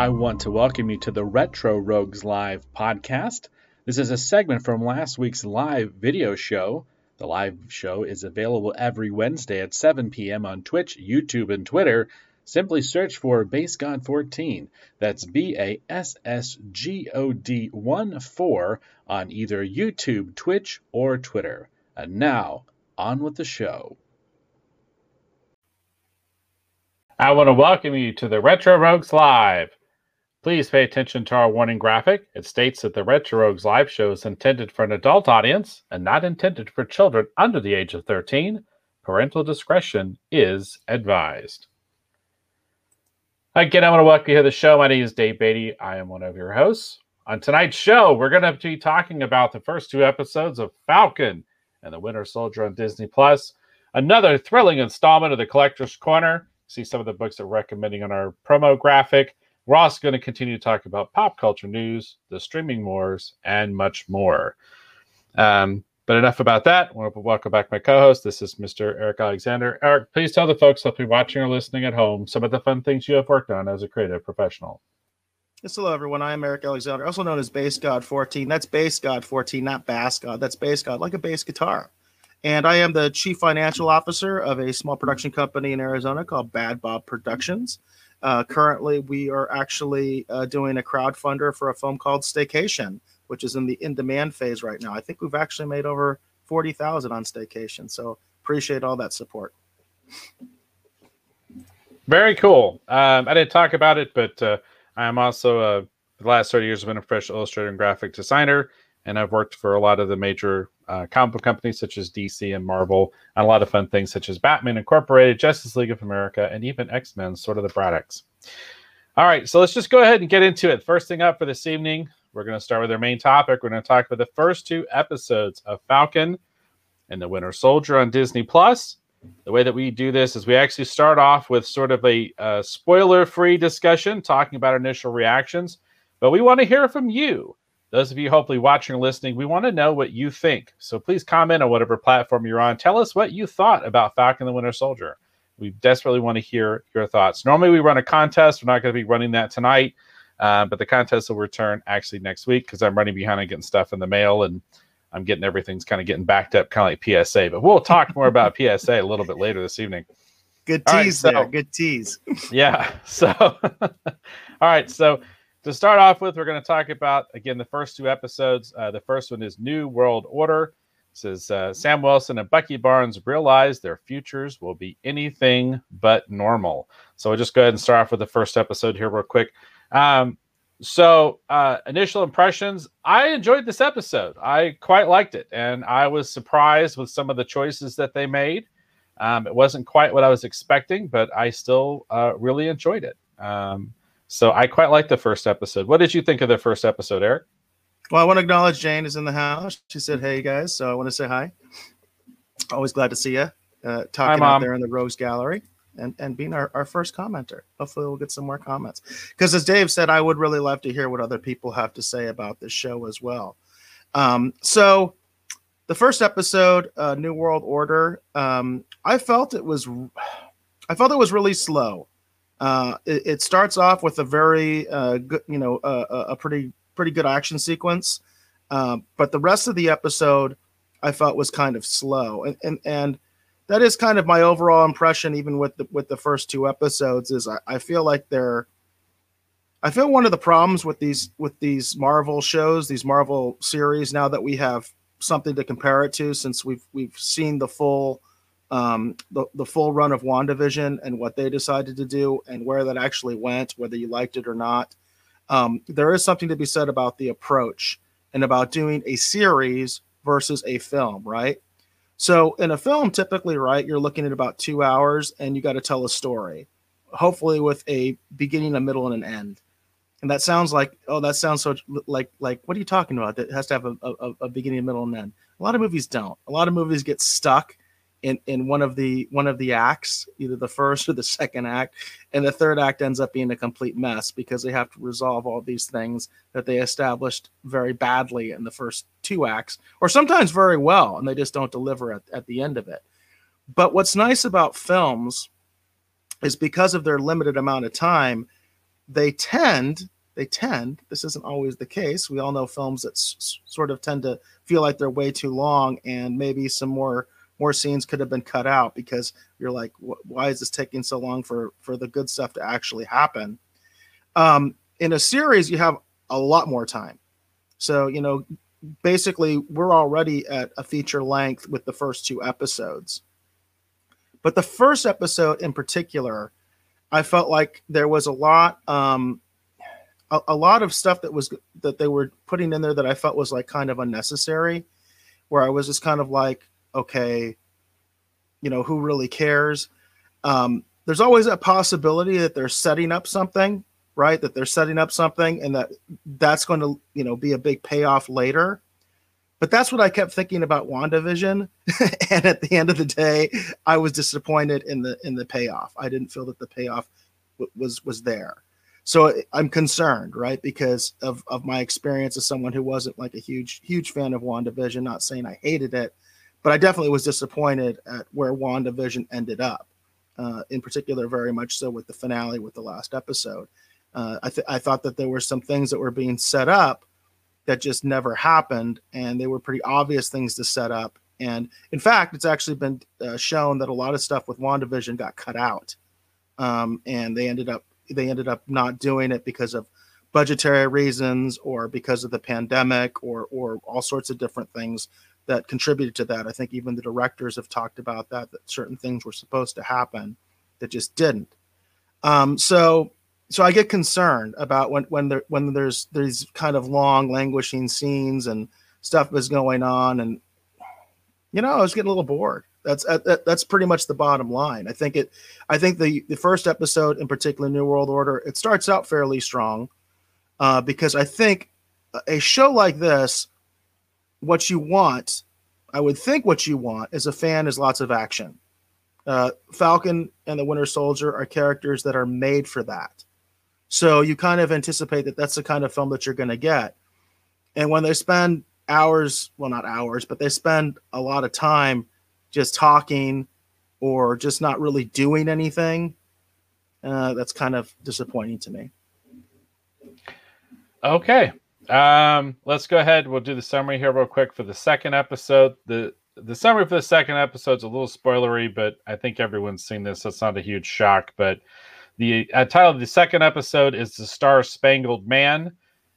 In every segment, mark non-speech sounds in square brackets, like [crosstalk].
I want to welcome you to the Retro Rogues Live podcast. This is a segment from last week's live video show. The live show is available every Wednesday at 7 p.m. on Twitch, YouTube, and Twitter. Simply search for Bass God 14. That's B A S S G O D 1 4 on either YouTube, Twitch, or Twitter. And now, on with the show. I want to welcome you to the Retro Rogues Live. Please pay attention to our warning graphic. It states that the Retro Rogues Live show is intended for an adult audience and not intended for children under the age of 13. Parental discretion is advised. Again, I want to welcome you to the show. My name is Dave Beatty. I am one of your hosts. On tonight's show, we're going to be talking about the first two episodes of Falcon and the Winter Soldier on Disney Plus. Another thrilling installment of the Collector's Corner see some of the books that we're recommending on our promo graphic. We're also going to continue to talk about pop culture news, the streaming wars, and much more. Um, but enough about that. Want to welcome back my co-host. This is Mr. Eric Alexander. Eric, please tell the folks that'll be watching or listening at home some of the fun things you have worked on as a creative professional. Yes, hello everyone. I am Eric Alexander, also known as Bass God 14. That's Bass God 14, not Bass God. That's Bass God, like a bass guitar. And I am the chief financial officer of a small production company in Arizona called Bad Bob Productions. Uh, currently, we are actually uh, doing a crowdfunder for a film called Staycation, which is in the in demand phase right now. I think we've actually made over 40,000 on Staycation. So appreciate all that support. Very cool. Um, I didn't talk about it, but uh, I'm also, a the last 30 years, I've been a professional illustrator and graphic designer and I've worked for a lot of the major uh, comic book companies such as DC and Marvel, and a lot of fun things such as Batman Incorporated, Justice League of America, and even X Men, sort of the products. All right, so let's just go ahead and get into it. First thing up for this evening, we're going to start with our main topic. We're going to talk about the first two episodes of Falcon and the Winter Soldier on Disney Plus. The way that we do this is we actually start off with sort of a uh, spoiler free discussion, talking about initial reactions, but we want to hear from you those of you hopefully watching or listening, we want to know what you think. So please comment on whatever platform you're on. Tell us what you thought about Falcon the Winter Soldier. We desperately want to hear your thoughts. Normally, we run a contest. We're not going to be running that tonight, uh, but the contest will return actually next week because I'm running behind on getting stuff in the mail and I'm getting everything's kind of getting backed up, kind of like PSA. But we'll talk more about PSA a little bit later this evening. Good tease right, so, there. Good tease. [laughs] yeah. So, [laughs] all right. So, to start off with, we're going to talk about again the first two episodes. Uh, the first one is New World Order. It says uh, Sam Wilson and Bucky Barnes realize their futures will be anything but normal. So we'll just go ahead and start off with the first episode here, real quick. Um, so uh, initial impressions, I enjoyed this episode. I quite liked it, and I was surprised with some of the choices that they made. Um, it wasn't quite what I was expecting, but I still uh, really enjoyed it. Um, so I quite like the first episode. What did you think of the first episode, Eric? Well, I want to acknowledge Jane is in the house. She said, "Hey guys," so I want to say hi. Always glad to see you. Uh, talking hi, out there in the Rogues Gallery and and being our, our first commenter. Hopefully, we'll get some more comments. Because as Dave said, I would really love to hear what other people have to say about this show as well. Um, so, the first episode, uh, New World Order, um, I felt it was, I felt it was really slow. Uh, it, it, starts off with a very uh, good, you know, uh, a pretty pretty good action sequence, uh, but the rest of the episode I felt was kind of slow, and and and that is kind of my overall impression, even with the with the first two episodes. Is I, I feel like they're I feel one of the problems with these with these Marvel shows, these Marvel series, now that we have something to compare it to, since we've we've seen the full um, the, the full run of WandaVision and what they decided to do and where that actually went, whether you liked it or not. Um, there is something to be said about the approach and about doing a series versus a film, right? So in a film, typically, right, you're looking at about two hours and you got to tell a story, hopefully with a beginning, a middle, and an end. And that sounds like, oh, that sounds so like like what are you talking about? That has to have a, a, a beginning, a middle, and end. A lot of movies don't. A lot of movies get stuck in in one of the one of the acts, either the first or the second act, and the third act ends up being a complete mess because they have to resolve all these things that they established very badly in the first two acts, or sometimes very well, and they just don't deliver at, at the end of it. But what's nice about films is because of their limited amount of time, they tend they tend this isn't always the case we all know films that s- sort of tend to feel like they're way too long and maybe some more more scenes could have been cut out because you're like why is this taking so long for for the good stuff to actually happen? Um in a series you have a lot more time. So you know basically we're already at a feature length with the first two episodes. But the first episode in particular i felt like there was a lot um a, a, lot of stuff that was that they were putting in there that I felt was like kind of unnecessary, where I was just kind of like, okay, you know, who really cares? Um, there's always a possibility that they're setting up something, right? That they're setting up something, and that that's going to you know be a big payoff later. But that's what I kept thinking about WandaVision, [laughs] and at the end of the day, I was disappointed in the in the payoff. I didn't feel that the payoff w- was was there so I'm concerned, right? Because of, of my experience as someone who wasn't like a huge, huge fan of WandaVision, not saying I hated it, but I definitely was disappointed at where WandaVision ended up. Uh, in particular, very much so with the finale with the last episode. Uh, I, th- I thought that there were some things that were being set up that just never happened, and they were pretty obvious things to set up. And in fact, it's actually been uh, shown that a lot of stuff with WandaVision got cut out, um, and they ended up they ended up not doing it because of budgetary reasons or because of the pandemic or or all sorts of different things that contributed to that. I think even the directors have talked about that that certain things were supposed to happen that just didn't. Um, so so I get concerned about when when there when there's these kind of long languishing scenes and stuff is going on and you know I was getting a little bored. That's that, that's pretty much the bottom line. I think it. I think the the first episode, in particular, New World Order, it starts out fairly strong, uh, because I think a show like this, what you want, I would think what you want as a fan is lots of action. Uh, Falcon and the Winter Soldier are characters that are made for that. So you kind of anticipate that that's the kind of film that you're going to get. And when they spend hours, well, not hours, but they spend a lot of time just talking or just not really doing anything, uh, that's kind of disappointing to me. Okay. Um, let's go ahead. We'll do the summary here real quick for the second episode. The the summary for the second episode is a little spoilery, but I think everyone's seen this, it's not a huge shock. But the uh, title of the second episode is "The Star Spangled Man,"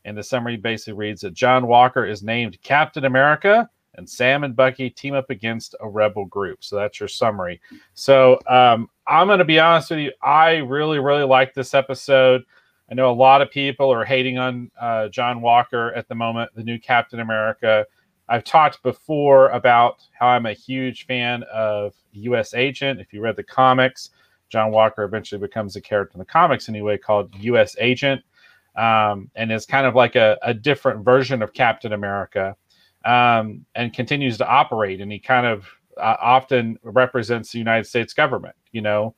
and the summary basically reads that John Walker is named Captain America and Sam and Bucky team up against a rebel group. So that's your summary. So um, I'm going to be honest with you. I really, really like this episode. I know a lot of people are hating on uh, John Walker at the moment, the new Captain America. I've talked before about how I'm a huge fan of U.S. Agent. If you read the comics, John Walker eventually becomes a character in the comics anyway called U.S. Agent, um, and is kind of like a, a different version of Captain America um, and continues to operate. And he kind of uh, often represents the United States government, you know,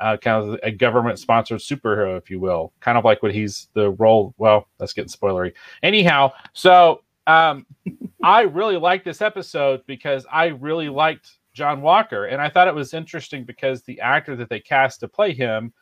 uh, kind of a government sponsored superhero, if you will, kind of like what he's the role. Well, that's getting spoilery. Anyhow, so um, [laughs] I really liked this episode because I really liked John Walker. And I thought it was interesting because the actor that they cast to play him,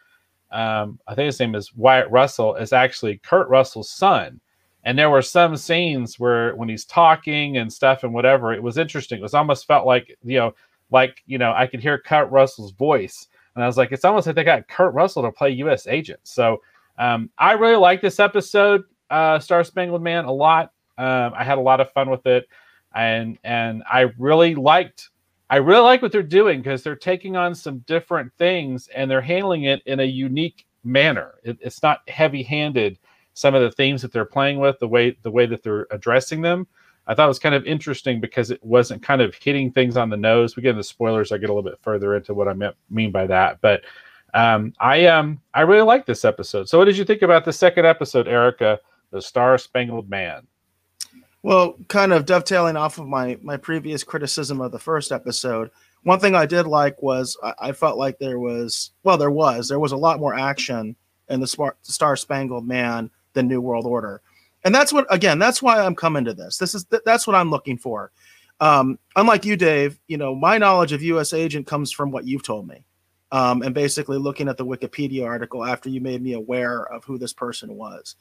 um, I think his name is Wyatt Russell, is actually Kurt Russell's son and there were some scenes where when he's talking and stuff and whatever it was interesting it was almost felt like you know like you know i could hear kurt russell's voice and i was like it's almost like they got kurt russell to play U.S. Agent. So um, i really like this episode uh, star spangled man a lot. Um, i had a lot of fun with it. And and i really liked i really like what they're doing because they're taking on some different things and they're handling it in a unique manner. It, it's not heavy handed some of the themes that they're playing with, the way the way that they're addressing them. I thought it was kind of interesting because it wasn't kind of hitting things on the nose. We get into spoilers. I get a little bit further into what I mean by that, but um, I um I really like this episode. So, what did you think about the second episode, Erica, the Star Spangled Man? Well, kind of dovetailing off of my my previous criticism of the first episode, one thing I did like was I, I felt like there was well, there was there was a lot more action in the Star Spangled Man than New World Order. And that's what, again, that's why I'm coming to this. This is that's what I'm looking for. Um, unlike you, Dave, you know, my knowledge of U.S. Agent comes from what you've told me. um, and basically looking at the Wikipedia article after you made me aware of who this person was.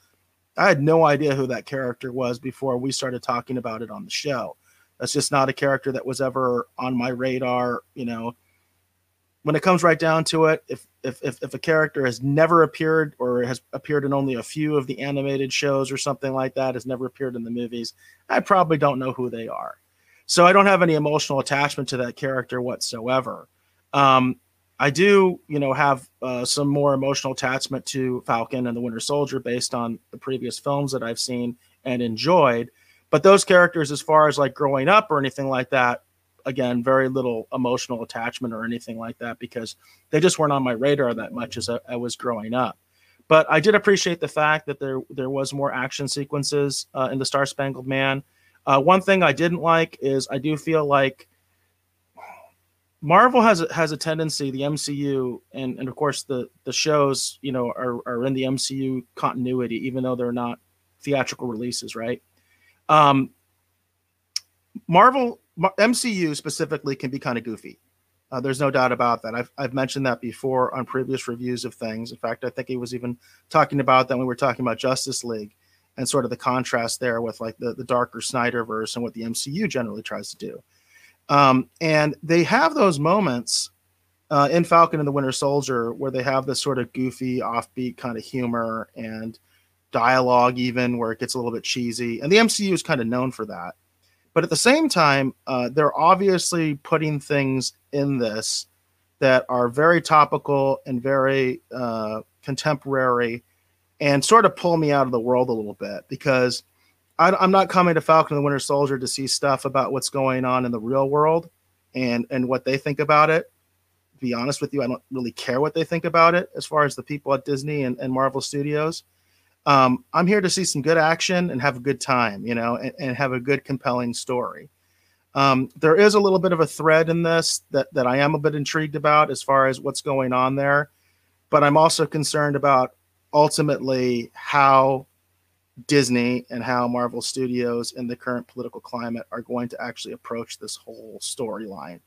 I had no idea who that character was before we started talking about it on the show. That's just not a character that was ever on my radar. You know, when it comes right down to it, if if if, if a character has never appeared or has appeared in only a few of the animated shows or something like that, has never appeared in the movies, I probably don't know who they are. So I don't have any emotional attachment to that character whatsoever. Um, I do, you know, have uh, some more emotional attachment to Falcon and the Winter Soldier based on the previous films that I've seen and enjoyed. But those characters, as far as like growing up or anything like that, again, very little emotional attachment or anything like that because they just weren't on my radar that much as I, I was growing up. But I did appreciate the fact that there there was more action sequences uh, in the Star Spangled Man. Uh, one thing I didn't like is I do feel like Marvel has has a tendency, the MCU, and and of course the the shows, you know, are are in the MCU continuity, even though they're not theatrical releases, right? Um, Marvel MCU specifically can be kind of goofy. Uh, there's no doubt about that. I've I've mentioned that before on previous reviews of things. In fact, I think he was even talking about that when we were talking about Justice League and sort of the contrast there with like the the darker Snyderverse and what the MCU generally tries to do. Um, and they have those moments uh, in Falcon and the Winter Soldier where they have this sort of goofy, offbeat kind of humor and dialogue, even where it gets a little bit cheesy. And the MCU is kind of known for that. But at the same time, uh, they're obviously putting things in this that are very topical and very uh, contemporary and sort of pull me out of the world a little bit because – I, am not coming to Falcon and the Winter Soldier to see stuff about what's going on in the real world and and what they think about it. To be honest with you, I don't really care what they think about it as far as the people at Disney and, and Marvel Studios. Um, I'm here to see some good action and have a good time, you know, and, and have a good, compelling story. Um, there is a little bit of a thread in this that that I am a bit intrigued about as far as what's going on there, but I'm also concerned about ultimately how Disney and how Marvel Studios in the current political climate are going to actually approach this whole storyline.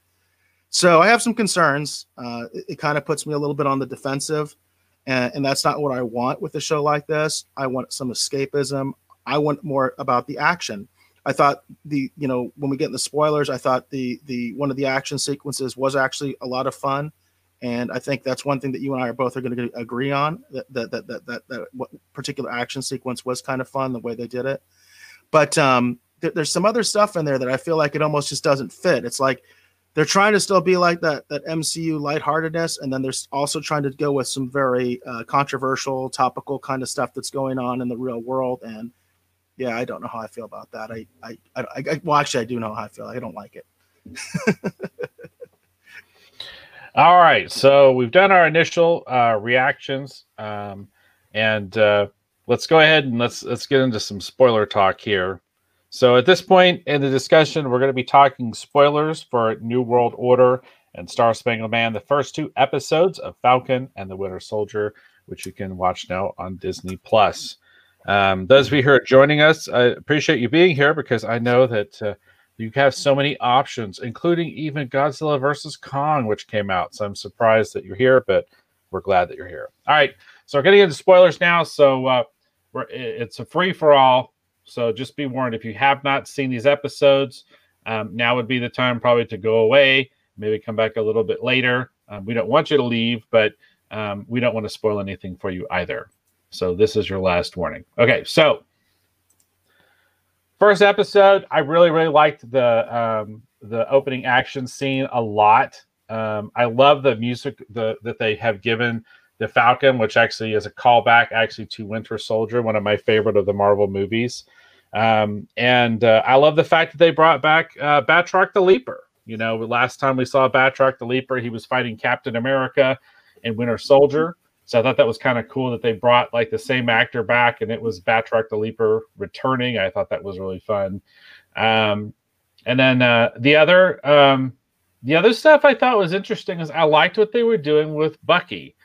So I have some concerns. Uh, it, it kind of puts me a little bit on the defensive, and, and that's not what I want with a show like this. I want some escapism. I want more about the action. I thought the you know when we get in the spoilers, I thought the the one of the action sequences was actually a lot of fun. And I think that's one thing that you and I are both are going to agree on that that that that that, that what particular action sequence was kind of fun the way they did it. But um, th- there's some other stuff in there that I feel like it almost just doesn't fit. It's like they're trying to still be like that that MCU lightheartedness, and then they're also trying to go with some very uh, controversial, topical kind of stuff that's going on in the real world. And yeah, I don't know how I feel about that. I I I, I well, actually, I do know how I feel. I don't like it. [laughs] All right, so we've done our initial uh, reactions, um, and uh, let's go ahead and let's let's get into some spoiler talk here. So at this point in the discussion, we're going to be talking spoilers for New World Order and Star Spangled Man, the first two episodes of Falcon and the Winter Soldier, which you can watch now on Disney Plus. Um, those of you who are joining us, I appreciate you being here because I know that. Uh, you have so many options, including even Godzilla versus Kong, which came out. So I'm surprised that you're here, but we're glad that you're here. All right, so we're getting into spoilers now. So uh, it's a free for all. So just be warned if you have not seen these episodes, um, now would be the time probably to go away. Maybe come back a little bit later. Um, we don't want you to leave, but um, we don't want to spoil anything for you either. So this is your last warning. Okay, so first episode, I really really liked the um, the opening action scene a lot. Um, I love the music the, that they have given the Falcon, which actually is a callback actually to Winter Soldier, one of my favorite of the Marvel movies. Um, and uh, I love the fact that they brought back uh, Batroc the Leaper. You know, last time we saw Batroc the Leaper, he was fighting Captain America and Winter Soldier. So I thought that was kind of cool that they brought like the same actor back, and it was Batroc the Leaper returning. I thought that was really fun. Um, and then uh, the other um, the other stuff I thought was interesting is I liked what they were doing with Bucky,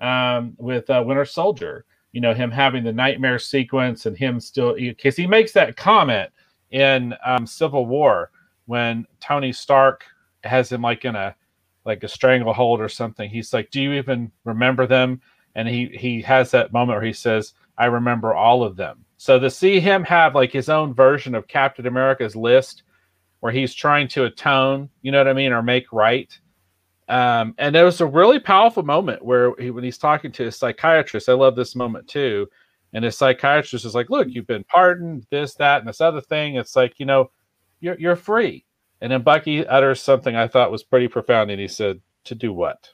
um, with uh, Winter Soldier. You know, him having the nightmare sequence and him still because he makes that comment in um, Civil War when Tony Stark has him like in a like a stranglehold or something. He's like, "Do you even remember them?" And he he has that moment where he says, "I remember all of them." So to see him have like his own version of Captain America's list, where he's trying to atone, you know what I mean, or make right. Um, and it was a really powerful moment where he, when he's talking to his psychiatrist, I love this moment too. And his psychiatrist is like, "Look, you've been pardoned, this, that, and this other thing." It's like, you know, you're you're free and then Bucky utters something I thought was pretty profound, and he said, "To do what?"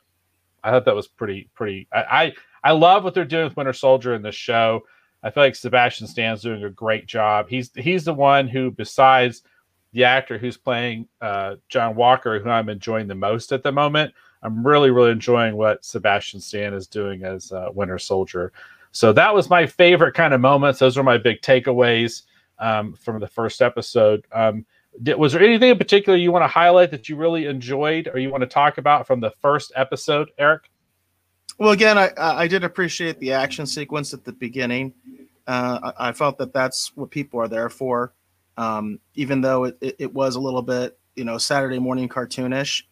I thought that was pretty pretty. I I, I love what they're doing with Winter Soldier in this show. I feel like Sebastian Stan's doing a great job. He's he's the one who, besides the actor who's playing uh, John Walker, who I'm enjoying the most at the moment. I'm really really enjoying what Sebastian Stan is doing as uh, Winter Soldier. So that was my favorite kind of moments. Those were my big takeaways um, from the first episode. Um, did, was there anything in particular you want to highlight that you really enjoyed or you want to talk about from the first episode, Eric? Well, again, I, I did appreciate the action sequence at the beginning. Uh, I, I, felt that that's what people are there for, um, even though it, it, it, was a little bit, you know, Saturday morning cartoonish.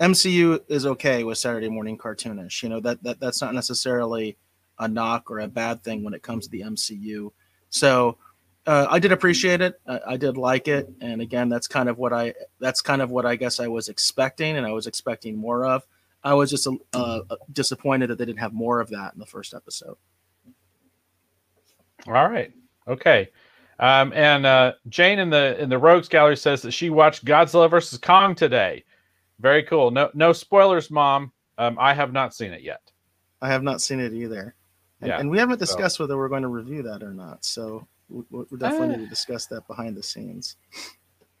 MCU is okay with Saturday morning cartoonish. You know that that that's not necessarily a knock or a bad thing when it comes to the MCU. So uh, I did appreciate it. I, I, did like it, and again, that's kind of what I that's kind of what I guess I was expecting, and I was expecting more of. I was just uh, disappointed that they didn't have more of that in the first episode. All right, okay, um, and uh, Jane in the in the Rogues Gallery says that she watched Godzilla versus Kong today. Very cool. No no spoilers, Mom. Um, I have not seen it yet. I have not seen it either. And, yeah, and we haven't discussed so. whether we're going to review that or not. So we, we definitely uh, need to discuss that behind the scenes.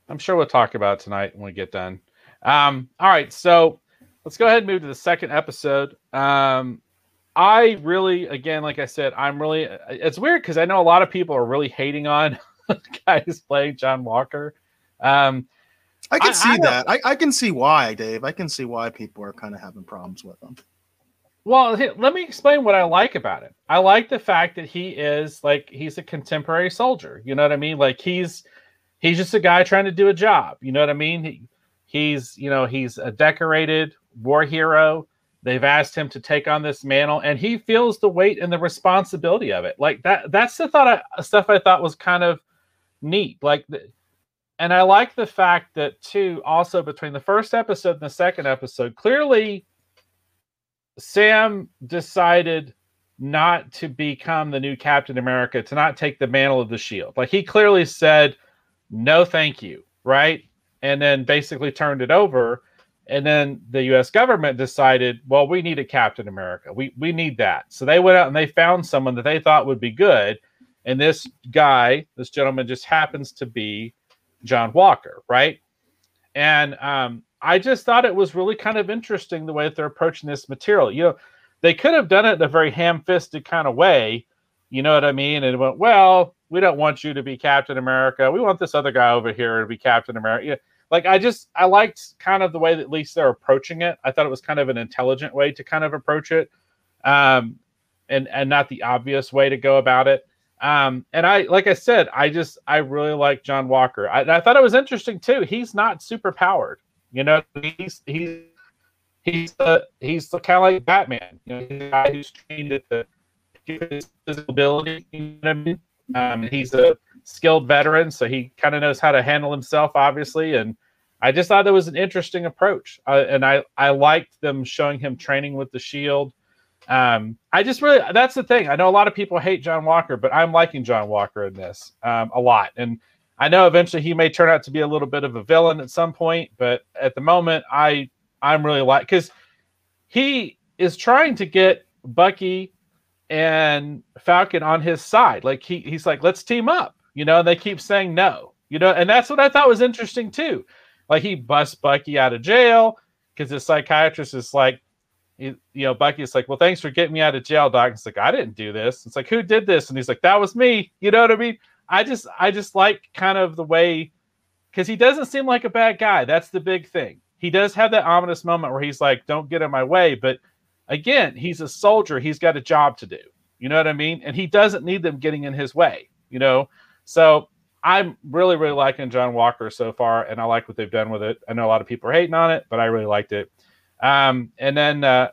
I'm sure we'll talk about tonight when we get done. Um, all right, so let's go ahead and move to the second episode. Um, I really, again, like I said, I'm really. It's weird because I know a lot of people are really hating on [laughs] guys playing John Walker. Um, I can I, see I that. I, I can see why, Dave. I can see why people are kind of having problems with him. Well, let me explain what I like about it. I like the fact that he is like he's a contemporary soldier. You know what I mean? Like he's he's just a guy trying to do a job. You know what I mean? He, he's you know he's a decorated war hero. They've asked him to take on this mantle, and he feels the weight and the responsibility of it. Like that. That's the thought I, stuff I thought was kind of neat. Like, the, and I like the fact that too. Also, between the first episode and the second episode, clearly Sam decided not to become the new Captain America, to not take the mantle of the shield. Like he clearly said, no, thank you, right? And then basically turned it over. And then the US government decided, well, we need a Captain America. We we need that. So they went out and they found someone that they thought would be good. And this guy, this gentleman just happens to be John Walker, right? And um, I just thought it was really kind of interesting the way that they're approaching this material. You know, they could have done it in a very ham-fisted kind of way. You know what I mean? And went, well, we don't want you to be Captain America. We want this other guy over here to be Captain America. Like I just I liked kind of the way that at least they're approaching it. I thought it was kind of an intelligent way to kind of approach it, um, and and not the obvious way to go about it. Um, and I like I said, I just I really like John Walker. I, I thought it was interesting too. He's not super powered. You know, he's he's he's the he's the kind of like Batman. You know, he's a guy who's trained at the his ability. You know what I mean? Um, he's a skilled veteran, so he kind of knows how to handle himself, obviously. And I just thought that was an interesting approach, uh, and I I liked them showing him training with the Shield. Um, I just really that's the thing. I know a lot of people hate John Walker, but I'm liking John Walker in this um, a lot, and I know eventually he may turn out to be a little bit of a villain at some point, but at the moment, I I'm really like because he is trying to get Bucky and Falcon on his side. Like he he's like, let's team up, you know. And they keep saying no, you know. And that's what I thought was interesting too. Like he busts Bucky out of jail because the psychiatrist is like, you know, Bucky's like, well, thanks for getting me out of jail, doc. It's like I didn't do this. It's like who did this? And he's like, that was me. You know what I mean? I just I just like kind of the way because he doesn't seem like a bad guy. That's the big thing. He does have that ominous moment where he's like, "Don't get in my way," but again, he's a soldier. He's got a job to do. You know what I mean? And he doesn't need them getting in his way. You know, so I'm really really liking John Walker so far, and I like what they've done with it. I know a lot of people are hating on it, but I really liked it. Um, and then uh,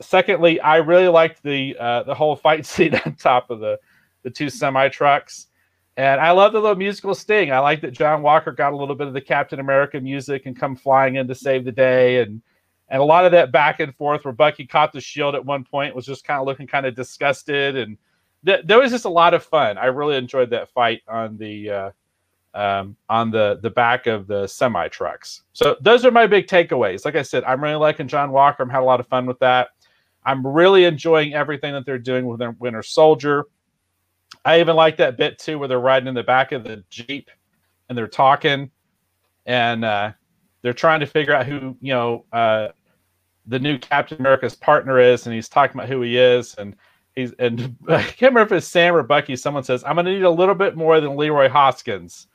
secondly, I really liked the uh, the whole fight [laughs] scene on top of the the two semi trucks. And I love the little musical sting. I like that John Walker got a little bit of the Captain America music and come flying in to save the day. And and a lot of that back and forth where Bucky caught the shield at one point was just kind of looking kind of disgusted. And th- there was just a lot of fun. I really enjoyed that fight on the uh, um, on the the back of the semi trucks. So those are my big takeaways. Like I said, I'm really liking John Walker. I'm had a lot of fun with that. I'm really enjoying everything that they're doing with their Winter Soldier. I even like that bit too, where they're riding in the back of the jeep and they're talking, and uh, they're trying to figure out who you know uh, the new Captain America's partner is, and he's talking about who he is, and he's and [laughs] I can't remember if it's Sam or Bucky. Someone says, "I'm going to need a little bit more than Leroy Hoskins."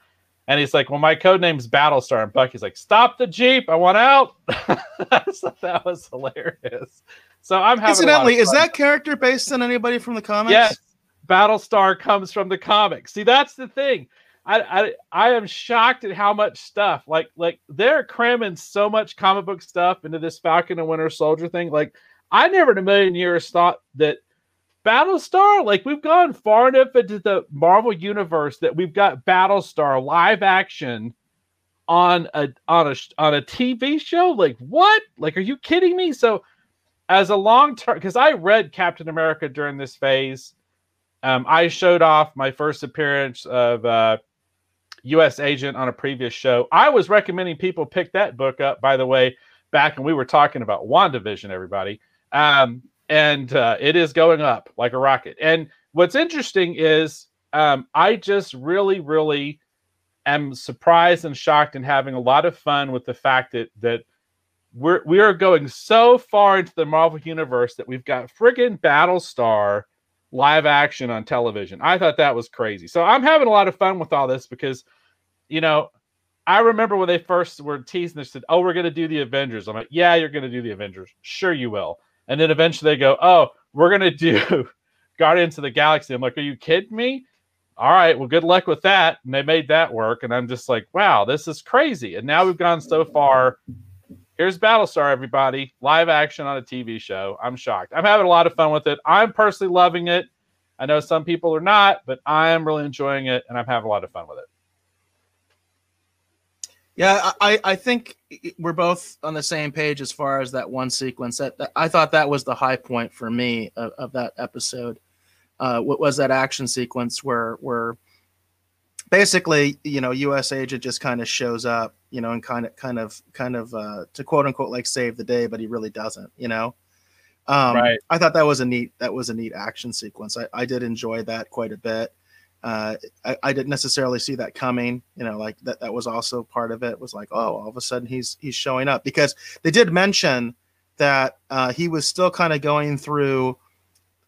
And he's like, "Well, my code name's Battlestar." And Bucky's like, "Stop the jeep! I want out." [laughs] so that was hilarious. So I'm having. Incidentally, is that character based on anybody from the comics? Yes. Battlestar comes from the comics. See, that's the thing. I, I I am shocked at how much stuff like like they're cramming so much comic book stuff into this Falcon and Winter Soldier thing. Like I never in a million years thought that Battlestar, like we've gone far enough into the Marvel universe that we've got Battlestar live action on a on a on a TV show. Like what? Like are you kidding me? So as a long term, because I read Captain America during this phase um, I showed off my first appearance of uh, U.S. Agent on a previous show. I was recommending people pick that book up, by the way, back when we were talking about WandaVision, everybody. Um, and uh, it is going up like a rocket. And what's interesting is um, I just really, really am surprised and shocked and having a lot of fun with the fact that that we're we are going so far into the Marvel universe that we've got friggin' Battlestar live action on television. I thought that was crazy. So I'm having a lot of fun with all this because, you know, I remember when they first were teasing this, said, "Oh, we're going to do the Avengers." I'm like, "Yeah, you're going to do the Avengers. Sure, you will." And then eventually they go, "Oh, we're going to do [laughs] Guardians of the Galaxy." I'm like, "Are you kidding me?" All right, well, good luck with that. And they made that work, and I'm just like, "Wow, this is crazy." And now we've gone so far here's Battlestar, everybody, live action on a TV show. I'm shocked. I'm having a lot of fun with it. I'm personally loving it. I know some people are not, but I am really enjoying it, and I'm having a lot of fun with it. Yeah, I, I think we're both on the same page as far as that one sequence. That, that I thought that was the high point for me of, of that episode. Uh, what was that action sequence where where basically, you know, U.S. agent just kind of shows up, you know, and kind of, kind of, kind of, uh, to quote unquote, like save the day, but he really doesn't, you know. Um, right. I thought that was a neat, that was a neat action sequence. I, I did enjoy that quite a bit. Uh, I, I didn't necessarily see that coming, you know, like that, that was also part of it was like, oh, all of a sudden he's, he's showing up because they did mention that, uh, he was still kind of going through,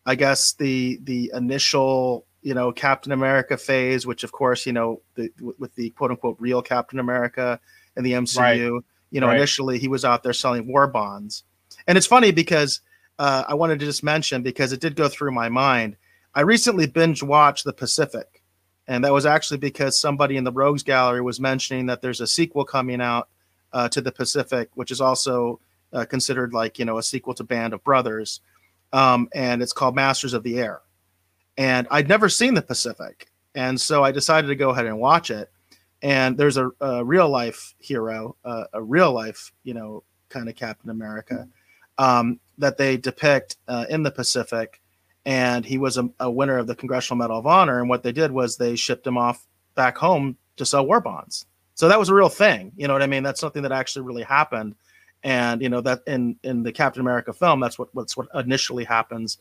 I guess the, the initial you know Captain America phase, which of course you know the, with the quote unquote real Captain America in the MCU. Right. You know, right. initially he was out there selling war bonds, and it's funny because uh, I wanted to just mention because it did go through my mind. I recently binge watched The Pacific, and that was actually because somebody in the Rogues Gallery was mentioning that there's a sequel coming out uh, to The Pacific, which is also uh, considered like you know a sequel to Band of Brothers, um, and it's called Masters of the Air and I'd never seen the Pacific, and so I decided to go ahead and watch it. And there's a, a real life hero, uh, a real life, you know, kind of Captain America um, that they depict uh, in the Pacific, and he was a, a, winner of the Congressional Medal of Honor. And what they did was they shipped him off back home to sell war bonds. So that was a real thing. You know what I mean? That's something that actually really happened. And you know that in in the Captain America film, that's what what's what initially happens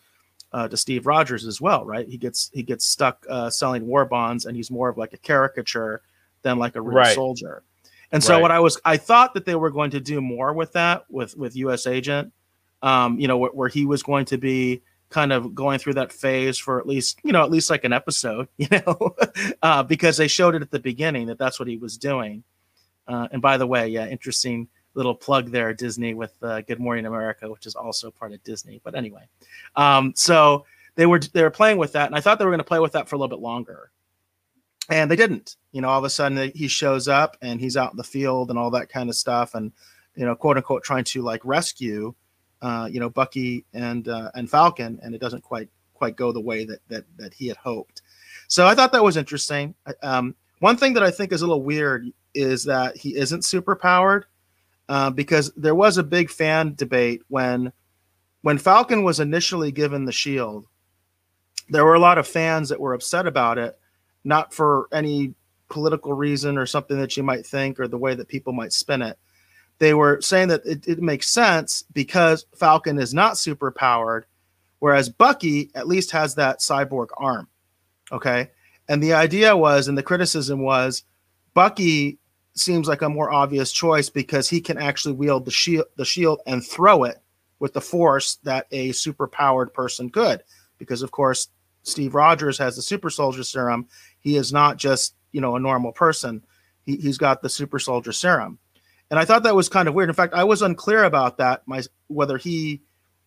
uh, to Steve Rogers as well, right? He gets he gets stuck uh, selling war bonds, and he's more of like a caricature than like a real right. soldier. And so right. what I was I thought that they were going to do more with that with with U.S. Agent, um, you know, where, where he was going to be kind of going through that phase for at least you know at least like an episode, [laughs] you know, uh, because they showed it at the beginning that that's what he was doing. Uh, and by the way, yeah, interesting little plug there, Disney with uh, Good Morning America, which is also part of Disney. But anyway, um, so they were they were playing with that, and I thought they were going to play with that for a little bit longer, and they didn't. You know, all of a sudden he shows up and he's out in the field and all that kind of stuff, and you know, quote unquote, trying to like rescue, uh, you know, Bucky and uh, and Falcon, and it doesn't quite quite go the way that that that he had hoped. So I thought that was interesting. Um, one thing that I think is a little weird is that he isn't super powered, uh, because there was a big fan debate when when Falcon was initially given the shield. There were a lot of fans that were upset about it, not for any political reason or something that you might think or the way that people might spin it. They were saying that it, it makes sense because Falcon is not super powered, whereas Bucky at least has that cyborg arm. Okay. And the idea was, and the criticism was, Bucky seems like a more obvious choice because he can actually wield the shield, the shield and throw it with the force that a super powered person could. Because of course, Steve Rogers has the super soldier serum. He is not just you know a normal person. He, he's got the super soldier serum, and I thought that was kind of weird. In fact, I was unclear about that. My whether he,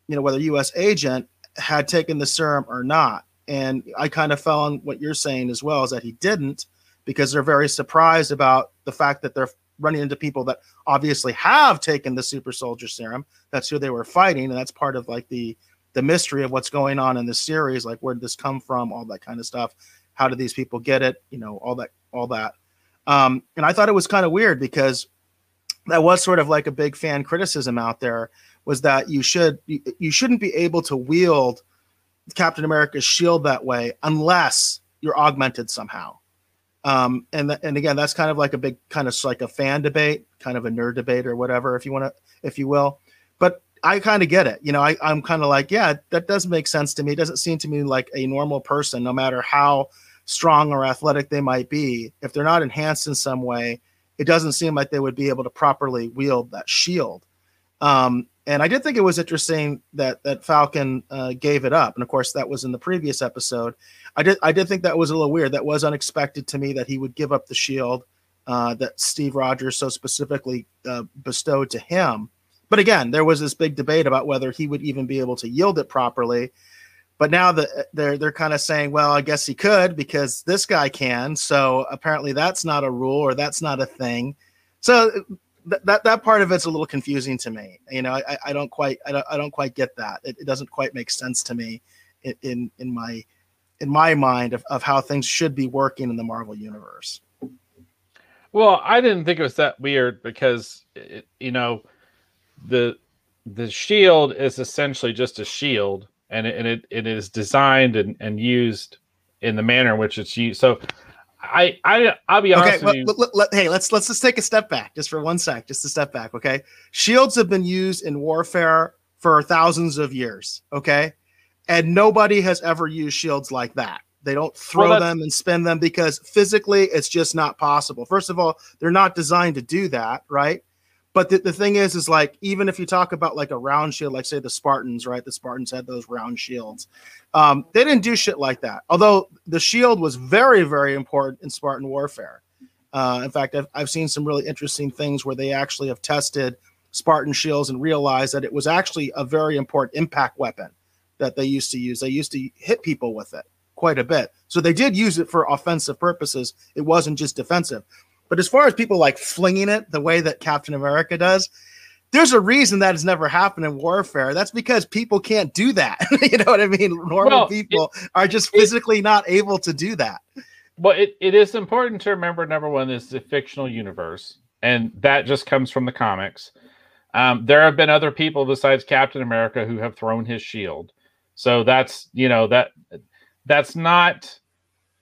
you know, whether U.S. agent had taken the serum or not, and I kind of fell on what you're saying as well, is that he didn't because they're very surprised about the fact that they're running into people that obviously have taken the super soldier serum. That's who they were fighting, and that's part of like the the mystery of what's going on in the series, like where did this come from, all that kind of stuff how do these people get it you know all that all that um, and i thought it was kind of weird because that was sort of like a big fan criticism out there was that you should you, you shouldn't be able to wield captain america's shield that way unless you're augmented somehow um, and th- and again that's kind of like a big kind of like a fan debate kind of a nerd debate or whatever if you want to if you will but I kind of get it. You know, I, I'm kind of like, yeah, that does make sense to me. It doesn't seem to me like a normal person, no matter how strong or athletic they might be, if they're not enhanced in some way, it doesn't seem like they would be able to properly wield that shield. Um, and I did think it was interesting that that Falcon uh, gave it up, and of course that was in the previous episode. I did I did think that was a little weird. That was unexpected to me that he would give up the shield uh, that Steve Rogers so specifically uh, bestowed to him. But again, there was this big debate about whether he would even be able to yield it properly. But now that they're they're kind of saying, well, I guess he could because this guy can. So apparently that's not a rule or that's not a thing. So th- that that part of it's a little confusing to me. You know, I, I don't quite I don't, I don't quite get that. It, it doesn't quite make sense to me in in, in my in my mind of, of how things should be working in the Marvel universe. Well, I didn't think it was that weird because it, you know the the shield is essentially just a shield and it, and it, it is designed and, and used in the manner in which it's used. So I I I'll be honest. Okay, let, let, let, hey, let's let's just take a step back just for one sec, just a step back. Okay, shields have been used in warfare for thousands of years. Okay, and nobody has ever used shields like that. They don't throw well, them and spin them because physically it's just not possible. First of all, they're not designed to do that, right? But the, the thing is, is like even if you talk about like a round shield, like say the Spartans, right? The Spartans had those round shields. Um, they didn't do shit like that. Although the shield was very, very important in Spartan warfare. Uh, in fact, I've, I've seen some really interesting things where they actually have tested Spartan shields and realized that it was actually a very important impact weapon that they used to use. They used to hit people with it quite a bit. So they did use it for offensive purposes. It wasn't just defensive. But as far as people like flinging it the way that Captain America does, there's a reason that has never happened in warfare. That's because people can't do that. [laughs] you know what I mean? Normal well, people it, are just physically it, not able to do that. Well, it, it is important to remember number one, this is a fictional universe, and that just comes from the comics. Um, there have been other people besides Captain America who have thrown his shield. So that's you know that that's not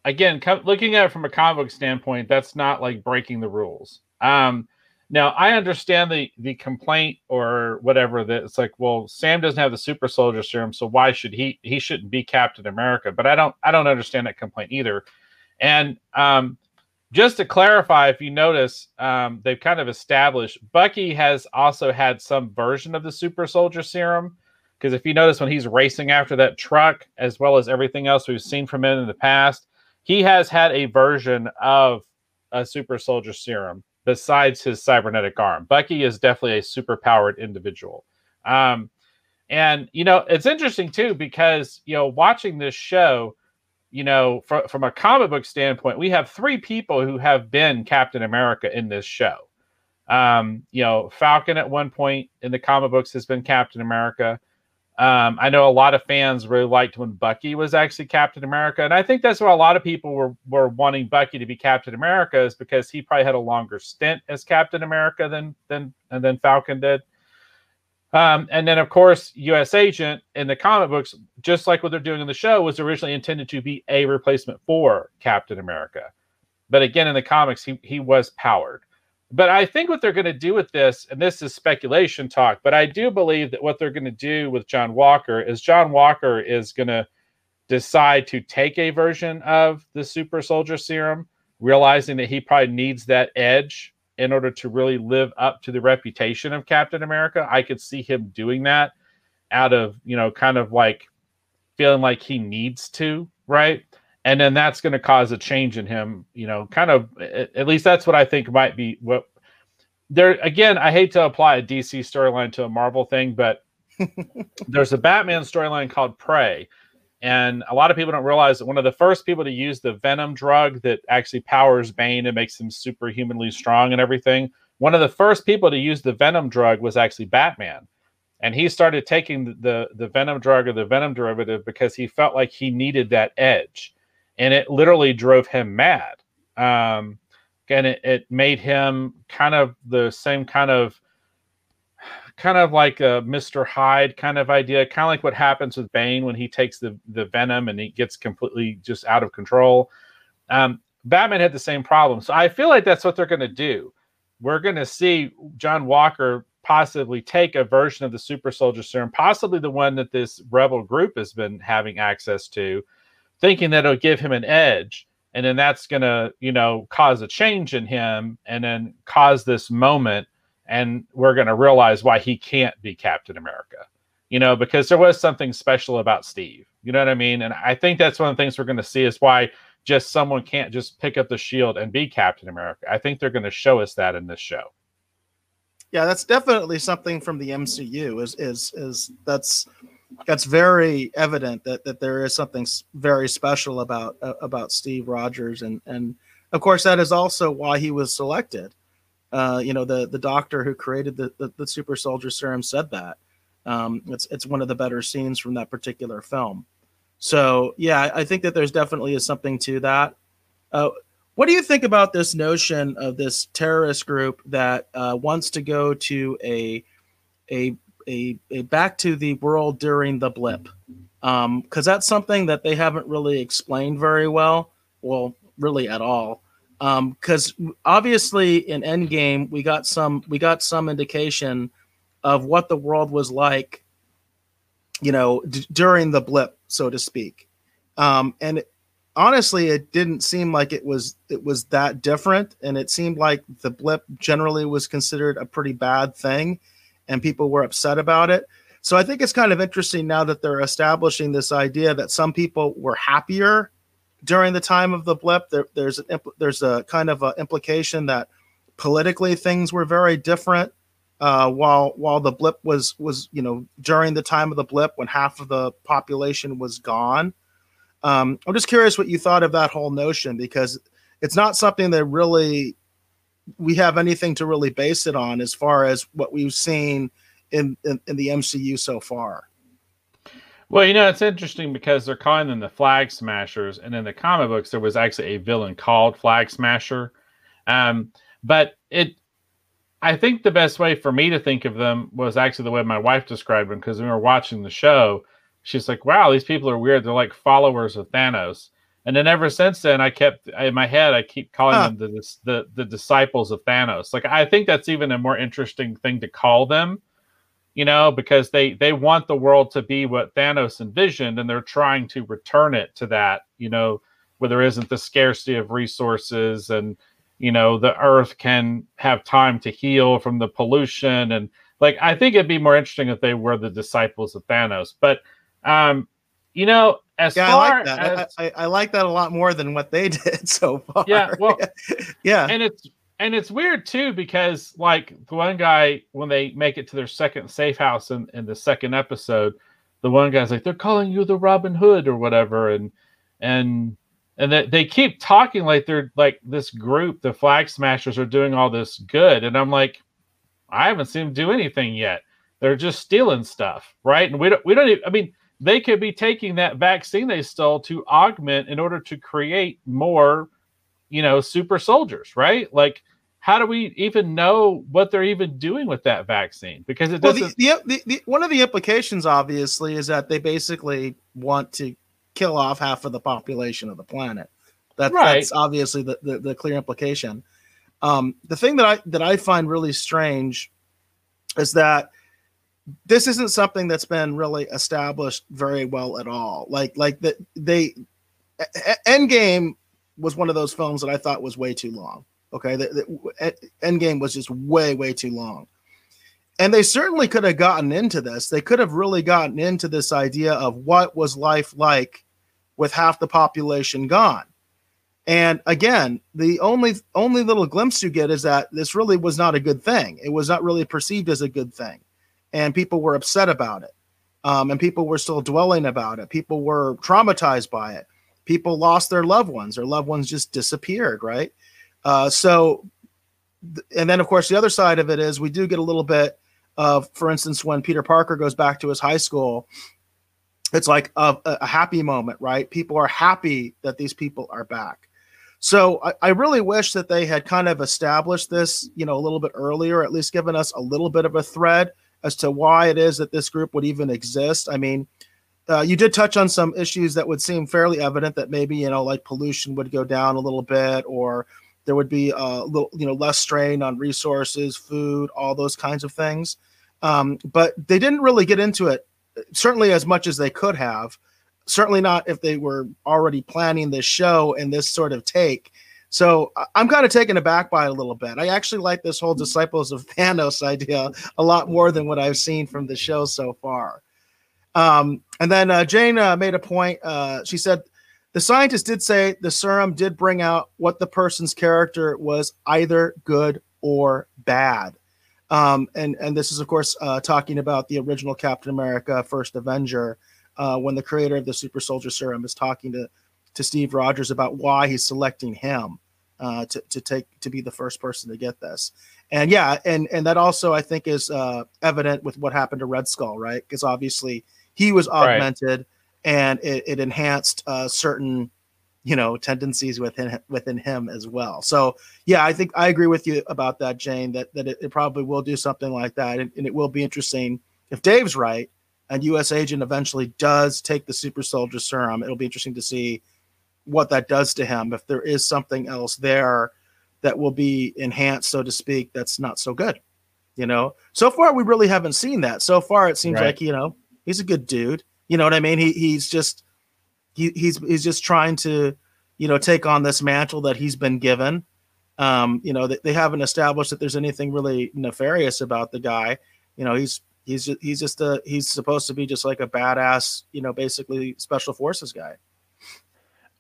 again, co- looking at it from a comic book standpoint, that's not like breaking the rules. Um, now I understand the the complaint or whatever that it's like, well, Sam doesn't have the super soldier serum, so why should he he shouldn't be Captain America? But I don't I don't understand that complaint either. And um, just to clarify, if you notice, um, they've kind of established Bucky has also had some version of the super soldier serum. Because if you notice when he's racing after that truck, as well as everything else we've seen from him in the past, he has had a version of a super soldier serum besides his cybernetic arm. Bucky is definitely a super powered individual. Um, and you know, it's interesting too because you know, watching this show, you know, fr- from a comic book standpoint, we have three people who have been Captain America in this show. Um, you know, Falcon at one point in the comic books has been Captain America. Um, I know a lot of fans really liked when Bucky was actually Captain America, and I think that's why a lot of people were were wanting Bucky to be Captain America is because he probably had a longer stint as Captain America than than and then Falcon did. Um, and then, of course, U.S. Agent in the comic books, just like what they're doing in the show, was originally intended to be a replacement for Captain America. But again, in the comics, he he was powered. But I think what they're going to do with this, and this is speculation talk, but I do believe that what they're going to do with John Walker is John Walker is going to decide to take a version of the super soldier serum, realizing that he probably needs that edge in order to really live up to the reputation of Captain America. I could see him doing that out of, you know, kind of like feeling like he needs to, right? And then that's going to cause a change in him you know kind of at least that's what i think might be what there again i hate to apply a dc storyline to a marvel thing but [laughs] there's a batman storyline called prey. And a lot of people don't realize that one of the first people to use the venom drug that actually powers bane and makes him superhumanly strong and everything one of the first people to use the venom drug was actually batman. And he started taking the the venom drug or the venom derivative because he felt like he needed that edge and it literally drove him mad. Um, and it, it made him kind of the same kind of kind of like a Mr. Hyde kind of idea, kind of like what happens with Bane when he takes the the venom and he gets completely just out of control. Um, Batman had the same problem, so I feel like that's what they're going to do. We're going to see John Walker possibly take a version of the Super Soldier Serum, possibly the one that this Rebel group has been having access to, thinking that it'll give him an edge and then that's going to you know cause a change in him and then cause this moment and we're going to realize why he can't be captain america you know because there was something special about steve you know what i mean? And i think that's one of the things we're going to see is why just someone can't just pick up the shield and be captain america. I think they're going to show us that in this show. Yeah that's definitely something from the mcu is is is that's that's very evident that that there is something very special about uh, about Steve Rogers, and and of course that is also why he was selected. Uh, you know, the the doctor who created the, the, the super soldier serum said that. Um, it's it's one of the better scenes from that particular film. So yeah, I think that there's definitely is something to that. Uh, what do you think about this notion of this terrorist group that uh, wants to go to a a a, a back to the world during the blip. Because um, that's something that they haven't really explained very well well really at all. Because um, obviously in endgame we got some we got some indication of what the world was like you know d- during the blip so to speak. Um, and it, honestly it didn't seem like it was it was that different. And it seemed like the blip generally was considered a pretty bad thing and people were upset about it. So I think it's kind of interesting now that they're establishing this idea that some people were happier during the time of the blip. There, there's an, there's a kind of implication that politically things were very different. Uh, while while the blip was was you know during the time of the blip when half of the population was gone. Um, I'm just curious what you thought of that whole notion because it's not something that really we have anything to really base it on as far as what we've seen in, in, in the MCU so far. Well, you know, it's interesting because they're calling them the Flag Smashers, and in the comic books, there was actually a villain called Flag Smasher. Um, but it, I think the best way for me to think of them was actually the way my wife described them because we were watching the show, she's like, "Wow, these people are weird. They're like followers of Thanos." And then ever since then, I kept in my head, I keep calling huh. them the, the the disciples of Thanos. Like I think that's even a more interesting thing to call them, you know, because they they want the world to be what Thanos envisioned, and they're trying to return it to that, you know, where there isn't the scarcity of resources, and you know, the Earth can have time to heal from the pollution, and like I think it'd be more interesting if they were the disciples of Thanos, but um, you know, as yeah, far I like that. As, I, I, like that a lot more than what they [laughs] did so far. Yeah, well, [laughs] yeah, and it's and it's weird too because like the one guy when they make it to their second safe house in, in the second episode, the one guy's like they're calling you the Robin Hood or whatever, and and and that they keep talking like they're like this group, the Flag Smashers, are doing all this good, and I'm like, I haven't seen them do anything yet. They're just stealing stuff, right? And we don't, we don't. Even, I mean, they could be taking that vaccine they stole to augment in order to create more, you know, super soldiers, right? Like, how do we even know what they're even doing with that vaccine? Because it doesn't. Well, the, the, the, one of the implications, obviously, is that they basically want to kill off half of the population of the planet. That, right. That's obviously the, the, the clear implication. Um, the thing that I that I find really strange is that this isn't something that's been really established very well at all. Like like that they Endgame was one of those films that I thought was way too long. Okay, the, Endgame was just way way too long. And they certainly could have gotten into this. They could have really gotten into this idea of what was life like with half the population gone. And again, the only only little glimpse you get is that this really was not a good thing. It was not really perceived as a good thing, and people were upset about it, um, and people were still dwelling about it. People were traumatized by it. People lost their loved ones. Their loved ones just disappeared. Right. Uh, so, and then of course the other side of it is we do get a little bit of, for instance, when Peter Parker goes back to his high school it's like a, a, happy moment, right? People are happy that these people are back. So I, I, really wish that they had kind of established this, you know, a little bit earlier, at least given us a little bit of a thread as to why it is that this group would even exist. I mean, uh, you did touch on some issues that would seem fairly evident that maybe you know, like pollution would go down a little bit, or there would be a little, you know, less strain on resources, food, all those kinds of things. Um, but they didn't really get into it certainly as much as they could have. Certainly not if they were already planning this show and this sort of take. So I'm kind of taken aback by it a little bit. I actually like this whole Disciples of Thanos idea a lot more than what I've seen from the show so far. Um, and then uh, Jane uh, made a point. Uh, she said the scientist did say the serum did bring out what the person's character was either good or bad. Um, and and this is of course uh, talking about the original Captain America, First Avenger, uh, when the creator of the Super Soldier Serum is talking to to Steve Rogers about why he's selecting him uh, to to take to be the first person to get this. And yeah, and and that also I think is uh, evident with what happened to Red Skull, right? Because obviously he was augmented right. and it, it enhanced uh, certain you know tendencies within within him as well. So yeah, I think I agree with you about that, Jane. That that it, it probably will do something like that, and, and, it will be interesting if Dave's right and U.S. Agent eventually does take the Super Soldier Serum. It'll be interesting to see what that does to him. If there is something else there that will be enhanced, so to speak, that's not so good. You know, so far we really haven't seen that. So far, it seems right. like you know he's a good dude. You know what I mean? He he's just he, he's he's just trying to you know take on this mantle that he's been given um you know they, they haven't established that there's anything really nefarious about the guy you know he's he's just, he's just a he's supposed to be just like a badass you know basically special forces guy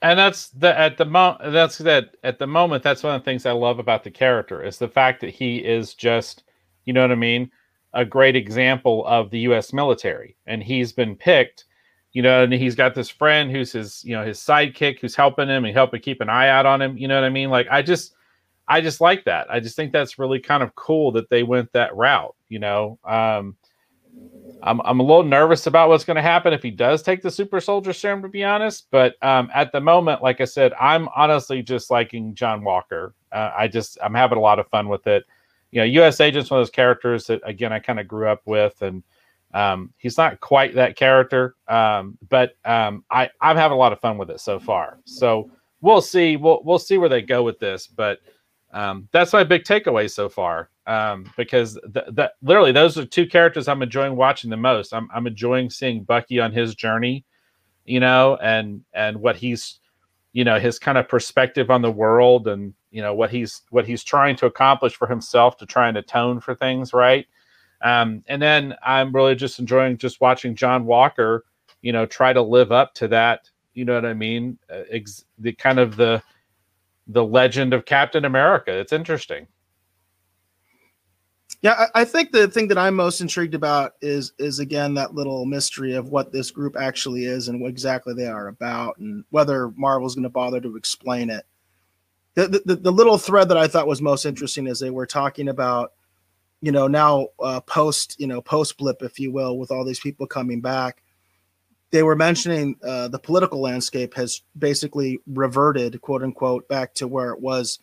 and that's the at the moment that's that at the moment that's one of the things i love about the character is the fact that he is just you know what i mean a great example of the us military and he's been picked you know, and he's got this friend who's his, you know, his sidekick who's helping him and helping keep an eye out on him. You know what I mean? Like, I just, I just like that. I just think that's really kind of cool that they went that route. You know, um, I'm I'm a little nervous about what's going to happen if he does take the super soldier serum, to be honest. But um, at the moment, like I said, I'm honestly just liking John Walker. Uh, I just I'm having a lot of fun with it. You know, U.S. Agent's one of those characters that again I kind of grew up with, and um, he's not quite that character, um, but um, I I'm having a lot of fun with it so far. So we'll see. We'll we'll see where they go with this, but um, that's my big takeaway so far. Um, because that literally those are two characters I'm enjoying watching the most. I'm I'm enjoying seeing Bucky on his journey, you know, and and what he's, you know, his kind of perspective on the world and you know what he's what he's trying to accomplish for himself to try and atone for things, right? Um, and then I'm really just enjoying just watching John Walker, you know, try to live up to that. You know what I mean? Uh, ex- the kind of the the legend of Captain America. It's interesting. Yeah, I, think the thing that I'm most intrigued about is is again that little mystery of what this group actually is and what exactly they are about, and whether Marvel's going to bother to explain it. The, the the little thread that I thought was most interesting is they were talking about, you know, now uh, post you know post blip, if you will, with all these people coming back. They were mentioning uh, the political landscape has basically reverted, quote unquote, back to where it was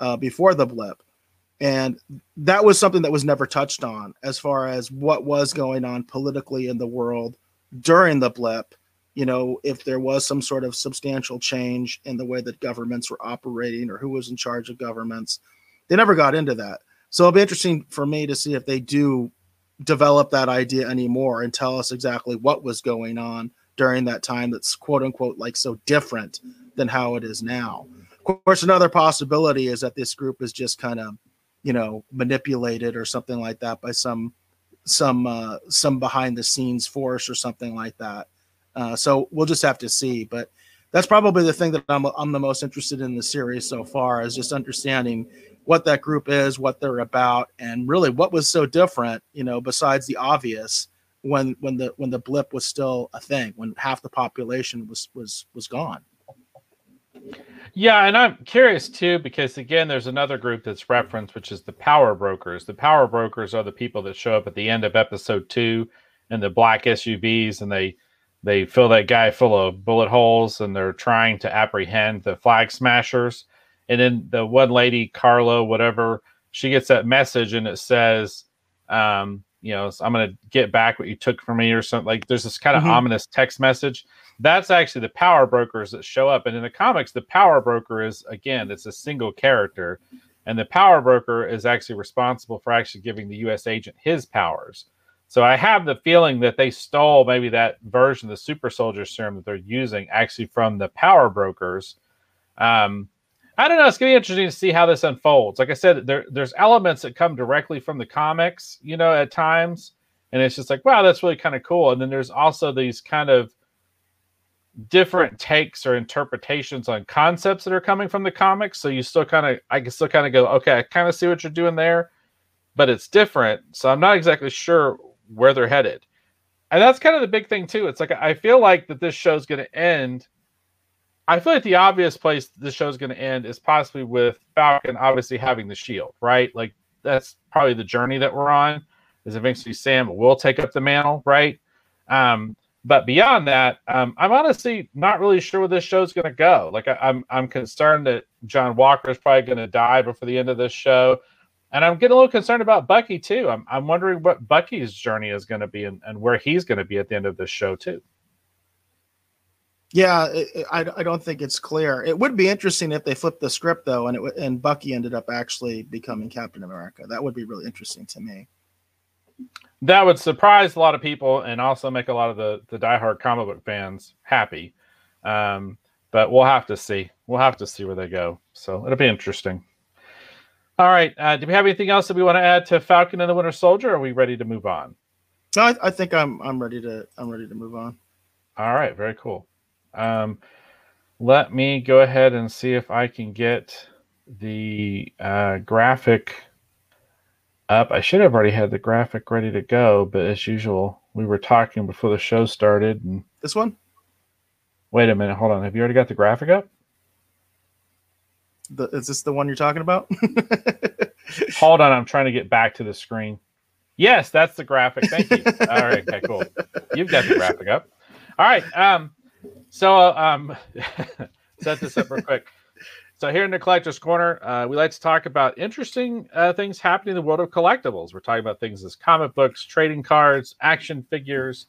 uh, before the blip. And that was something that was never touched on as far as what was going on politically in the world during the blip. You know if there was some sort of substantial change in the way that governments were operating or who was in charge of governments they never got into that. So it'll be interesting for me to see if they do develop that idea anymore and tell us exactly what was going on during that time that's quote unquote like so different than how it is now of course another possibility is that this group is just kind of you know manipulated or something like that by some some uh, some behind the scenes force or something like that. Uh, so we'll just have to see. But that's probably the thing that I'm I'm the most interested in the series so far is just understanding what that group is, what they're about, and really what was so different, you know, besides the obvious when when the when the blip was still a thing, when half the population was was was gone. Yeah, and I'm curious too because again, there's another group that's referenced, which is the power brokers. The power brokers are the people that show up at the end of episode two in the black SUVs, and they they fill that guy full of bullet holes, and they're trying to apprehend the flag smashers. And then the one lady, Carla, whatever, she gets that message, and it says, um, you know, I'm going to get back what you took from me, or something. Like there's this kind of mm-hmm. ominous text message that's actually the power brokers that show up. And in the comics, the power broker is again, it's a single character, and the power broker is actually responsible for actually giving the U.S. agent his powers. So I have the feeling that they stole maybe that version of the super soldier serum that they're using actually from the power brokers. Um, I don't know. It's gonna be interesting to see how this unfolds. Like I said, there there's elements that come directly from the comics, you know, at times, and it's just like, wow, that's really kind of cool. And then there's also these kind of different takes or interpretations on concepts that are coming from the comics. So you still kind of, I can still kind of go, okay, I kind of see what you're doing there, but it's different. So I'm not exactly sure where they're headed. And that's kind of the big thing too. It's like I feel like that this show's to end. I feel like the obvious place this show's going to end is possibly with Falcon obviously having the shield, right? Like that's probably the journey that we're on. Is eventually Sam will take up the mantle, right? Um, but beyond that, um, I'm honestly not really sure where this show's going to go. Like I, am I'm, I'm concerned that John Walker is probably going to die before the end of this show, and I'm getting a little concerned about Bucky too. I'm I'm wondering what Bucky's journey is going to be and, and where he's going to be at the end of this show too. Yeah, it, I, I don't think it's clear. It would be interesting if they flipped the script though, and it and Bucky ended up actually becoming Captain America. That would be really interesting to me that would surprise a lot of people and also make a lot of the the diehard comic book fans happy. Um, but we'll have to see. We'll have to see where they go. So it'll be interesting. All right. Uh, do we have anything else that we want to add to Falcon and the Winter Soldier? are we ready to move on? No, I, I, think I'm I'm ready to I'm ready to move on. All right. Very cool. Um, let me go ahead and see if I can get the uh, graphic up. I should have already had the graphic ready to go, but as usual, we were talking before the show started. And this one? Wait a minute, hold on. Have you already got the graphic up? The, is this the one you're talking about? [laughs] hold on, I'm trying to get back to the screen. Yes, that's the graphic. Thank you. [laughs] All right, okay, cool. You've got the graphic up. All right. Um, so um, [laughs] set this up real quick. So here in the collector's corner, uh, we like to talk about interesting uh, things happening in the world of collectibles. We're talking about things as comic books, trading cards, action figures,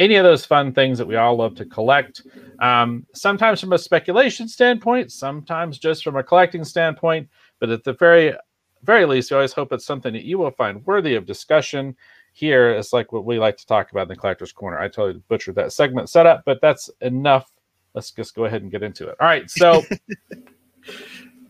any of those fun things that we all love to collect. Um, sometimes from a speculation standpoint, sometimes just from a collecting standpoint. But at the very, very least, we always hope it's something that you will find worthy of discussion. Here is like what we like to talk about in the collector's corner. I totally butchered that segment setup, but that's enough. Let's just go ahead and get into it. All right, so. [laughs]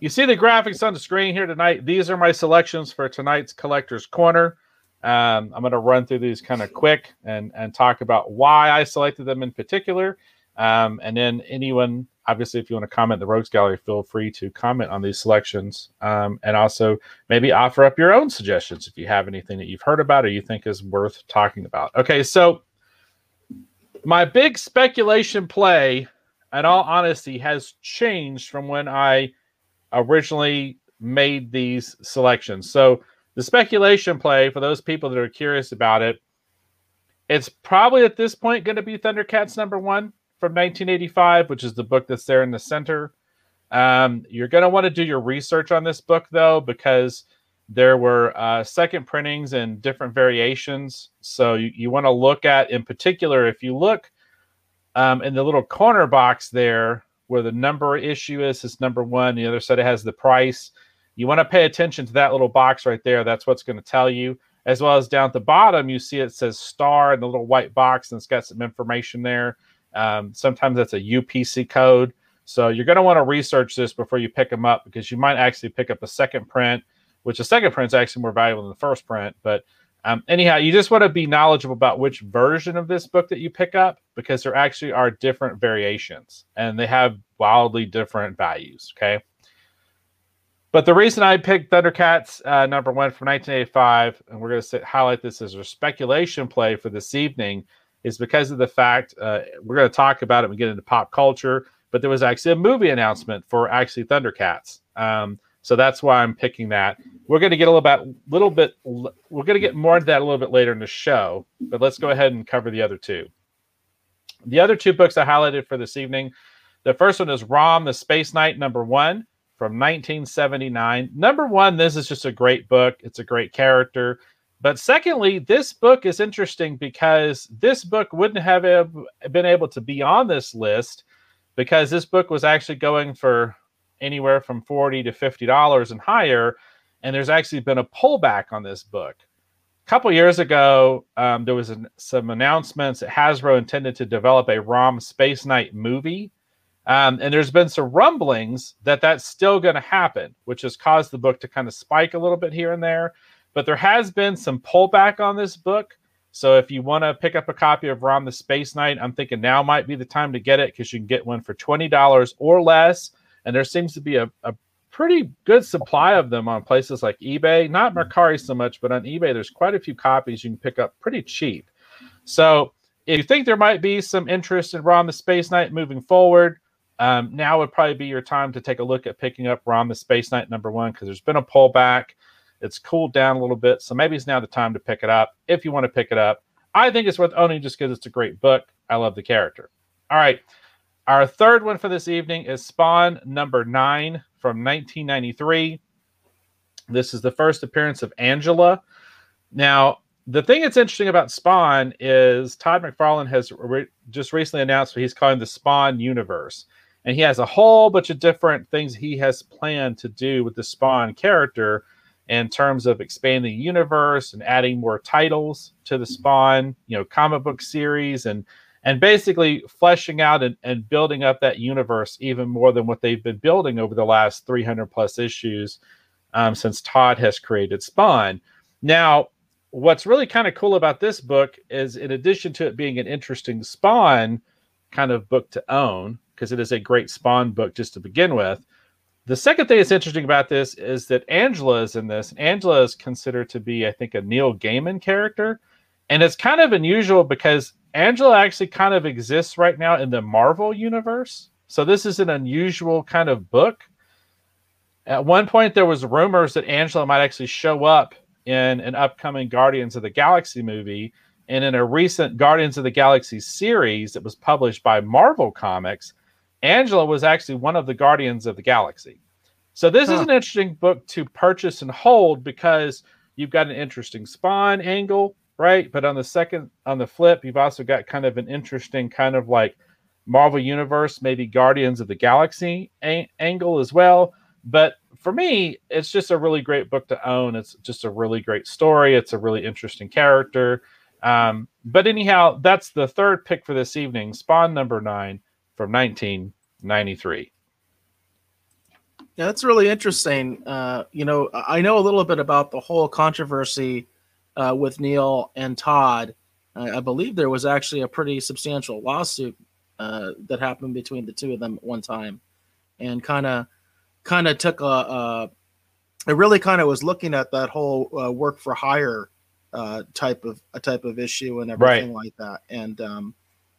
You see the graphics on the screen here tonight. These are my selections for tonight's Collector's Corner. Um, I'm going to run through these kind of quick and, and talk about why I selected them in particular. Um, and then anyone, obviously, if you want to comment the Rogues Gallery, feel free to comment on these selections, um, and also maybe offer up your own suggestions if you have anything that you've heard about or you think is worth talking about. Okay, so my big speculation play, in all honesty, has changed from when I originally made these selections. So the speculation play for those people that are curious about it, it's probably at this point going to be Thundercats number one from 1985, which is the book that's there in the center. Um, you're going to want to do your research on this book though, because there were uh, second printings and different variations. So you, you want to look at, in particular, if you look um, in the little corner box there where the number issue is, is number one. The other side it has the price. You want to pay attention to that little box right there. That's what's going to tell you. As well as down at the bottom, you see it says star in the little white box and it's got some information there. Um, sometimes that's a UPC code. So you're going to want to research this before you pick them up because you might actually pick up a second print, which a second print is actually more valuable than the first print. But um, anyhow, you just want to be knowledgeable about which version of this book that you pick up because there actually are different variations and they have wildly different values. Okay. But the reason I picked Thundercats uh, number one from 1985, and we're going to highlight this as a speculation play for this evening, is because of the fact uh, we're going to talk about it We get into pop culture. But there was actually a movie announcement for actually Thundercats. Um, so that's why I'm picking that. We're going to get a little bit, little bit, we're going to get more into that a little bit later in the show. But let's go ahead and cover the other two. The other two books I highlighted for this evening. The first one is Rom, the Space Knight, number one from 1979. Number one, this is just a great book. It's a great character. But secondly, this book is interesting because this book wouldn't have been able to be on this list because this book was actually going for anywhere from 40 to 50 dollars and higher. And there's actually been a pullback on this book. A couple years ago um, there was an, some announcements that hasbro intended to develop a rom space knight movie. Um, and there's been some rumblings that that's still going to happen, which has caused the book to kind of spike a little bit here and there. But there has been some pullback on this book. So if you want to pick up a copy of Rom the Space Knight, I'm thinking now might be the time to get it because you can get one for $20 or less. And there seems to be a, a pretty good supply of them on places like eBay. Not Mercari so much, but on eBay, there's quite a few copies you can pick up pretty cheap. So if you think there might be some interest in Rom the Space Knight moving forward, um, now would probably be your time to take a look at picking up Rom the Space Knight number one because there's been a pullback. It's cooled down a little bit. So maybe it's now the time to pick it up if you want to pick it up. I think it's worth owning just because it's a great book. I love the character. All right. Our third one for this evening is Spawn number nine from 1993. This is the first appearance of Angela. Now, the thing that's interesting about Spawn is Todd McFarlane has re- just recently announced what he's calling the Spawn universe and he has a whole bunch of different things he has planned to do with the Spawn character in terms of expanding the universe and adding more titles to the Spawn, you know, comic book series and and basically fleshing out and, and building up that universe even more than what they've been building over the last 300 plus issues um, since Todd has created Spawn. Now, what's really kind of cool about this book is, in addition to it being an interesting Spawn kind of book to own, because it is a great Spawn book just to begin with. The second thing that's interesting about this is that Angela is in this. Angela is considered to be, I think, a Neil Gaiman character. And it's kind of unusual because Angela actually kind of exists right now in the Marvel universe. So this is an unusual kind of book. At one point, there was rumors that Angela might actually show up in an upcoming Guardians of the Galaxy movie. And in a recent Guardians of the Galaxy series that was published by Marvel Comics, Angela was actually one of the Guardians of the Galaxy. So this huh. is an interesting book to purchase and hold because you've got an interesting spawn angle, right? But on the second on the flip, you've also got kind of an interesting kind of like Marvel Universe, maybe Guardians of the Galaxy a- angle as well. But for me, it's just a really great book to own. It's just a really great story. It's a really interesting character. Um, but anyhow, that's the third pick for this evening, Spawn number nine from 1993. Yeah, that's really interesting. Uh, you know, I know a little bit about the whole controversy uh, with Neil and Todd. I, I, believe there was actually a pretty substantial lawsuit uh, that happened between the two of them at one time, and kind of kind of took a, a it really kind of was looking at that whole uh, work for hire uh, type of a type of issue and everything right. like that. And um,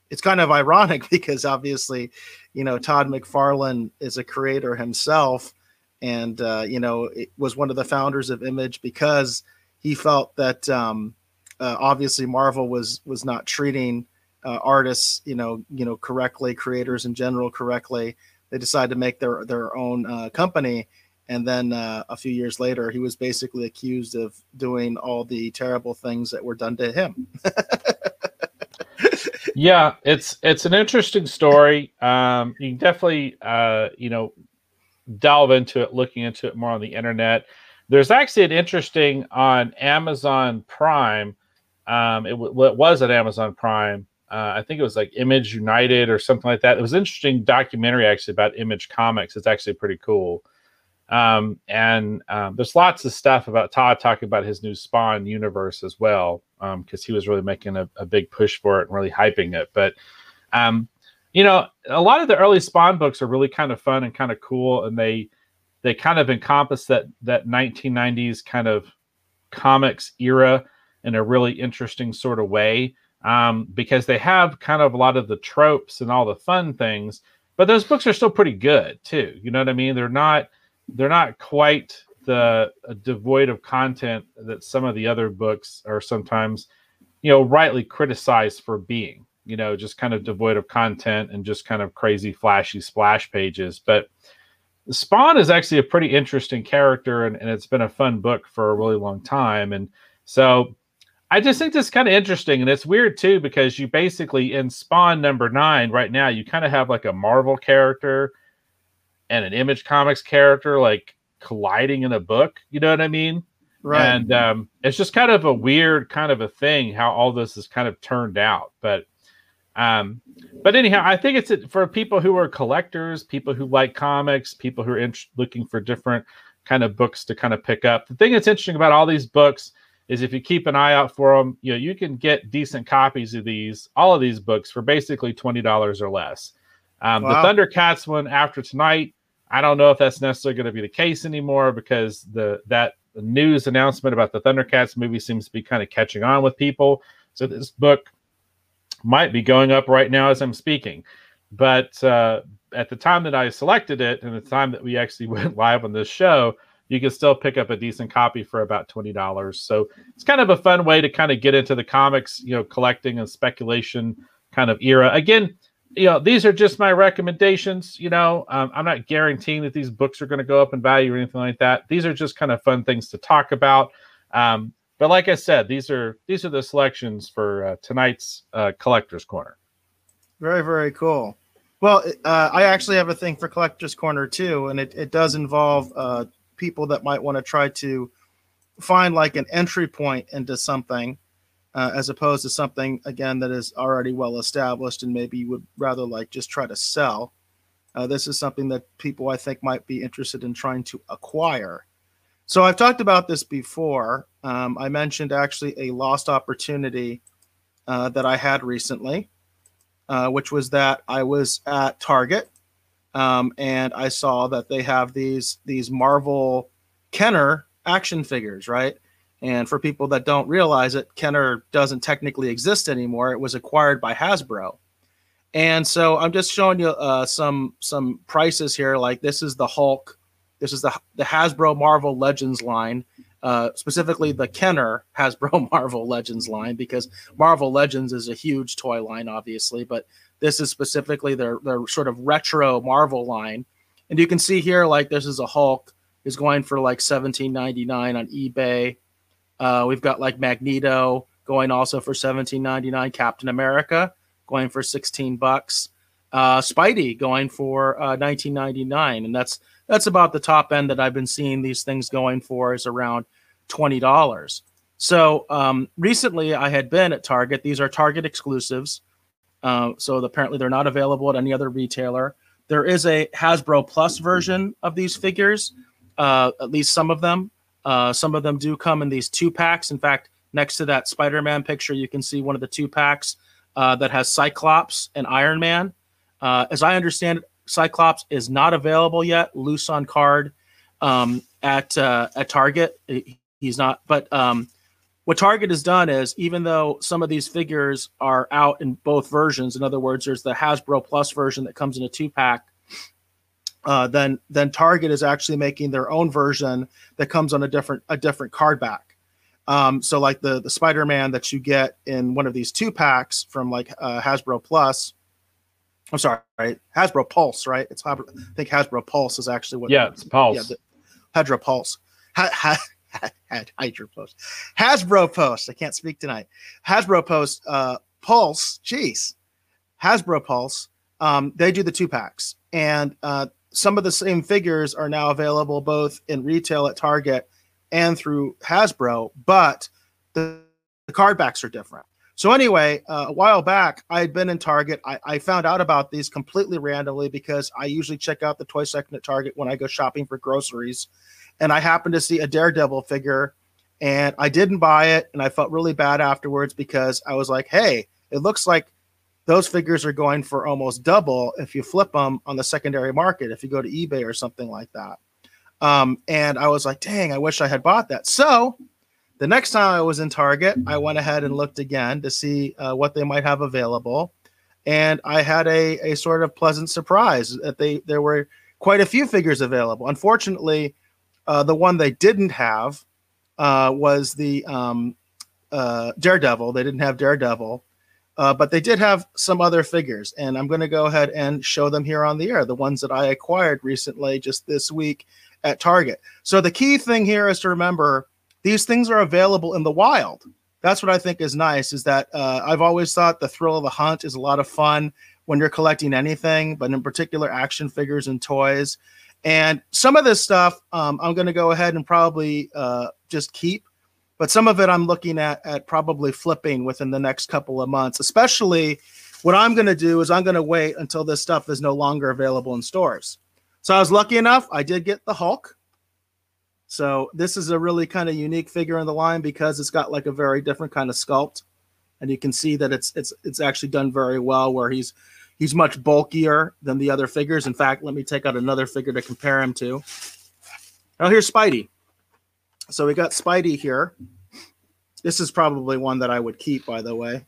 it's kind of ironic [laughs] because obviously, you know, Todd McFarlane is a creator himself, and uh, you know, was one of the founders of Image because he felt that um, uh, obviously Marvel was was not treating uh, artists, you know, you know, correctly, creators in general correctly. They decided to make their their own uh, company and then uh, a few years later he was basically accused of doing all the terrible things that were done to him [laughs] yeah it's it's an interesting story um, you can definitely uh, you know delve into it looking into it more on the internet there's actually an interesting on amazon prime um, it, it was at amazon prime uh, I think it was like Image United or something like that. It was an interesting documentary actually about Image Comics. It's actually pretty cool. Um, and um, there's lots of stuff about Todd talking about his new Spawn universe as well, because um, he was really making a, a, big push for it and really hyping it. But, um, you know, a lot of the early Spawn books are really kind of fun and kind of cool, and they they kind of encompass that that 1990s kind of comics era in a really interesting sort of way, um, because they have kind of a lot of the tropes and all the fun things. But those books are still pretty good too. You know what I mean? They're not they're not quite the uh, devoid of content that some of the other books are sometimes, you know, rightly criticized for being. You know, just kind of devoid of content and just kind of crazy, flashy splash pages. But Spawn is actually a pretty interesting character, and, and it's been a fun book for a really long time. And so I just think this kind of interesting, and it's weird too because you basically in Spawn number nine right now you kind of have like a Marvel character and an Image Comics character like colliding in a book. You know what I mean? Right. And um, it's just kind of a weird kind of a thing how all this is kind of turned out. But um, but anyhow, I think it's for people who are collectors, people who like comics, people who are in- looking for different kind of books to kind of pick up. The thing that's interesting about all these books is if you keep an eye out for them, you know, you can get decent copies of these, all of these books for basically $20 or less. Um, wow. The Thundercats one after tonight, I don't know if that's necessarily going to be the case anymore because the that news announcement about the Thundercats movie seems to be kind of catching on with people. So this book might be going up right now as I'm speaking. But uh, at the time that I selected it and the time that we actually [laughs] went live on this show, you can still pick up a decent copy for about $20. So it's kind of a fun way to kind of get into the comics, you know, collecting and speculation kind of era. Again, you know, these are just my recommendations. You know, um, I'm not guaranteeing that these books are going to go up in value or anything like that. These are just kind of fun things to talk about. Um, but like I said, these are these are the selections for uh, tonight's uh, collectors corner. Very very cool. Well, uh, I actually have a thing for collectors corner too, and it, it does involve uh, people that might want to try to find like an entry point into something uh, as opposed to something again that is already well established and maybe you would rather like just try to sell. Uh, this is something that people I think might be interested in trying to acquire. So I've talked about this before. Um, I mentioned actually a lost opportunity uh, that I had recently, uh, which was that I was at Target um, and I saw that they have these these Marvel Kenner action figures, right? And for people that don't realize it, Kenner doesn't technically exist anymore. It was acquired by Hasbro. And so I'm just showing you uh, some some prices here. Like this is the Hulk. This is the the Hasbro Marvel Legends line, uh, specifically the Kenner Hasbro [laughs] Marvel Legends line, because Marvel Legends is a huge toy line, obviously, but this is specifically their their sort of retro Marvel line. And you can see here, like this is a Hulk is going for like 17.99 on eBay. Uh, we've got like Magneto going also for 17.99. Captain America going for 16 bucks. Uh, Spidey going for uh, 19.99, and that's that's about the top end that I've been seeing these things going for is around twenty dollars. So um, recently, I had been at Target. These are Target exclusives, uh, so apparently they're not available at any other retailer. There is a Hasbro Plus version of these figures, uh, at least some of them. Uh, some of them do come in these two packs. In fact, next to that Spider Man picture, you can see one of the two packs uh, that has Cyclops and Iron Man. Uh, as I understand it, Cyclops is not available yet, loose on card um, at uh, at Target. He's not, but um, what Target has done is, even though some of these figures are out in both versions, in other words, there's the Hasbro Plus version that comes in a two pack. Uh, then then Target is actually making their own version that comes on a different a different card back. Um, so like the the Spider Man that you get in one of these two packs from like uh, Hasbro Plus. I'm sorry, right? Hasbro Pulse, right? It's I think Hasbro Pulse is actually what. Yeah, it's Pulse. Yeah, the, Hasbro Pulse. Ha, ha, [laughs] Hydro Post. Hasbro Post. I can't speak tonight. Hasbro Post. Uh, Pulse. Jeez. Hasbro Pulse. Um, they do the two packs, and uh, some of the same figures are now available both in retail at Target and through Hasbro, but the, the card backs are different. So anyway, uh, a while back, I had been in Target. I, I, found out about these completely randomly because I usually check out the toy section at Target when I go shopping for groceries and I happened to see a Daredevil figure and I didn't buy it and I felt really bad afterwards because I was like, "Hey, it looks like those figures are going for almost double if you flip them on the secondary market if you go to eBay or something like that." Um, and I was like, "Dang, I wish I had bought that." So, the next time I was in Target, I went ahead and looked again to see uh, what they might have available, and I had a a sort of pleasant surprise that they there were quite a few figures available. Unfortunately, uh, the one they didn't have uh, was the um, uh, Daredevil. They didn't have Daredevil, uh, but they did have some other figures, and I'm going to go ahead and show them here on the air. The ones that I acquired recently, just this week at Target. So the key thing here is to remember these things are available in the wild. That's what I think is nice. Is that uh, I've always thought the thrill of the hunt is a lot of fun when you're collecting anything, but in particular action figures and toys. And some of this stuff um, I'm going to go ahead and probably uh, just keep, but some of it I'm looking at at probably flipping within the next couple of months. Especially, what I'm going to do is I'm going to wait until this stuff is no longer available in stores. So I was lucky enough; I did get the Hulk. So this is a really kind of unique figure in the line because it's got like a very different kind of sculpt, and you can see that it's it's it's actually done very well. Where he's He's much bulkier than the other figures. In fact, let me take out another figure to compare him to. Now here's Spidey. So we got Spidey here. This is probably one that I would keep, by the way,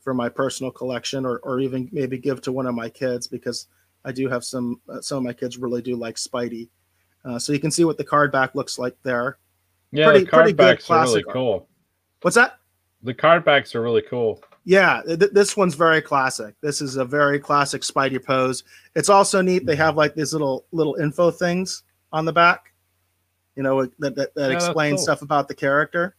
for my personal collection, or, or even maybe give to one of my kids because I do have some. Uh, some of my kids really do like Spidey. Uh, so you can see what the card back looks like there. Yeah, pretty, the card backs are really cool. What's that? The card backs are really cool. Yeah, th- this one's very classic. This is a very classic Spidey pose. It's also neat. They have like these little little info things on the back, you know, that that, that yeah, explain cool. stuff about the character.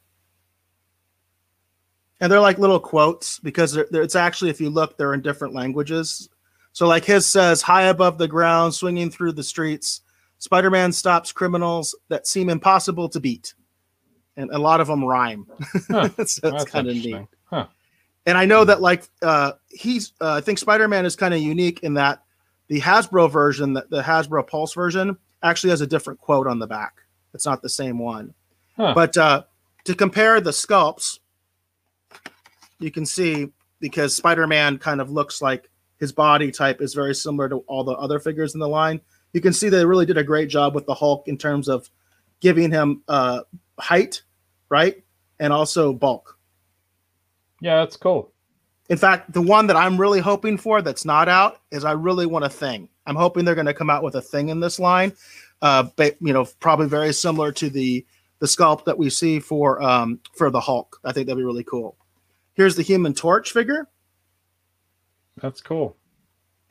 And they're like little quotes because they're, they're, it's actually, if you look, they're in different languages. So, like his says, "High above the ground, swinging through the streets, Spider-Man stops criminals that seem impossible to beat." And a lot of them rhyme, huh. [laughs] so it's kind of neat. Huh. And I know that like uh, he's uh, I think Spider-Man is kind of unique in that the Hasbro version, the, the Hasbro Pulse version, actually has a different quote on the back. It's not the same one. Huh. But uh, to compare the sculpts, you can see because Spider-Man kind of looks like his body type is very similar to all the other figures in the line. You can see they really did a great job with the Hulk in terms of giving him uh, height, right, and also bulk. Yeah, that's cool. In fact, the one that I'm really hoping for that's not out is I really want a thing. I'm hoping they're going to come out with a thing in this line, uh, but you know, probably very similar to the the sculpt that we see for um for the Hulk. I think that'd be really cool. Here's the Human Torch figure. That's cool.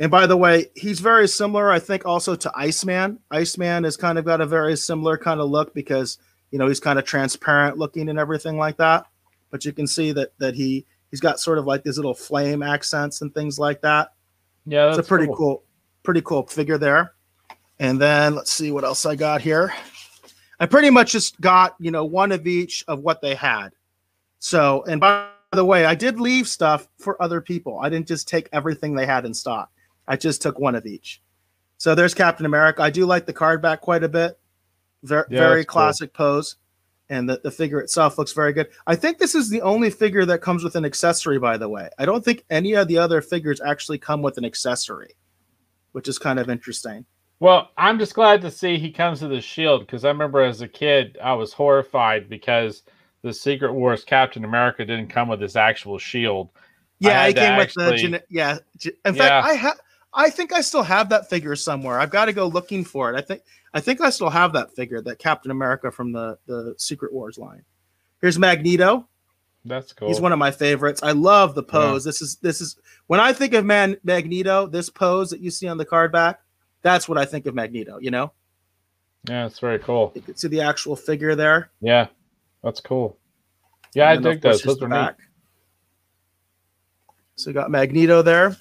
And by the way, he's very similar, I think, also to Iceman. Iceman has kind of got a very similar kind of look because you know he's kind of transparent looking and everything like that but you can see that that he he's got sort of like these little flame accents and things like that. Yeah, it's a pretty cool. cool, pretty cool figure there. And then let's see what else I got here. I pretty much just got you know one of each of what they had. So, and by the way, I did leave stuff for other people. I didn't just take everything they had in stock. I just took one of each. So there's Captain America. I do like the card back quite a bit. Very, yeah, very classic cool. pose and the, the figure itself looks very good. I think this is the only figure that comes with an accessory, by the way. I don't think any of the other figures actually come with an accessory. which is kind of interesting. Well, I'm just glad to see he comes to the Shield because I remember as a kid I was horrified because the Secret Wars Captain America didn't come with his actual shield. Yeah, he came actually, with the yeah. In fact, yeah. I have. I think I still have that figure somewhere. I've got to go looking for it. I think I think I still have that figure, that Captain America from the the Secret Wars line. Here's Magneto. That's cool. He's one of my favorites. I love the pose. Yeah. This is this is when I think of man Magneto, this pose that you see on the card back, that's what I think of Magneto, you know? Yeah, it's very cool. You can see the actual figure there. Yeah, that's cool. Yeah, and I dig those. Those are back. So you got Magneto there.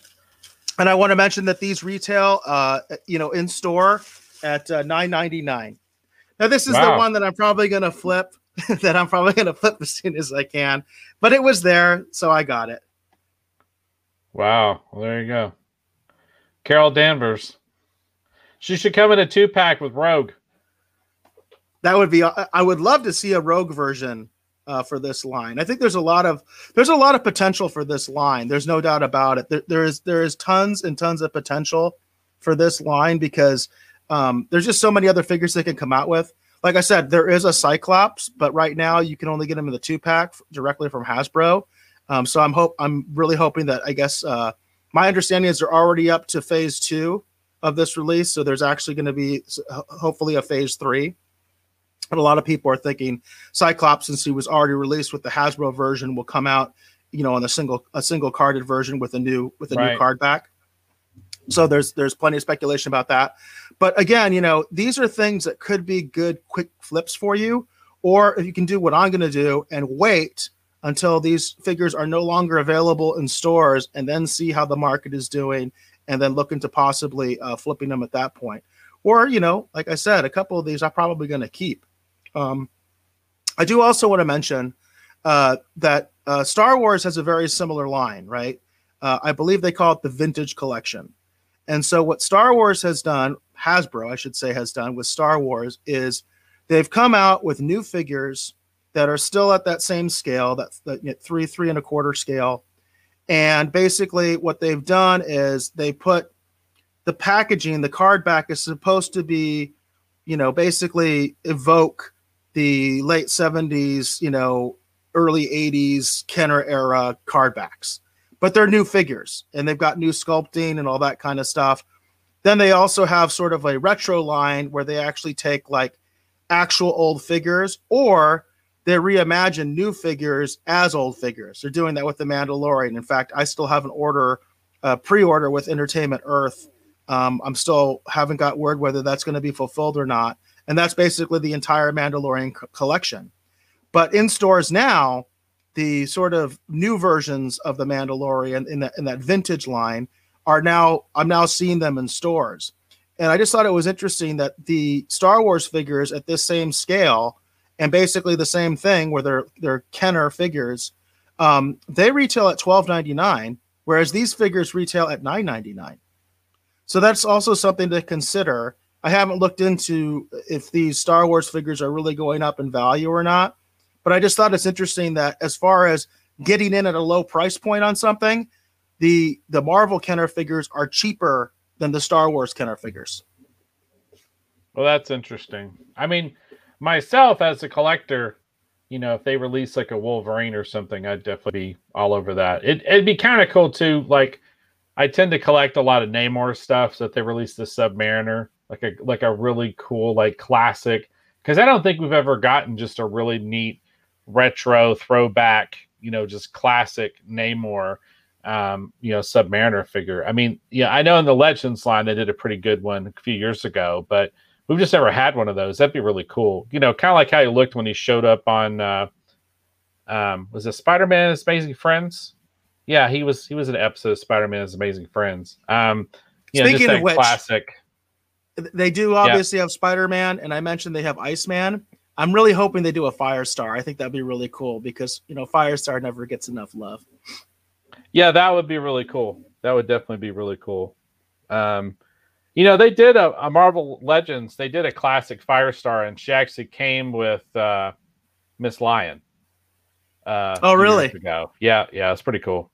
And I want to mention that these retail, uh, you know, in store at uh, nine ninety nine. Now this is wow. the one that I'm probably going to flip. [laughs] that I'm probably going to flip as soon as I can, but it was there, so I got it. Wow, well, there you go. Carol Danvers. She should come in a two pack with Rogue. That would be. I would love to see a Rogue version uh, for this line. I think there's a lot of there's a lot of potential for this line. There's no doubt about it. There, there is there is tons and tons of potential for this line because um, there's just so many other figures they can come out with. Like I said, there is a Cyclops, but right now you can only get them in the two pack directly from Hasbro. Um, so I'm hope I'm really hoping that I guess uh, my understanding is they're already up to phase two of this release, so there's actually going to be hopefully a phase three. And a lot of people are thinking Cyclops, since he was already released with the Hasbro version, will come out, you know, on a single a single carded version with a new with a right. new card back. So there's there's plenty of speculation about that. But again, you know, these are things that could be good quick flips for you. Or if you can do what I'm going to do and wait until these figures are no longer available in stores and then see how the market is doing and then look into possibly uh, flipping them at that point. Or, you know, like I said, a couple of these I'm probably going to keep. Um, I do also want to mention uh, that uh, Star Wars has a very similar line, right? Uh, I believe they call it the Vintage Collection. And so, what Star Wars has done, Hasbro, I should say, has done with Star Wars is they've come out with new figures that are still at that same scale, that, that you know, three, three and a quarter scale. And basically, what they've done is they put the packaging, the card back is supposed to be, you know, basically evoke the late 70s, you know, early 80s Kenner era card backs but they're new figures and they've got new sculpting and all that kind of stuff. Then they also have sort of a retro line where they actually take like actual old figures or they reimagine new figures as old figures. They're doing that with the Mandalorian. In fact, I still have an order, uh, pre-order with Entertainment Earth. Um, I'm still haven't got word whether that's going to be fulfilled or not. And that's basically the entire Mandalorian co- collection. But in stores now, the sort of new versions of the Mandalorian in that in that vintage line are now I'm now seeing them in stores. And I just thought it was interesting that the Star Wars figures at this same scale and basically the same thing where they're they're Kenner figures, um, they retail at twelve ninety nine, whereas these figures retail at nine ninety nine. So that's also something to consider. I haven't looked into if these Star Wars figures are really going up in value or not, but I just thought it's interesting that as far as getting in at a low price point on something, the the Marvel Kenner figures are cheaper than the Star Wars Kenner figures. Well, that's interesting. I mean, myself as a collector, you know, if they release like a Wolverine or something, I'd definitely be all over that. It, it'd be kind of cool too. Like, I tend to collect a lot of Namor stuff, so if they release the Submariner, like a like a really cool like classic, because I don't think we've ever gotten just a really neat retro throwback, you know, just classic Namor, um, you know, Submariner figure. I mean, yeah, I know in the Legends line they did a pretty good one a few years ago, but we've just never had one of those. That'd be really cool. You know, kind of like how he looked when he showed up on, uh, um, was it Spider Man Man's Amazing Friends? Yeah, he was. He was an episode of Spider Man Man's Amazing Friends. Um, you Speaking know, of which, classic. They do obviously yeah. have Spider Man, and I mentioned they have Iceman. I'm really hoping they do a Firestar. I think that'd be really cool because you know Firestar never gets enough love. Yeah, that would be really cool. That would definitely be really cool. Um, you know, they did a, a, Marvel Legends. They did a classic Firestar, and she actually came with uh, Ms. Lion. Uh, oh, really? Ago. Yeah, yeah, it's pretty cool.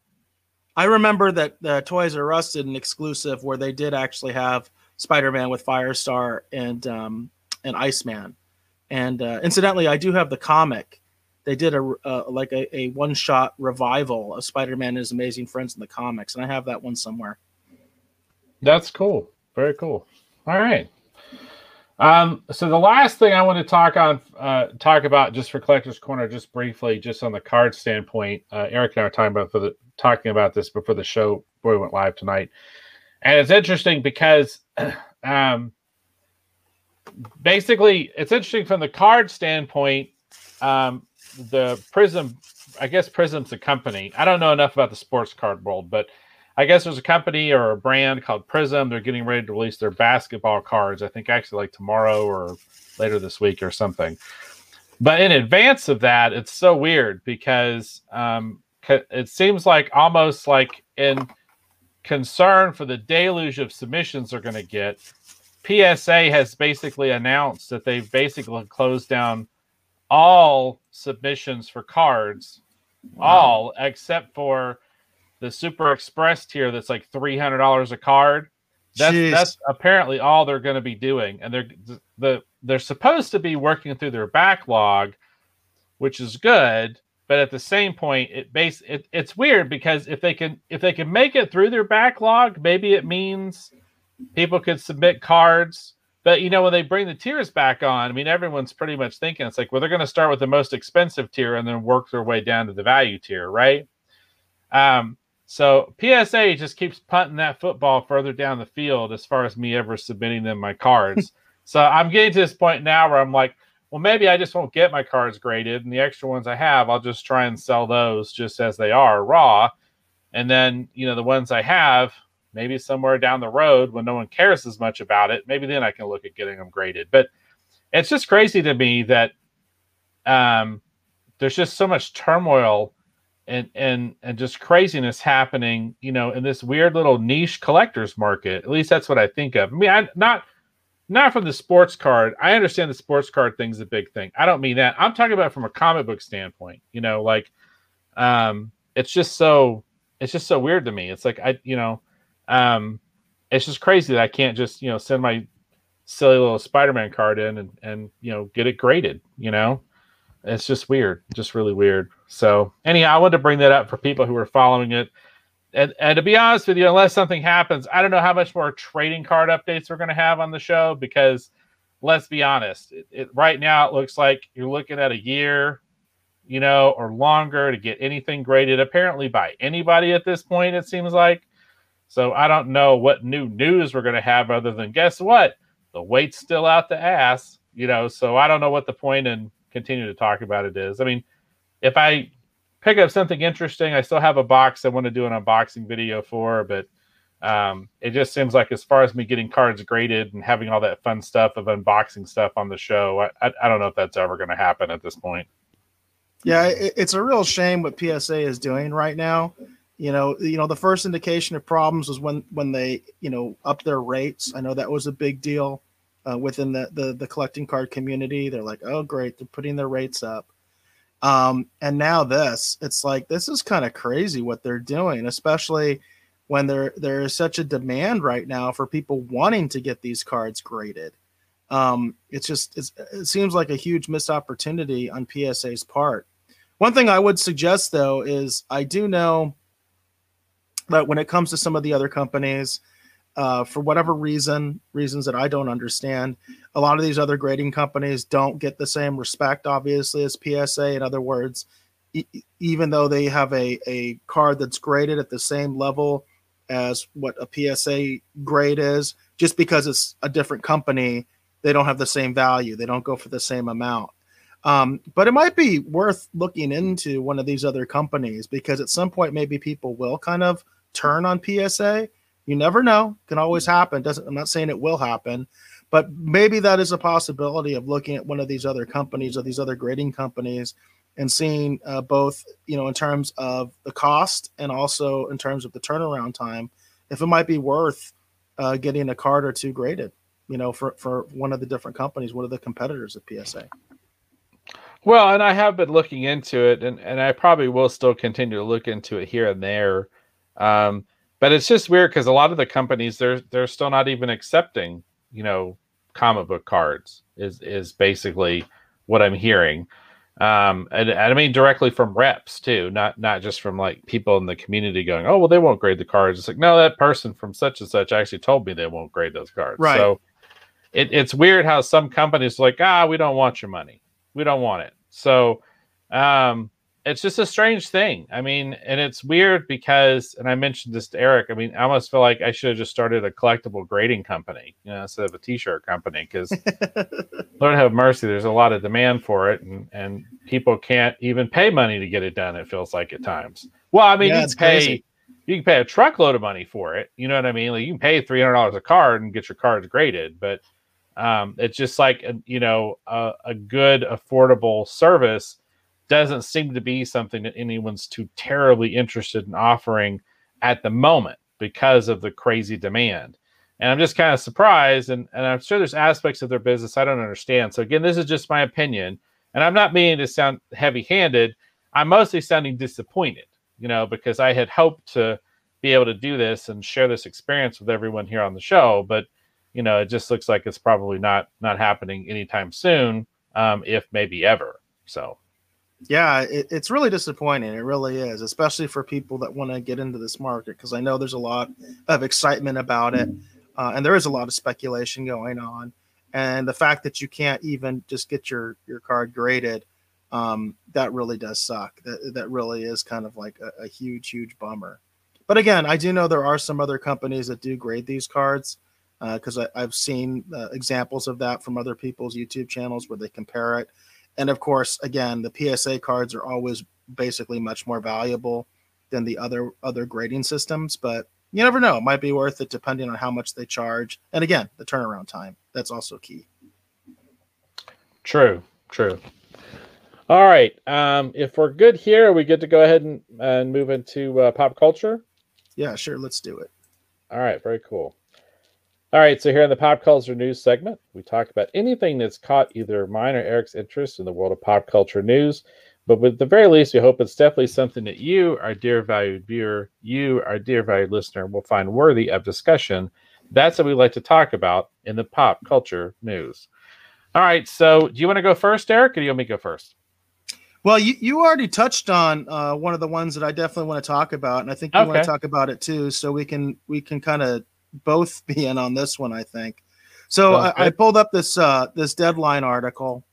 I remember that the Toys R Us did an exclusive where they did actually have Spider-Man with Firestar and um, and Iceman. And uh, incidentally, I do have the comic. They did a uh, like a, a one-shot revival of Spider-Man and his amazing friends in the comics, and I have that one somewhere. That's cool. Very cool. All right. Um, so the last thing I want to talk on, uh, talk about just for Collectors Corner, just briefly, just on the card standpoint. Uh, Eric and I were talking about for the talking about this before the show before we went live tonight, and it's interesting because, [clears throat] um, basically, it's interesting from the card standpoint. Um, the Prizm, I guess Prizm's a company. I don't know enough about the sports card world, but I guess there's a company or a brand called Prizm. They're getting ready to release their basketball cards. I think actually like tomorrow or later this week or something. But in advance of that, it's so weird because um, it seems like almost like in concern for the deluge of submissions they're going to get, PSA has basically announced that they've basically closed down all submissions for cards, wow. all except for the Super Express tier that's like three hundred dollars a card. That's Jeez. that's apparently all they're going to be doing, and they're the they're supposed to be working through their backlog, which is good. But at the same point, it base it, it's weird because if they can if they can make it through their backlog, maybe it means people could submit cards. But you know, when they bring the tiers back on, I mean, everyone's pretty much thinking it's like, well, they're going to start with the most expensive tier and then work their way down to the value tier, right? Um, so PSA just keeps punting that football further down the field as far as me ever submitting them my cards. [laughs] so I'm getting to this point now where I'm like, well, maybe I just won't get my cards graded, and the extra ones I have, I'll just try and sell those just as they are raw. And then, you know, the ones I have, maybe somewhere down the road when no one cares as much about it, maybe then I can look at getting them graded. But it's just crazy to me that um, there's just so much turmoil and and and just craziness happening, you know, in this weird little niche collectors market. At least that's what I think of. I mean, I not not from the sports card. I understand the sports card thing's a big thing. I don't mean that. I'm talking about from a comic book standpoint. You know, like um it's just so it's just so weird to me. It's like I, you know, um it's just crazy that I can't just, you know, send my silly little Spider-Man card in and and you know, get it graded, you know? It's just weird, just really weird. So, anyhow, I wanted to bring that up for people who are following it. And, and to be honest with you, unless something happens, I don't know how much more trading card updates we're going to have on the show because let's be honest, it, it, right now it looks like you're looking at a year, you know, or longer to get anything graded, apparently by anybody at this point, it seems like. So I don't know what new news we're going to have other than guess what? The wait's still out the ass, you know. So I don't know what the point in continuing to talk about it is. I mean, if I pick up something interesting, I still have a box I want to do an unboxing video for, but um, it just seems like as far as me getting cards graded and having all that fun stuff of unboxing stuff on the show, I, I, I don't know if that's ever going to happen at this point. Yeah, it, it's a real shame what PSA is doing right now. You know, you know, the first indication of problems was when when they, you know, up their rates. I know that was a big deal uh, within the, the the collecting card community. They're like, oh great, they're putting their rates up. Um, and now this, it's like this is kind of crazy what they're doing, especially when there there is such a demand right now for people wanting to get these cards graded. Um, it's just it's, it seems like a huge missed opportunity on PSA's part. One thing I would suggest though is I do know that when it comes to some of the other companies, uh, for whatever reason, reasons that I don't understand, a lot of these other grading companies don't get the same respect, obviously, as PSA. In other words, e- even though they have a, a card that's graded at the same level as what a PSA grade is, just because it's a different company, they don't have the same value. They don't go for the same amount. Um, but it might be worth looking into one of these other companies because at some point, maybe people will kind of turn on PSA you never know. Can always happen. Doesn't I'm not saying it will happen, but maybe that is a possibility of looking at one of these other companies or these other grading companies and seeing uh, both, you know, in terms of the cost and also in terms of the turnaround time, if it might be worth uh, getting a card or two graded, you know, for for one of the different companies, one of the competitors of PSA. Well, and I have been looking into it, and and I probably will still continue to look into it here and there Um, but it's just weird because a lot of the companies they're they're still not even accepting, you know, comic book cards is is basically what I'm hearing. Um, and, and, I mean directly from reps too, not not just from like people in the community going, oh well, they won't grade the cards. It's like no, that person from such and such actually told me they won't grade those cards. Right. So it, it's weird how some companies like ah, we don't want your money, we don't want it. So um, it's just a strange thing. I mean, and it's weird because, and I mentioned this to Eric. I mean, I almost feel like I should have just started a collectible grading company, you know, instead of a T-shirt company. Because [laughs] Lord have mercy, there's a lot of demand for it, and and people can't even pay money to get it done. It feels like at times. Well, I mean, yeah, you can pay crazy. you can pay a truckload of money for it. You know what I mean? Like you can pay three hundred dollars a card and get your cards graded, but um, it's just like a, you know a, a good affordable service doesn't seem to be something that anyone's too terribly interested in offering at the moment because of the crazy demand. And I'm just kind of surprised, and, and I'm sure there's aspects of their business I don't understand. So again, this is just my opinion, and I'm not meaning to sound heavy-handed. I'm mostly sounding disappointed, you know, because I had hoped to be able to do this and share this experience with everyone here on the show, but you know, it just looks like it's probably not not happening anytime soon, um, if maybe ever. So yeah, it, it's really disappointing. It really is, especially for people that want to get into this market because I know there's a lot of excitement about it, uh, and there is a lot of speculation going on. And the fact that you can't even just get your your card graded, um, that really does suck. That that really is kind of like a, a huge, huge bummer. But again, I do know there are some other companies that do grade these cards because uh, I've seen uh, examples of that from other people's YouTube channels where they compare it and of course, again, the PSA cards are always basically much more valuable than the other other grading systems, but you never know. It might be worth it depending on how much they charge. And again, the turnaround time. That's also key. True, true. All right. Um, if we're good here, are we good to go ahead and, and move into uh, pop culture? Yeah, sure. Let's do it. All right. Very cool. All right, so here in the pop culture news segment, we talk about anything that's caught either mine or Eric's interest in the world of pop culture news. But with the very least, we hope it's definitely something that you, our dear valued viewer, you, our dear valued listener, will find worthy of discussion. That's what we like to talk about in the pop culture news. All right, so do you want to go first, Eric, or do you want me to go first? Well, you, you already touched on uh, one of the ones that I definitely want to talk about, and I think you okay. want to talk about it too. So we can we can kind of both [laughs] be in on this one, I think. So I, I, pulled up this uh, this deadline article,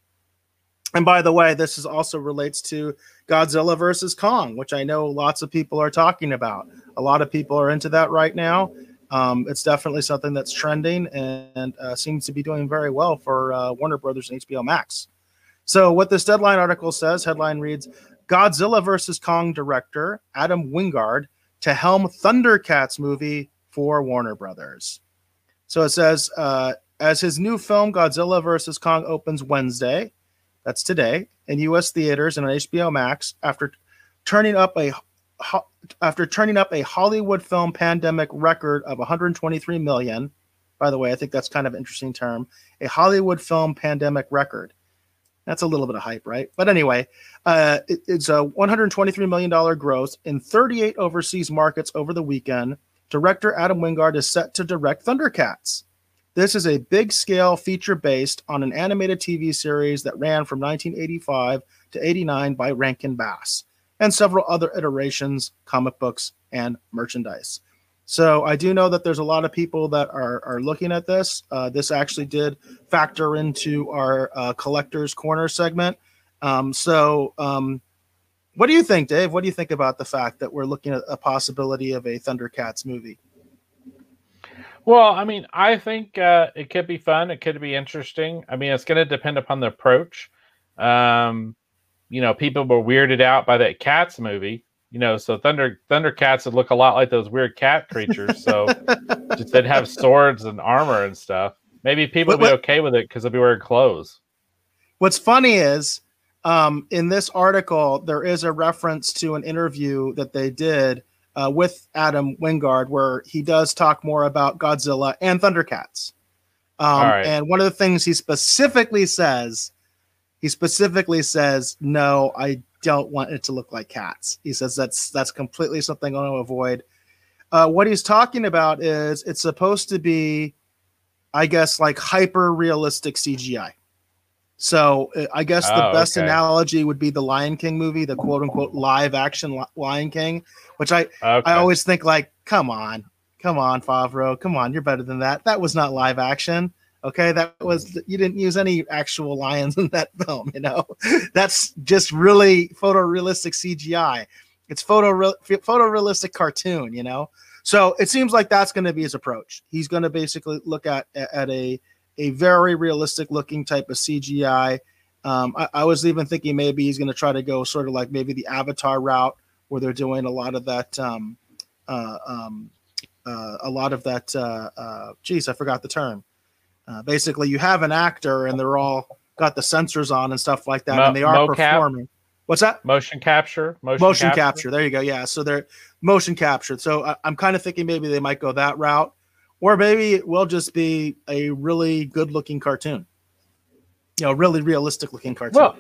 and by the way, this is also relates to Godzilla versus Kong, which I know lots of people are talking about. A lot of people are into that right now. Um, it's definitely something that's trending and uh, seems to be doing very well for uh, Warner Brothers and HBO Max. So, what this deadline article says headline reads Godzilla versus Kong director Adam Wingard to helm Thundercats movie for Warner Brothers. So it says, uh, as his new film Godzilla vs. Kong opens Wednesday, that's today, in U.S. theaters and on HBO Max, after turning up a after turning up a Hollywood film pandemic record of 123 million. By the way, I think that's kind of interesting term. A Hollywood film pandemic record. That's a little bit of hype, right? But anyway, uh, it, it's a 123 million dollar gross in 38 overseas markets over the weekend director Adam Wingard is set to direct Thundercats. This is a big scale feature based on an animated TV series that ran from 1985 to 89 by Rankin Bass and several other iterations, comic books, and merchandise. So I do know that there's a lot of people that are, are looking at this. Uh, this actually did factor into our uh, collectors corner segment. Um, so um, what do you think, Dave? What do you think about the fact that we're looking at a possibility of a Thundercats movie? Well, I mean, I think uh, it could be fun. It could be interesting. I mean, it's going to depend upon the approach. Um, you know, people were weirded out by that Cats movie. You know, so Thunder Thundercats would look a lot like those weird cat creatures. So [laughs] just they'd have swords and armor and stuff. Maybe people would be okay with it because they'll be wearing clothes. What's funny is um, in this article, there is a reference to an interview that they did uh, with Adam Wingard, where he does talk more about Godzilla and Thundercats. Um, right. And one of the things he specifically says, he specifically says, "No, I don't want it to look like cats." He says that's that's completely something I want to avoid. Uh, what he's talking about is it's supposed to be, I guess, like hyper realistic CGI. So uh, I guess the oh, best okay. analogy would be the Lion King movie, the quote unquote live action Lion King, which I okay. I always think like, come on, come on, Favreau, come on, you're better than that. That was not live action. Okay, that was you didn't use any actual lions [laughs] in that film. You know, that's just really photorealistic CGI. It's photo photorealistic cartoon. You know, so it seems like that's going to be his approach. He's going to basically look at at a a very realistic looking type of CGI. Um, I, I, was even thinking maybe he's going to try to go sort of like maybe the Avatar route, where they're doing a lot of that. Um, uh, um, uh, a lot of that. Uh, uh, geez, I forgot the term. Uh, basically, you have an actor, and they're all got the sensors on and stuff like that, Mo- and they are performing. What's that? Motion capture. Motion, motion capture. capture. There you go. Yeah. So they're motion captured. So I, I'm kind of thinking maybe they might go that route, or maybe it will just be a really good looking cartoon. You know, really realistic looking cartoon. Well,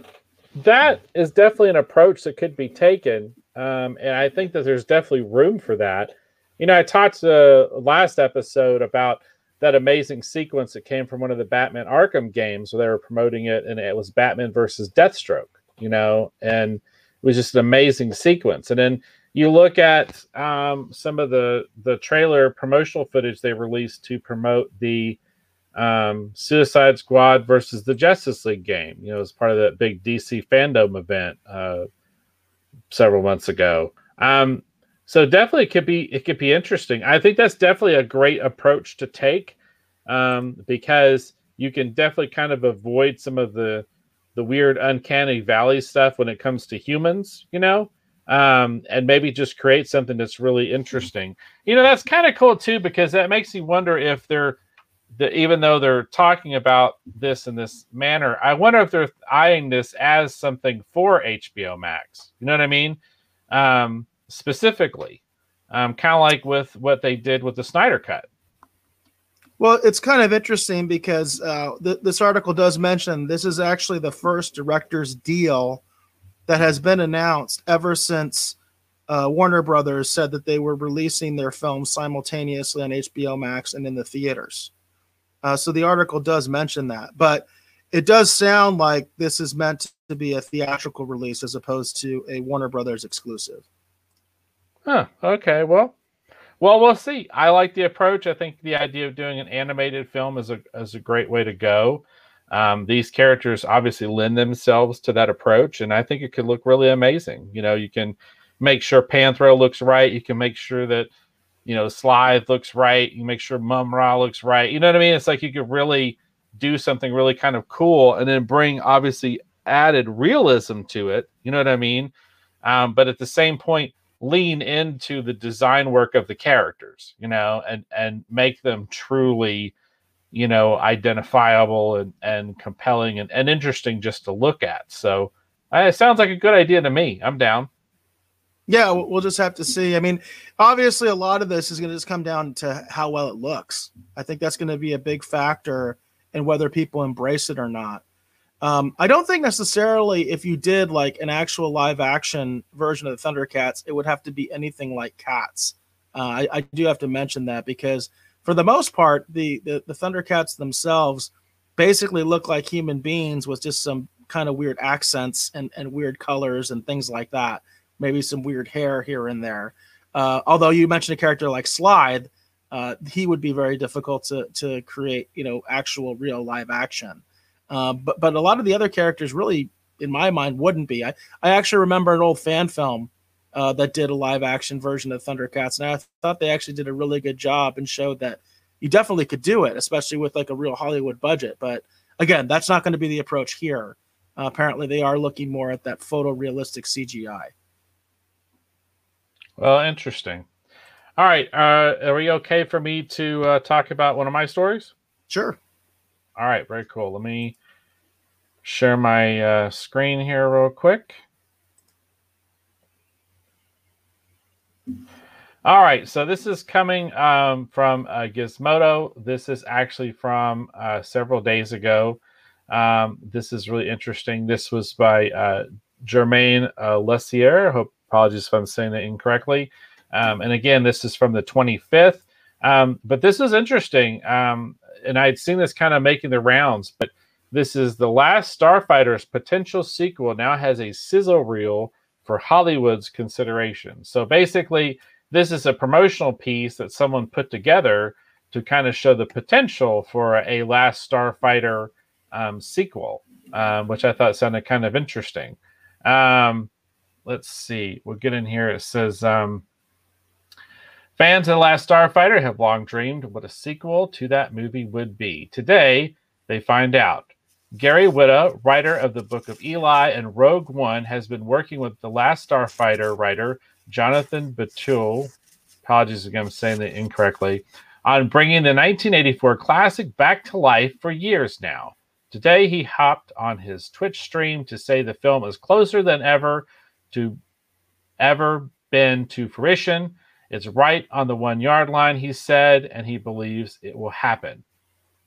that is definitely an approach that could be taken, um, and I think that there's definitely room for that. You know, I talked uh, last episode about that amazing sequence that came from one of the Batman Arkham games where they were promoting it, and it was Batman versus Deathstroke. You know, and it was just an amazing sequence. And then you look at um, some of the the trailer promotional footage they released to promote the um, Suicide Squad versus the Justice League game. You know, as part of that big DC fandom event uh, several months ago. Um, so definitely it could be it could be interesting. I think that's definitely a great approach to take um, because you can definitely kind of avoid some of the the weird uncanny valley stuff when it comes to humans, you know, um, and maybe just create something that's really interesting. You know, that's kind of cool too because that makes me wonder if they're the, even though they're talking about this in this manner, I wonder if they're eyeing this as something for HBO Max. You know what I mean? Um, specifically, um, kind of like with what they did with the Snyder Cut. Well, it's kind of interesting because uh, th- this article does mention this is actually the first director's deal that has been announced ever since uh, Warner Brothers said that they were releasing their films simultaneously on HBO Max and in the theaters. Uh, so the article does mention that, but it does sound like this is meant to be a theatrical release as opposed to a Warner Brothers exclusive. Huh. Okay. Well, well, we'll see. I like the approach. I think the idea of doing an animated film is a is a great way to go. Um, these characters obviously lend themselves to that approach, and I think it could look really amazing. You know, you can make sure Panthro looks right. You can make sure that you know Slithe looks right. You make sure Mumm-Ra looks right. You know what I mean? It's like you could really do something really kind of cool, and then bring obviously added realism to it. You know what I mean? Um, but at the same point, lean into the design work of the characters, you know, and and make them truly, you know, identifiable and and compelling and, and interesting just to look at. So uh, it sounds like a good idea to me. I'm down. Yeah, we'll just have to see. I mean, obviously, a lot of this is going to just come down to how well it looks. I think that's going to be a big factor in whether people embrace it or not. Um, I don't think necessarily if you did like an actual live action version of the Thundercats, it would have to be anything like Cats. Uh, I, I, do have to mention that because for the most part, the, the, the Thundercats themselves basically look like human beings with just some kind of weird accents and, and weird colors and things like that. Maybe some weird hair here and there. Uh, although you mentioned a character like Slithe, uh, he would be very difficult to to create, you know, actual real live action. Uh, but but a lot of the other characters really, in my mind, wouldn't be. I, I actually remember an old fan film uh, that did a live action version of Thundercats, and I thought they actually did a really good job and showed that you definitely could do it, especially with like a real Hollywood budget. But again, that's not going to be the approach here. Uh, apparently, they are looking more at that photorealistic CGI. Well, interesting. All right, uh, are we okay for me to uh, talk about one of my stories? Sure. All right, very cool. Let me share my uh, screen here real quick. All right, so this is coming um, from uh, Gizmodo. This is actually from uh, several days ago. Um, this is really interesting. This was by uh, Germain uh, Lussier. Hope apologies if I'm saying that incorrectly. Um, and again, this is from the 25th. Um, but this is interesting. Um, and I'd seen this kind of making the rounds, but this is the last Starfighter's potential sequel now has a sizzle reel for Hollywood's consideration. So basically, this is a promotional piece that someone put together to kind of show the potential for a Last Starfighter um, sequel, um, which I thought sounded kind of interesting. Um, let's see. We'll get in here. It says um, fans of The Last Starfighter have long dreamed what a sequel to that movie would be. Today, they find out. Gary Whitta, writer of the Book of Eli and Rogue One, has been working with The Last Starfighter writer Jonathan Betuel. Apologies if I'm saying that incorrectly on bringing the 1984 classic back to life for years now. Today, he hopped on his Twitch stream to say the film is closer than ever to ever been to fruition. It's right on the one yard line, he said, and he believes it will happen.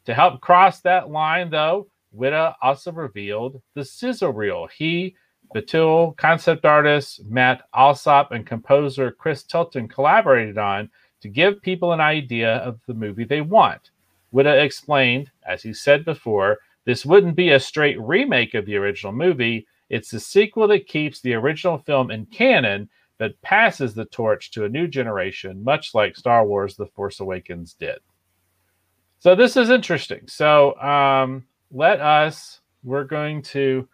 To help cross that line, though, Whitta also revealed the sizzle reel. He, Betuel, concept artist Matt Allsopp, and composer Chris Tilton collaborated on to give people an idea of the movie they want. Whitta explained, as he said before, this wouldn't be a straight remake of the original movie. It's a sequel that keeps the original film in canon, but passes the torch to a new generation, much like Star Wars The Force Awakens did. So this is interesting. So um, let us, we're going to,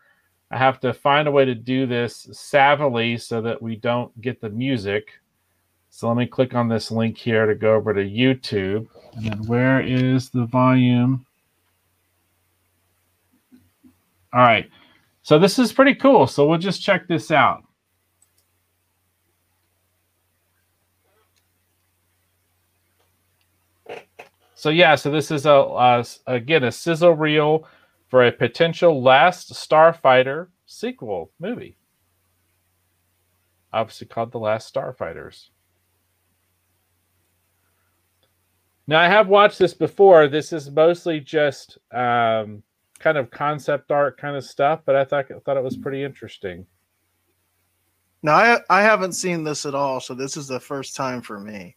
I have to find a way to do this savvily so that we don't get the music. So let me click on this link here to go over to YouTube. And then where is the volume? All right. So this is pretty cool. So we'll just check this out. So yeah, so this is a uh, again a sizzle reel for a potential Last Starfighter sequel movie. Obviously called The Last Starfighters. Now I have watched this before. This is mostly just um, kind of concept art kind of stuff, but I thought thought it was pretty interesting. Now I I haven't seen this at all, so this is the first time for me.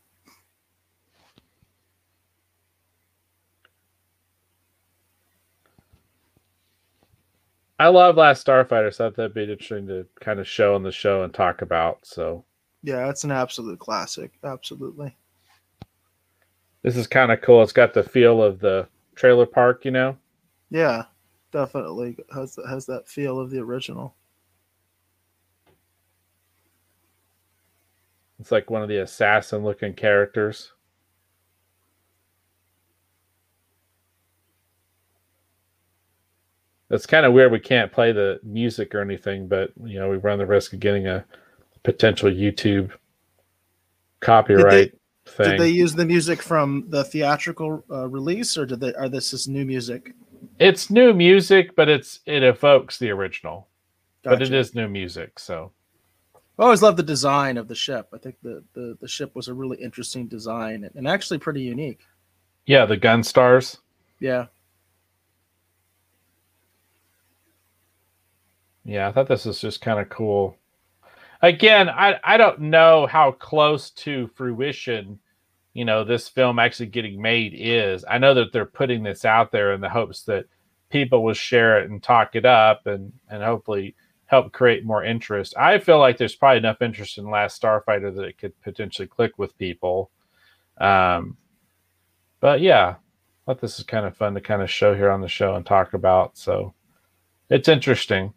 I love Last Starfighter, so that'd be interesting to kind of show on the show and talk about. So yeah, it's an absolute classic. Absolutely. This is kind of cool. It's got the feel of the trailer park, you know. Yeah, definitely has has that feel of the original. It's like one of the assassin looking characters. It's kind of weird we can't play the music or anything, but you know, we run the risk of getting a potential YouTube copyright thing. Did they use the music from the theatrical uh, release, or did they? Are this is new music? It's new music, but it's it evokes the original, gotcha. but it is new music. So, I always love the design of the ship. I think the the, the ship was a really interesting design and, and actually pretty unique. Yeah, the Gunstars. Yeah. Yeah, I thought this was just kind of cool again, I I don't know how close to fruition, you know, this film actually getting made is. I know that they're putting this out there in the hopes that people will share it and talk it up and and hopefully help create more interest. I feel like there's probably enough interest in Last Starfighter that it could potentially click with people. Um, but yeah, I thought this is kind of fun to kind of show here on the show and talk about. So it's interesting.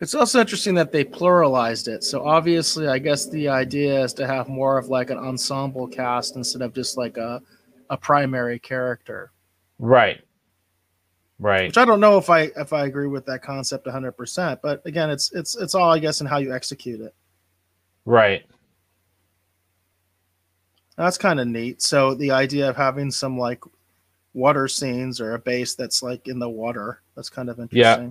It's also interesting that they pluralized it. So obviously, I guess the idea is to have more of like an ensemble cast instead of just like a a primary character. Right. Right. Which I don't know if I if I agree with that concept 100%, but again, it's it's it's all I guess in how you execute it. Right. That's kind of neat. So the idea of having some like water scenes or a base that's like in the water, that's kind of interesting. Yeah.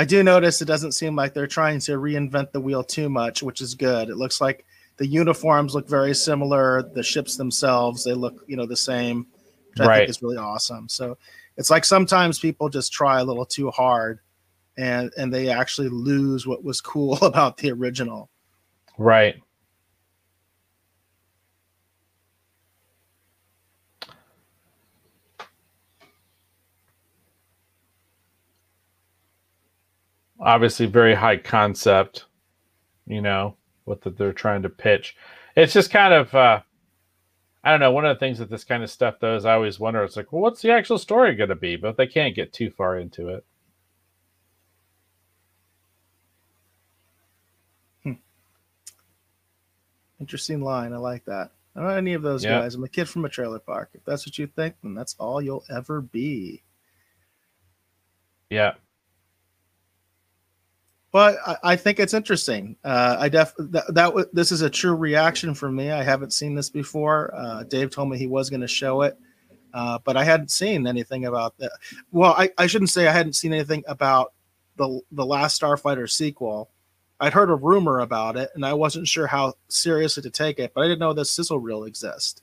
I do notice it doesn't seem like they're trying to reinvent the wheel too much, which is good. It looks like the uniforms look very similar. The ships themselves, they look, you know, the same, which I think is really awesome. So it's like sometimes people just try a little too hard and and they actually lose what was cool [laughs] about the original. Right. Obviously, very high concept, you know, what that they're trying to pitch. It's just kind of, uh, I don't know. One of the things that this kind of stuff does, I always wonder, it's like, well, what's the actual story going to be? But they can't get too far into it. Hmm. Interesting line. I like that. I'm not any of those guys. I'm a kid from a trailer park. If that's what you think, then that's all you'll ever be. Yeah. Well, I, I think it's interesting. Uh, I def that, that w- this is a true reaction for me. I haven't seen this before. Uh, Dave told me he was going to show it, uh, but I hadn't seen anything about that. Well, I, I shouldn't say I hadn't seen anything about the the last Starfighter sequel. I'd heard a rumor about it, and I wasn't sure how seriously to take it. But I didn't know this sizzle reel exist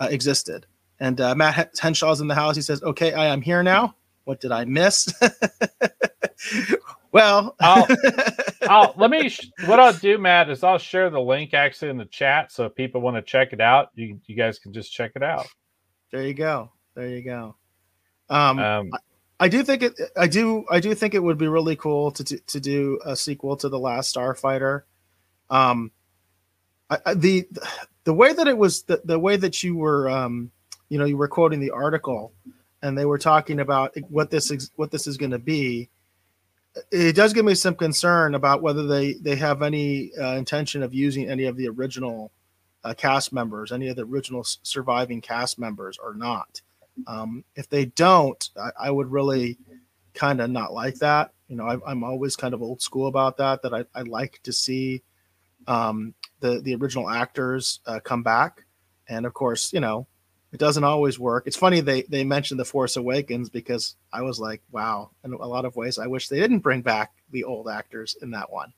uh, existed. And uh, Matt Henshaw's in the house. He says, "Okay, I am here now. What did I miss?" [laughs] well, I'll, [laughs] I'll, let me. What I'll do, Matt, is I'll share the link actually in the chat, so if people want to check it out, you you guys can just check it out. There you go. There you go. Um, um I do think it. I do. I do think it would be really cool to to, to do a sequel to the Last Starfighter. Um, I, I, the the way that it was the, the way that you were um, you know you were quoting the article, and they were talking about what this is what this is going to be. It does give me some concern about whether they they have any uh, intention of using any of the original uh, cast members, any of the original surviving cast members, or not. Um, if they don't, I, I would really kind of not like that. You know, I, am always kind of old school about that. That I, I like to see um, the the original actors uh, come back, and of course, you know, it doesn't always work. It's funny they they mentioned the Force Awakens because I was like, wow. In a lot of ways, I wish they didn't bring back the old actors in that one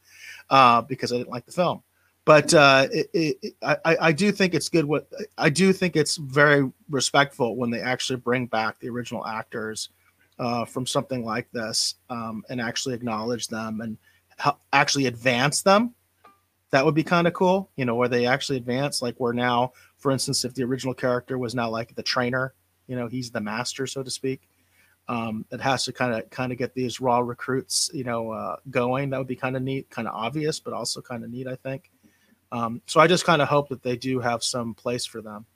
uh, because I didn't like the film but uh, it, it, I, I do think it's good. What I do think it's very respectful when they actually bring back the original actors uh, from something like this um, and actually acknowledge them and actually advance them. That would be kind of cool, you know, where they actually advance. Like we're now, for instance, if the original character was now like the trainer, you know, he's the master, so to speak. Um, it has to kind of kind of get these raw recruits, you know, uh, going. That would be kind of neat, kind of obvious, but also kind of neat, I think. Um, so I just kind of hope that they do have some place for them.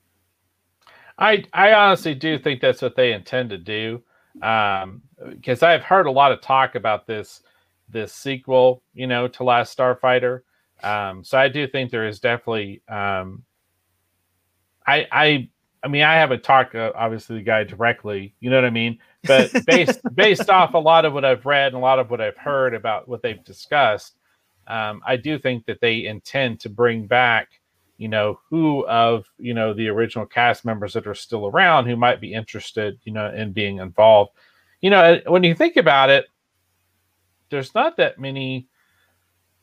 I I honestly do think that's what they intend to do, because um, I've heard a lot of talk about this this sequel, you know, to Last Starfighter. Um, so I do think there is definitely. Um, I I I mean I haven't talked uh, obviously the guy directly, you know what I mean, but [laughs] based based off a lot of what I've read and a lot of what I've heard about what they've discussed, um, I do think that they intend to bring back, you know, who of you know the original cast members that are still around who might be interested, you know, in being involved. You know, when you think about it, there's not that many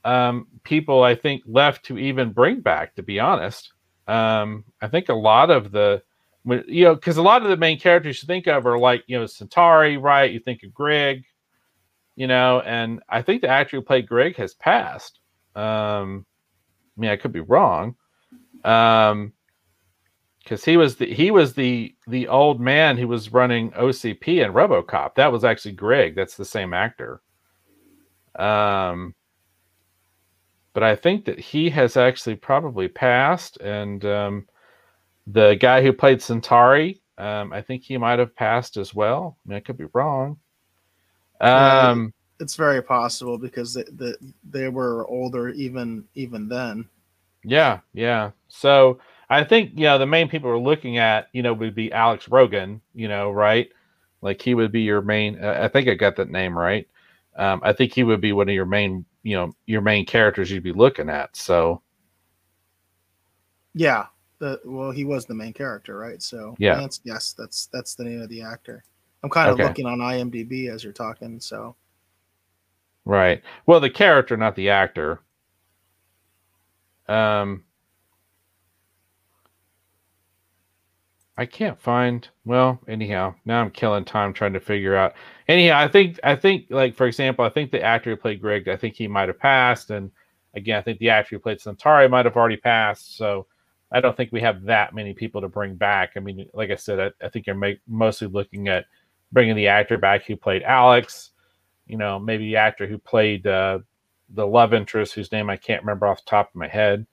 um, people I think left to even bring back. To be honest, um, I think a lot of the you know, because a lot of the main characters you think of are like, you know, Centauri, right? You think of Greg, you know, and I think the actor who played Greg has passed. Um, I mean, I could be wrong. Um, because he was the he was the the old man who was running OCP and RoboCop. That was actually Greg. That's the same actor. Um, but I think that he has actually probably passed, and um, the guy who played Centauri, um, I think he might have passed as well. I mean, I could be wrong. Um, it's very possible because they, the, they were older even even then. Yeah, yeah. So I think you know the main people we're looking at, you know, would be Alex Rogan, you know, right? Like he would be your main. Uh, I think I got that name right. Um, I think he would be one of your main, you know, your main characters you'd be looking at. So, yeah, the well, he was the main character, right? So, yeah, Lance, yes, that's that's the name of the actor. I'm kind of okay. looking on IMDb as you're talking. So, right. Well, the character, not the actor. Um. I can't find. Well, anyhow, now I'm killing time trying to figure out. Anyhow, I think I think like for example, I think the actor who played Greg, I think he might have passed, and again, I think the actor who played Centauri might have already passed. So I don't think we have that many people to bring back. I mean, like I said, I, I think you're make, mostly looking at bringing the actor back who played Alex. You know, maybe the actor who played uh, the love interest, whose name I can't remember off the top of my head.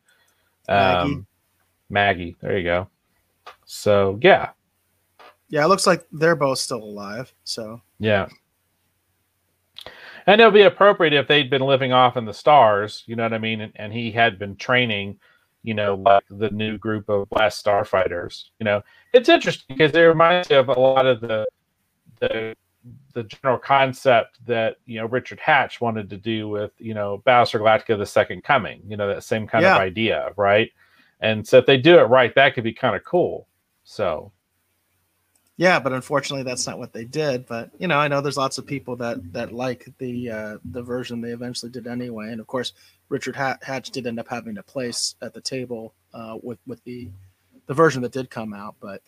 Um, Maggie. Maggie. There you go. So yeah. Yeah, it looks like they're both still alive. So yeah. And it would be appropriate if they'd been living off in the stars, you know what I mean? And, and he had been training, you know, like the new group of last starfighters. You know, it's interesting because it reminds me of a lot of the the the general concept that you know Richard Hatch wanted to do with you know Battlestar Galactica: The Second Coming. You know that same kind yeah. of idea, right? And so if they do it right, that could be kind of cool. So yeah, but unfortunately, that's not what they did. But you know, I know there's lots of people that that like the uh, the version they eventually did anyway. And of course, Richard Hatch did end up having a place at the table uh, with with the the version that did come out. But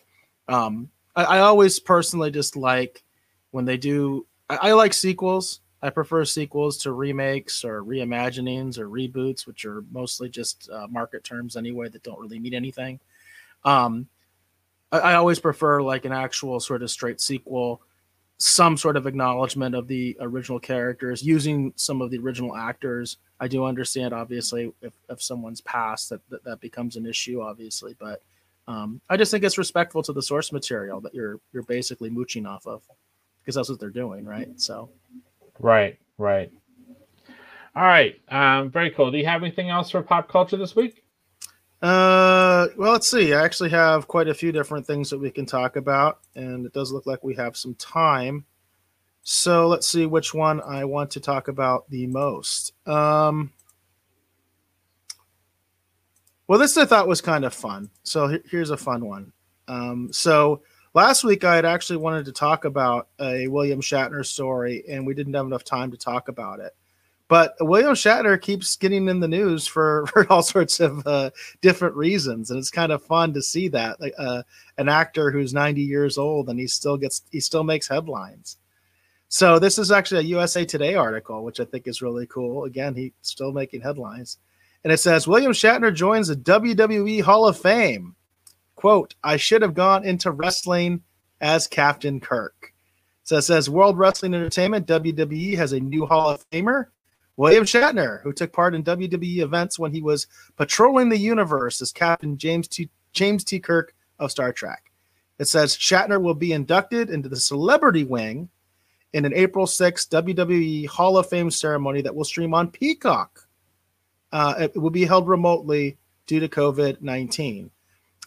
um, I, I always personally just like when they do. I, I like sequels. I prefer sequels to remakes or reimaginings or reboots, which are mostly just uh, market terms anyway that don't really mean anything. Um, I, I, always prefer like an actual sort of straight sequel, some sort of acknowledgement of the original characters using some of the original actors. I do understand, obviously, if, if someone's passed, that, that that becomes an issue, obviously, but um, I just think it's respectful to the source material that you're you're basically mooching off of because that's what they're doing, right? So, right, right. All right, um, very cool. Do you have anything else for pop culture this week? Uh, well, let's see. I actually have quite a few different things that we can talk about, and it does look like we have some time. So let's see which one I want to talk about the most. Um, well, this I thought was kind of fun. So here's a fun one. Um, so last week I had actually wanted to talk about a William Shatner story, and we didn't have enough time to talk about it. But William Shatner keeps getting in the news for, [laughs] for all sorts of uh, different reasons, and it's kind of fun to see that like, uh, an actor who's 90 years old and he still gets he still makes headlines. So this is actually a USA Today article, which I think is really cool. Again, he's still making headlines, and it says William Shatner joins the WWE Hall of Fame. "Quote: I should have gone into wrestling as Captain Kirk." So it says World Wrestling Entertainment (WWE) has a new Hall of Famer William Shatner, who took part in WWE events when he was patrolling the universe as Captain James T. James T. Kirk of Star Trek. It says Shatner will be inducted into the celebrity wing in an April 6th WWE Hall of Fame ceremony that will stream on Peacock. Uh, it will be held remotely due to COVID 19.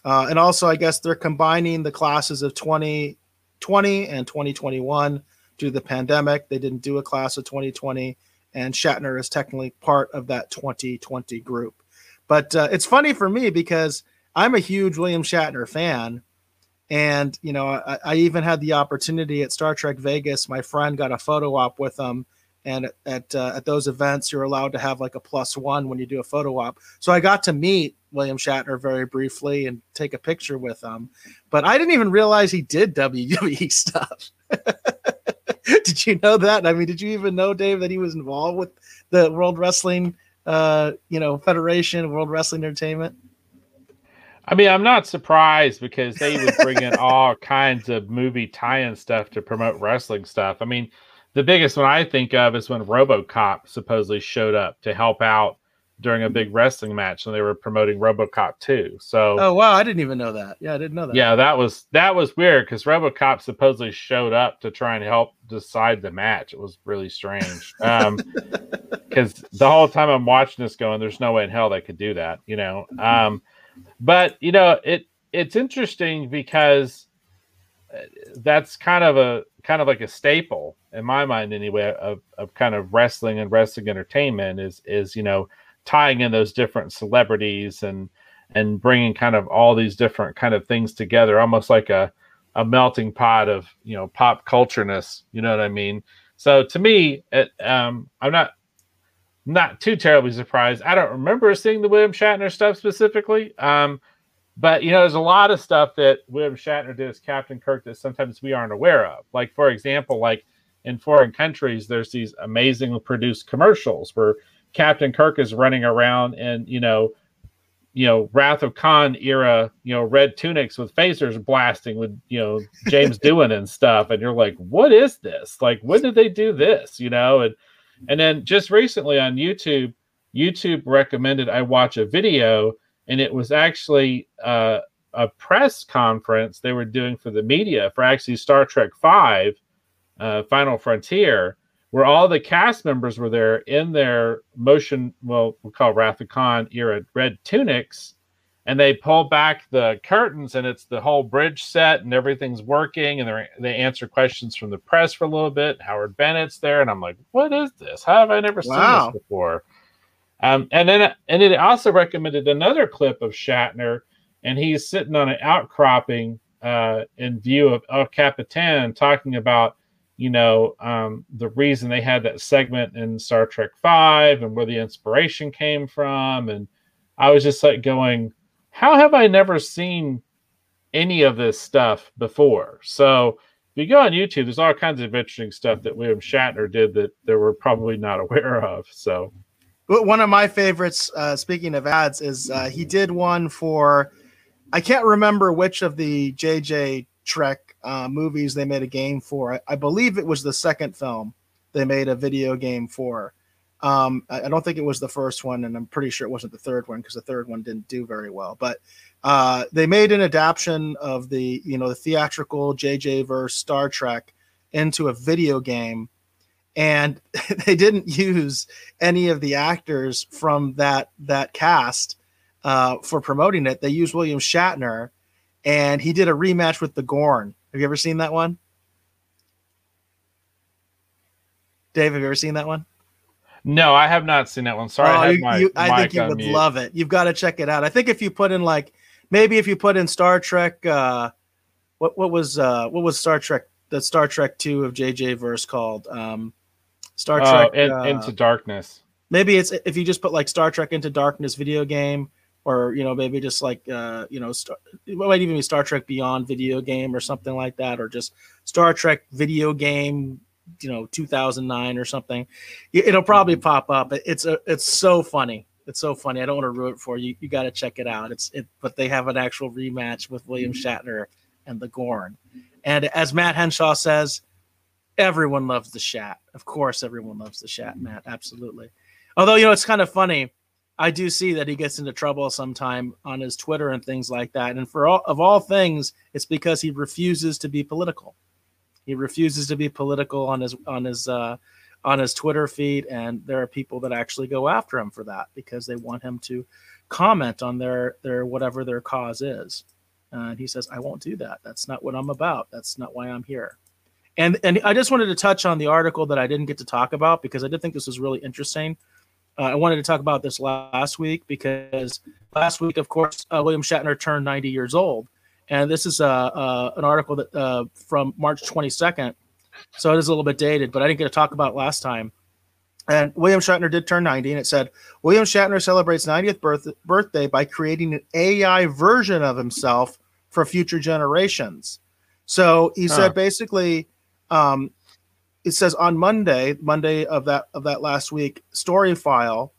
Uh, and also, I guess they're combining the classes of 2020 and 2021 due to the pandemic. They didn't do a class of 2020 and Shatner is technically part of that 2020 group. But uh, it's funny for me because I'm a huge William Shatner fan. And, you know, I, I, even had the opportunity at Star Trek Vegas. My friend got a photo op with him. And at uh, at those events, you're allowed to have like a plus one when you do a photo op. So I got to meet William Shatner very briefly and take a picture with him. But I didn't even realize he did WWE [laughs] stuff. [laughs] [laughs] did you know that? I mean, did you even know, Dave, that he was involved with the World Wrestling, uh, you know, Federation, World Wrestling Entertainment? I mean, I'm not surprised because they would bring in [laughs] all kinds of movie tie-in stuff to promote wrestling stuff. I mean, the biggest one I think of is when RoboCop supposedly showed up to help out during a big wrestling match and they were promoting RoboCop 2. So Oh wow, I didn't even know that. Yeah, I didn't know that. Yeah, that was that was weird cuz RoboCop supposedly showed up to try and help decide the match. It was really strange. [laughs] Um cuz the whole time I'm watching this going there's no way in hell they could do that, you know. Um but you know, it it's interesting because uh, that's kind of a kind of like a staple in my mind anyway of, of kind of wrestling and wrestling entertainment is is you know tying in those different celebrities and and bringing kind of all these different kind of things together, almost like a a melting pot of you know pop cultureness. You know what I mean? So to me, it, um, I'm not not too terribly surprised. I don't remember seeing the William Shatner stuff specifically, um, but you know, there's a lot of stuff that William Shatner did as Captain Kirk that sometimes we aren't aware of. Like, for example, like in foreign countries, there's these amazingly produced commercials where Captain Kirk is running around and you know, you know, Wrath of Khan era, you know, red tunics with phasers blasting with you know James [laughs] Doohan and stuff, and you're like, what is this? Like, when did they do this? You know, and and then just recently on YouTube, YouTube recommended I watch a video, and it was actually uh, a press conference they were doing for the media for actually Star Trek Five, uh, Final Frontier, where all the cast members were there in their motion, well, we'll call Wrath of Khan era red tunics, and they pull back the curtains and it's the whole bridge set and everything's working and they answer questions from the press for a little bit. Harve Bennett's there, and I'm like, what is this? How have I never wow. seen this before? Um, and then and it also recommended another clip of Shatner, and he's sitting on an outcropping uh, in view of El Capitan talking about you know um, the reason they had that segment in Star Trek Five and where the inspiration came from, and I was just like going, how have I never seen any of this stuff before? So if you go on YouTube, there's all kinds of interesting stuff that William Shatner did that they were probably not [laughs] aware of. So one of my favorites, uh, speaking of ads, is uh, he did one for I can't remember which of the JJ Trek uh, movies they made a game for. I, I, believe it was the second film they made a video game for. Um, I, I, don't think it was the first one, and I'm pretty sure it wasn't the third one because the third one didn't do very well. But uh, they made an adaptation of the you know the theatrical JJ verse Star Trek into a video game, and [laughs] they didn't use any of the actors from that that cast uh, for promoting it. They used William Shatner, and he did a rematch with the Gorn. Have you ever seen that one? Dave, have you ever seen that one? No, I have not seen that one. Sorry, oh, I, you, you, I think you would mute. love it. You've got to check it out. I think if you put in like maybe if you put in Star Trek, uh, what what was uh, what was Star Trek the Star Trek two of JJ verse called um, Star oh, Trek in, uh, Into Darkness. Maybe it's if you just put like Star Trek Into Darkness video game, or you know maybe just like uh, you know Star, it might even be Star Trek Beyond video game or something like that, or just Star Trek video game you know 2009 or something. It'll probably mm-hmm. pop up it's a it's so funny. It's so funny. I don't want to ruin it for you. You got to check it out. It's it but they have an actual rematch with william mm-hmm. shatner and the gorn. And as matt henshaw says everyone loves the shat. Of course everyone loves the shat mm-hmm. matt. Absolutely. Although you know it's kind of funny i do see that he gets into trouble sometime on his twitter and things like that and for all of all things it's because he refuses to be political he refuses to be political on his on his uh, on his Twitter feed, and there are people that actually go after him for that because they want him to comment on their their whatever their cause is. Uh, and he says, "I won't do that. That's not what I'm about. That's not why I'm here." And and I just wanted to touch on the article that I didn't get to talk about because I did think this was really interesting. Uh, I wanted to talk about this last week because last week, of course, uh, William Shatner turned 90 years old, and this is uh, uh, an article that uh, from March 22nd, so it is a little bit dated, but I didn't get to talk about last time. And William Shatner did turn 90, and it said William Shatner celebrates 90th birth- birthday by creating an AI version of himself for future generations. So he huh. said basically, um, it says on Monday, Monday of that of that last week, Storyfile,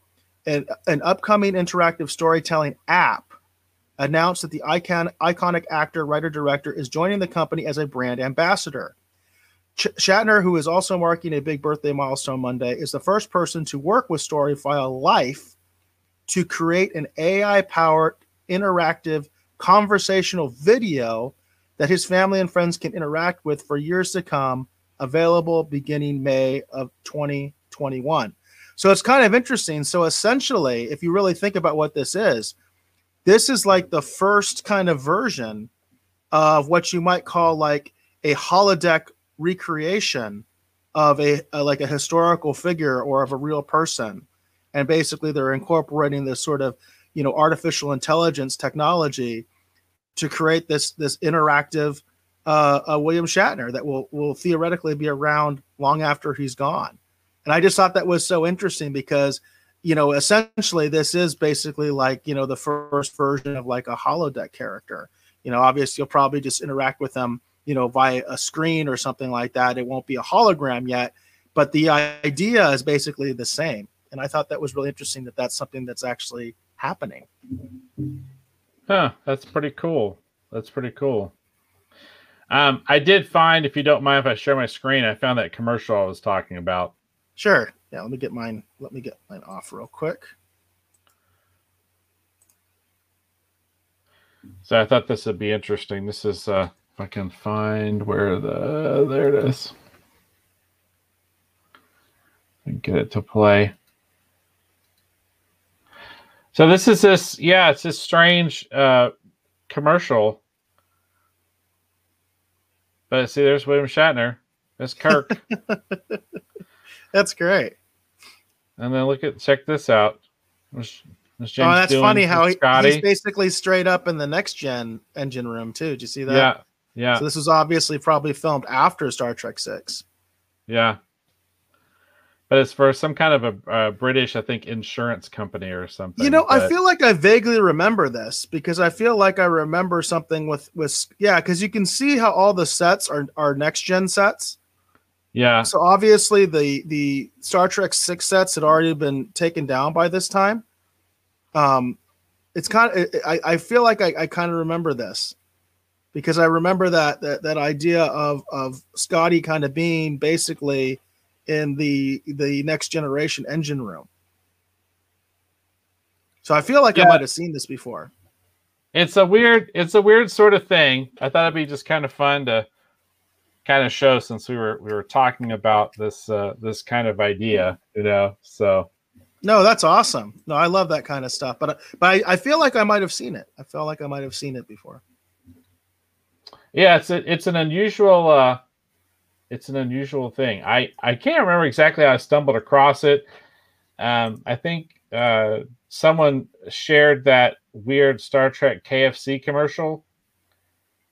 an, an upcoming interactive storytelling app announced that the icon, iconic actor, writer, director is joining the company as a brand ambassador. Ch- Shatner, who is also marking a big birthday milestone Monday, is the first person to work with Storyfile Life to create an AI powered interactive conversational video that his family and friends can interact with for years to come, available beginning May of 2021. So it's kind of interesting. So essentially, if you really think about what this is, this is like the first kind of version of what you might call like a holodeck recreation of a, a, like a historical figure or of a real person and basically they're incorporating this sort of you know artificial intelligence technology to create this this interactive uh, uh, William Shatner that will will theoretically be around long after he's gone. And I just thought that was so interesting because you know, essentially this is basically like, you know, the first version of like a holodeck character. You know, obviously you'll probably just interact with them, you know, via a screen or something like that. It won't be a hologram yet, but the idea is basically the same. And I thought that was really interesting that that's something that's actually happening. Huh, that's pretty cool. That's pretty cool. Um, I did find, if you don't mind if I share my screen, I found that commercial I was talking about. Sure. Yeah, let me get mine. Let me get mine off real quick. So I thought this would be interesting. This is uh if I can find where the there it is. And get it to play. So this is this yeah, it's this strange uh commercial. But see there's William Shatner. That's Kirk. [laughs] That's great. And then look at check this out. Oh, that's funny how he, he's basically straight up in the next gen engine room too. Did you see that? Yeah, yeah. So this was obviously probably filmed after Star Trek Six. Yeah, but it's for some kind of a, British, I think, insurance company or something. You know, but... I feel like I vaguely remember this because I feel like I remember something with with yeah, because you can see how all the sets are are next gen sets. Yeah. So obviously the the Star Trek six sets had already been taken down by this time. Um, it's kind of I, I feel like I, I kind of remember this because I remember that that that idea of of Scotty kind of being basically in the the next generation engine room. So I feel like yeah. I might have seen this before. It's a weird it's a weird sort of thing. I thought it'd be just kind of fun to kind of show since we were we were talking about this uh, this kind of idea, you know. So no, that's awesome. No, I love that kind of stuff. But but I, I feel like I might have seen it. I feel like I might have seen it before. Yeah, it's a, it's an unusual uh, it's an unusual thing. I I can't remember exactly how I stumbled across it. Um, I think uh, someone shared that weird Star Trek KFC commercial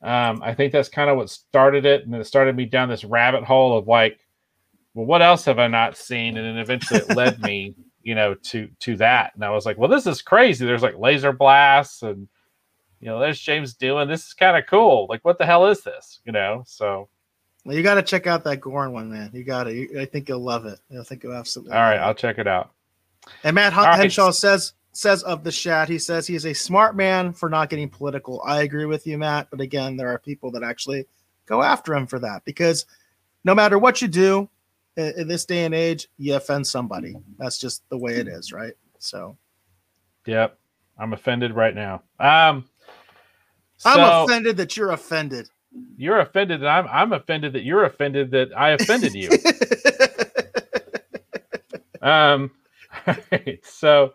um, I think that's kind of what started it, and it started me down this rabbit hole of like, well, what else have I not seen? And then eventually it [laughs] led me, you know, to to that. And I was like, well, this is crazy. There's like laser blasts, and you know, there's James Doohan. This is kind of cool. Like, what the hell is this? You know, so. Well, you got to check out that Gorn one, man. You got it. I think you'll love it. I think you'll absolutely. All right, I'll check it out. And Matt Henshaw right. says says of the chat, he says he is a smart man for not getting political. I agree with you, Matt. But again, there are people that actually go after him for that because no matter what you do in, in this day and age, you offend somebody. That's just the way it is, right? So, yep, I'm offended right now. Um, so I'm offended that you're offended. You're offended that I'm I'm offended that you're offended that I offended you. [laughs] um, right, [laughs] so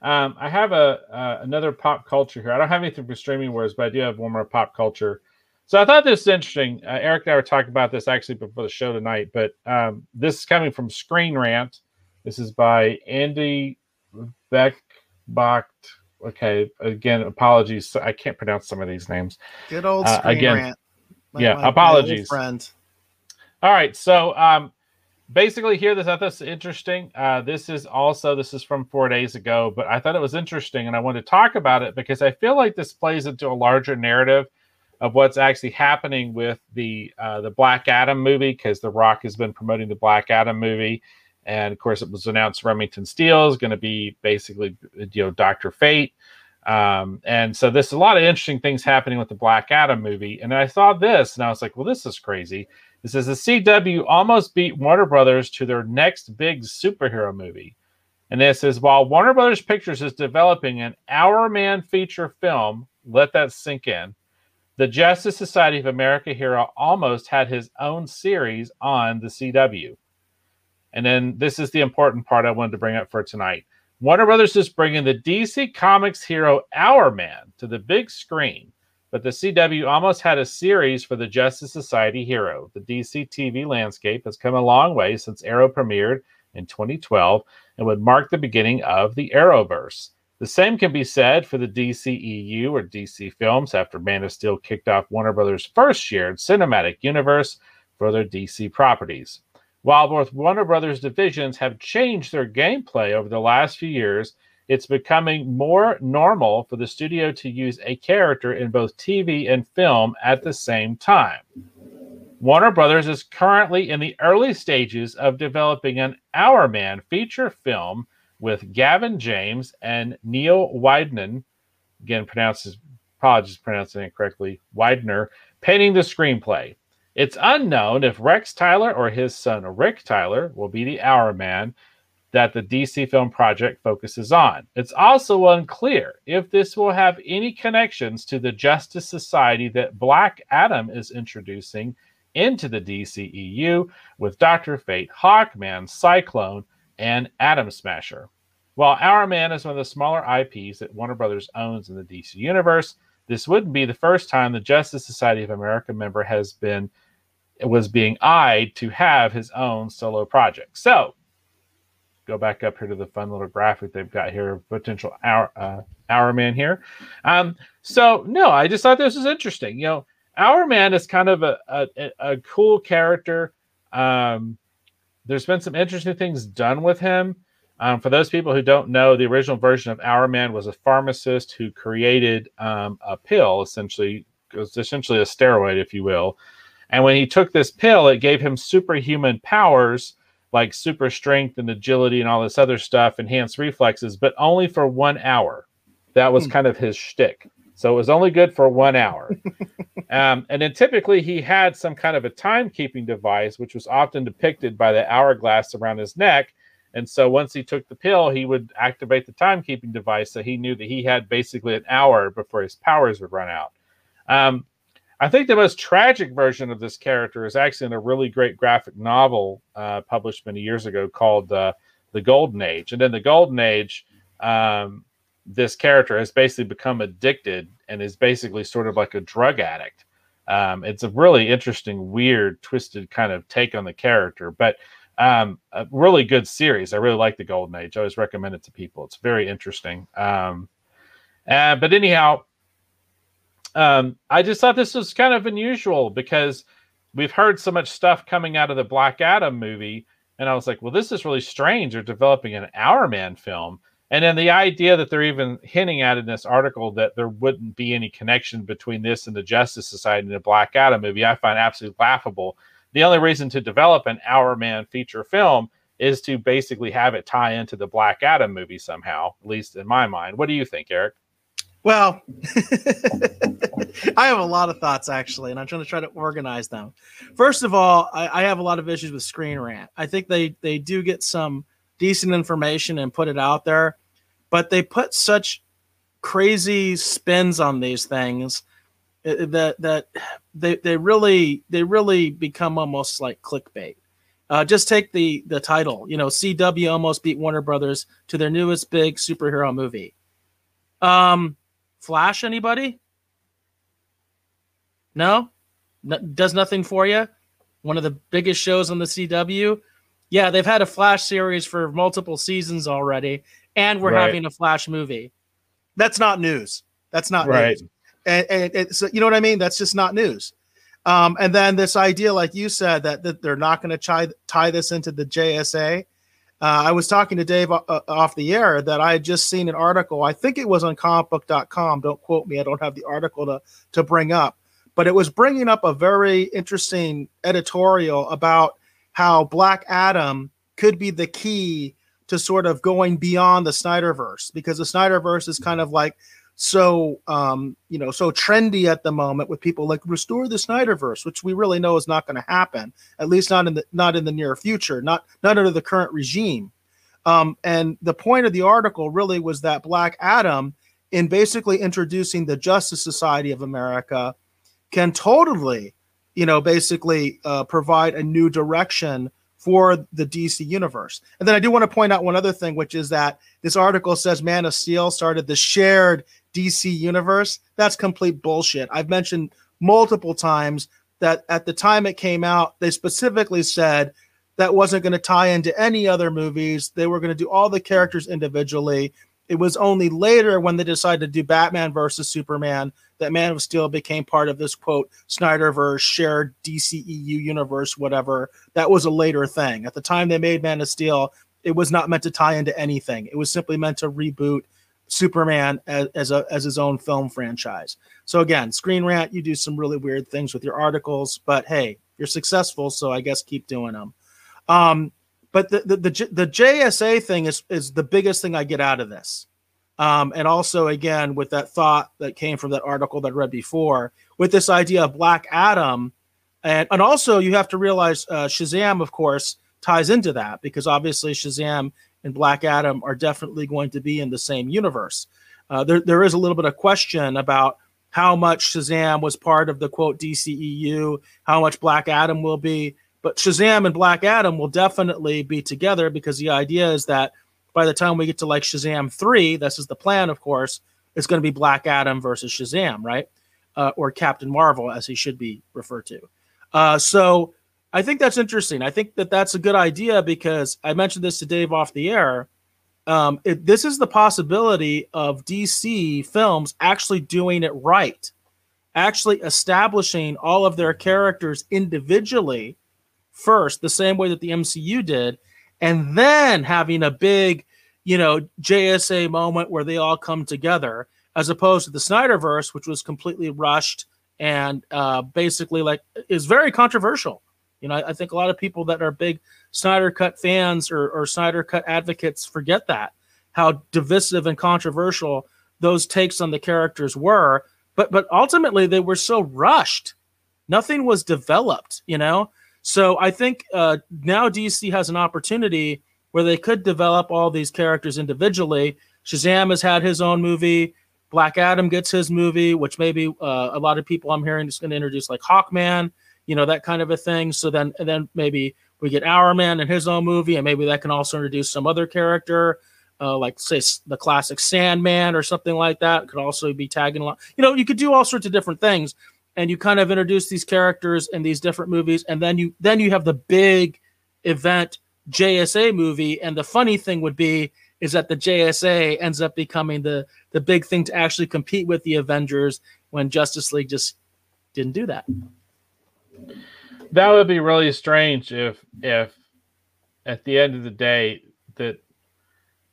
um, I have a uh, another pop culture here. I don't have anything for streaming wars, but I do have one more pop culture. So I thought this was interesting. Uh, Eric and I were talking about this actually before the show tonight, but um, this is coming from Screen Rant. This is by Andy Behbakht. Okay, again, apologies. I can't pronounce some of these names. Good old uh, again. My, yeah, my, apologies. My friend. All right, so um, basically here this i thought this interesting uh, this is also this is from four days ago but i thought it was interesting and i wanted to talk about it because i feel like this plays into a larger narrative of what's actually happening with the uh, the black adam movie because the rock has been promoting the black adam movie and of course it was announced remington steele is going to be basically you know dr fate um, and so there's a lot of interesting things happening with the black adam movie and i saw this and i was like well this is crazy it says the CW almost beat Warner Brothers to their next big superhero movie. And this is while Warner Brothers Pictures is developing an Hourman feature film, let that sink in. The Justice Society of America hero almost had his own series on the CW. And then this is the important part I wanted to bring up for tonight. Warner Brothers is bringing the DC Comics hero Hourman to the big screen but the CW almost had a series for the Justice Society hero. The DC TV landscape has come a long way since Arrow premiered in 2012 and would mark the beginning of the Arrowverse. The same can be said for the DCEU or DC Films after Man of Steel kicked off Warner Brothers' first shared cinematic universe for their DC properties. While both Warner Brothers divisions have changed their gameplay over the last few years, it's becoming more normal for the studio to use a character in both TV and film at the same time. Warner Brothers is currently in the early stages of developing an Hourman feature film with Gavin James and Neil Widener, again pronounces apologies pronouncing it correctly, Widener, penning the screenplay. It's unknown if Rex Tyler or his son Rick Tyler will be the Hourman that the DC film project focuses on. It's also unclear if this will have any connections to the Justice Society that Black Adam is introducing into the DCEU with Dr. Fate, Hawkman, Cyclone, and Atom Smasher. While Hourman is one of the smaller IPs that Warner Brothers owns in the DC universe, this wouldn't be the first time the Justice Society of America member has been was being eyed to have his own solo project. So, go back up here to the fun little graphic they've got here, potential hour uh, Hourman here. Um, so no, I just thought this was interesting. You know, Hourman is kind of a a, a cool character. Um, there's been some interesting things done with him. Um, for those people who don't know, the original version of Hourman was a pharmacist who created um, a pill, essentially, essentially a steroid, if you will. And when he took this pill, it gave him superhuman powers like super strength and agility and all this other stuff, enhanced reflexes, but only for one hour. That was hmm. kind of his shtick. So it was only good for one hour. [laughs] um, and then typically he had some kind of a timekeeping device, which was often depicted by the hourglass around his neck. And so once he took the pill, he would activate the timekeeping device. So he knew that he had basically an hour before his powers would run out. Um, I think the most tragic version of this character is actually in a really great graphic novel uh, published many years ago called uh, The Golden Age. And in The Golden Age, um, this character has basically become addicted and is basically sort of like a drug addict. Um, it's a really interesting, weird, twisted kind of take on the character, but um, a really good series. I really like The Golden Age. I always recommend it to people. It's very interesting. Um, uh, but anyhow, um, I just thought this was kind of unusual because we've heard so much stuff coming out of the Black Adam movie, and I was like, well, this is really strange. They're developing an Hourman film. And then the idea that they're even hinting at in this article that there wouldn't be any connection between this and the Justice Society and the Black Adam movie, I find absolutely laughable. The only reason to develop an Hourman feature film is to basically have it tie into the Black Adam movie somehow, at least in my mind. What do you think, Eric? Well, [laughs] I have a lot of thoughts actually, and I'm trying to try to organize them. First of all, I, I, have a lot of issues with Screen Rant. I think they they do get some decent information and put it out there, but they put such crazy spins on these things uh, that that they they really they really become almost like clickbait. Uh, just take the the title. You know, CW almost beat Warner Brothers to their newest big superhero movie. Um, Flash, anybody? No? does nothing for you? One of the biggest shows on the CW? Yeah, they've had a Flash series for multiple seasons already, and we're right. having a Flash movie. That's not news. That's not right. news. And, and, and so, you know what I mean? That's just not news. Um, and then this idea, like you said, that, that they're not going to tie, tie this into the JSA. Uh, I was talking to Dave uh, uh, off the air that I had just seen an article. I think it was on comicbook.com. Don't quote me. I don't have the article to, to bring up, but it was bringing up a very interesting editorial about how Black Adam could be the key to sort of going beyond the Snyderverse because the Snyderverse is kind of like so um, you know so trendy at the moment with people like restore the Snyderverse, which we really know is not going to happen, at least not in the not in the near future, not not under the current regime. Um, and the point of the article really was that Black Adam, in basically introducing the Justice Society of America, can totally, you know, basically uh, provide a new direction for the DC universe. And then I do want to point out one other thing, which is that this article says Man of Steel started the shared DC universe. That's complete bullshit. I've mentioned multiple times that at the time it came out, they specifically said that wasn't going to tie into any other movies. They were going to do all the characters individually. It was only later when they decided to do Batman versus Superman that Man of Steel became part of this quote Snyderverse shared DCEU universe, whatever. That was a later thing. At the time they made Man of Steel, it was not meant to tie into anything. It was simply meant to reboot Superman as, as a as his own film franchise. So again, Screen Rant, you do some really weird things with your articles, but hey, you're successful, so I guess keep doing them. Um, but the, the the the JSA thing is is the biggest thing I get out of this. Um, and also again with that thought that came from that article that I read before, with this idea of Black Adam, and and also you have to realize uh, Shazam, of course, ties into that because obviously Shazam and Black Adam are definitely going to be in the same universe. Uh, there, there is a little bit of question about how much Shazam was part of the quote DCEU, how much Black Adam will be. But Shazam and Black Adam will definitely be together because the idea is that by the time we get to like Shazam 3, this is the plan, of course, it's going to be Black Adam versus Shazam, right? Uh, or Captain Marvel, as he should be referred to. Uh, so I think that's interesting. I think that that's a good idea because I mentioned this to Dave off the air. Um, it, this is the possibility of DC films actually doing it right, actually establishing all of their characters individually first, the same way that the MCU did, and then having a big, you know, JSA moment where they all come together, as opposed to the Snyderverse, which was completely rushed and uh, basically like is very controversial you know, I, I, think a lot of people that are big Snyder Cut fans or, or Snyder Cut advocates forget that how divisive and controversial those takes on the characters were. But but ultimately they were so rushed. Nothing was developed, you know. So I think uh, now DC has an opportunity where they could develop all these characters individually. Shazam has had his own movie. Black Adam gets his movie, which maybe uh, a lot of people I'm hearing is going to introduce like Hawkman you know, that kind of a thing. So then, and then maybe we get Hourman in his own movie, and maybe that can also introduce some other character, uh, like say the classic Sandman or something like that. Could also be tagging along. You know, you could do all sorts of different things, and you kind of introduce these characters in these different movies, and then you then you have the big event JSA movie. And the funny thing would be is that the JSA ends up becoming the the big thing to actually compete with the Avengers when Justice League just didn't do that. That would be really strange if if at the end of the day that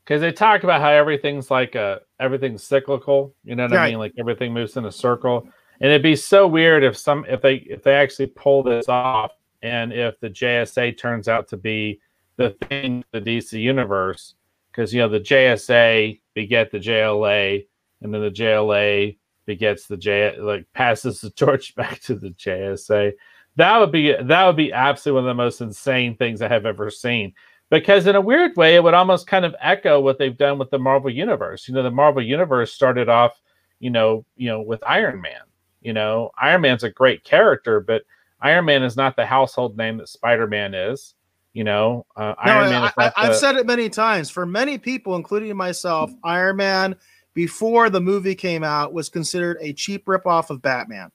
because they talk about how everything's like a everything's cyclical, you know what right. I mean? Like everything moves in a circle. And it'd be so weird if some if they if they actually pull this off and if the JSA turns out to be the thing the DC universe, because you know the JSA beget the JLA, and then the JLA begets the J like passes the torch [laughs] back to the JSA. That would be that would be absolutely one of the most insane things I have ever seen. Because in a weird way, it would almost kind of echo what they've done with the Marvel Universe. You know, the Marvel Universe started off, you know, you know, with Iron Man. You know, Iron Man's a great character, but Iron Man is not the household name that Spider Man is. You know, uh, no, Iron Man. I, have the... said it many times. For many people, including myself, Iron Man before the movie came out was considered a cheap ripoff of Batman.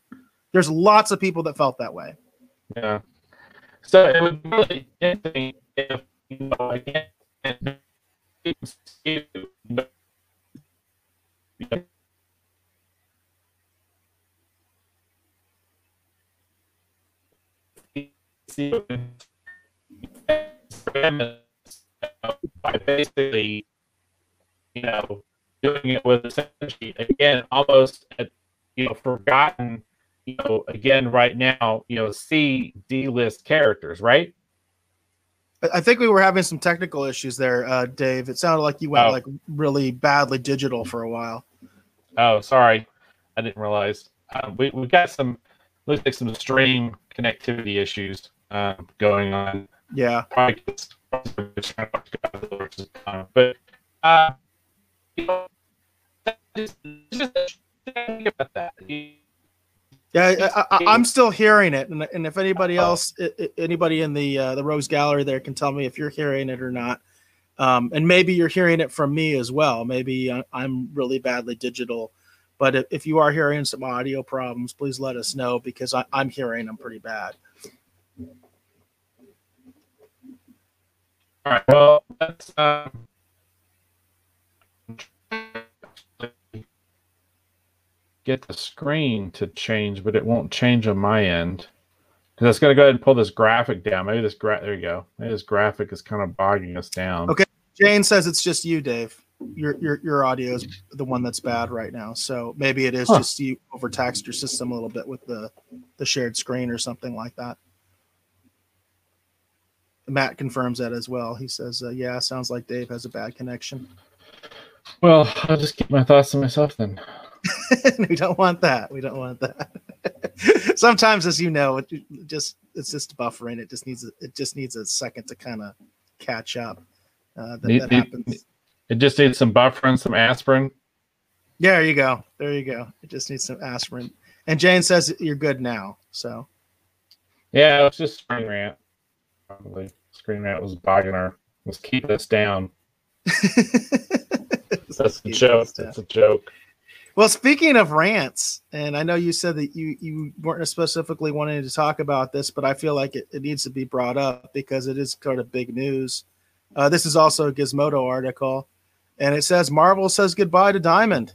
There's lots of people that felt that way. Yeah. So it would be really interesting if you know again by basically, you know, doing it with essentially again almost uh, you know forgotten you know, again, right now, you know, C D list characters, right? I think we were having some technical issues there, uh, Dave. It sounded like you went oh. like really badly digital for a while. Oh, sorry, I didn't realize. Um, we we got some looks like some stream connectivity issues uh, going on. Yeah, probably but uh, you know, just, just think about that. Yeah, I, am still hearing it, and, and if anybody else, anybody in the uh, the Rogues Gallery there can tell me if you're hearing it or not, um, and maybe you're hearing it from me as well. Maybe I'm really badly digital, but if, if you are hearing some audio problems, please let us know because I, am hearing them pretty bad. All right. Well, let's. Uh, get the screen to change, but it won't change on my end. Because I was going to go ahead and pull this graphic down. Maybe this gra- there you go. Maybe this graphic is kind of bogging us down. Okay. Jane says it's just you, Dave. Your your your audio is the one that's bad right now. So maybe it is huh. just you overtaxed your system a little bit with the the shared screen or something like that. Matt confirms that as well. He says, uh, "Yeah, sounds like Dave has a bad connection." Well, I'll just keep my thoughts to myself then. [laughs] we don't want that. We don't want that. [laughs] Sometimes, as you know, it just it's just buffering. It just needs it just needs a second to kind of catch up. Uh, that, that happens. It just needs some buffering, some aspirin. Yeah, there you go. There you go. It just needs some aspirin. And Jane says you're good now. So. Yeah, it's just screen rant. Probably screen rant was bogging our was keeping us down. That's a joke. That's a joke. Well, speaking of rants, and I know you said that you you weren't specifically wanting to talk about this, but I feel like it, it needs to be brought up because it is kind of big news. Uh, this is also a Gizmodo article, and it says Marvel says goodbye to Diamond,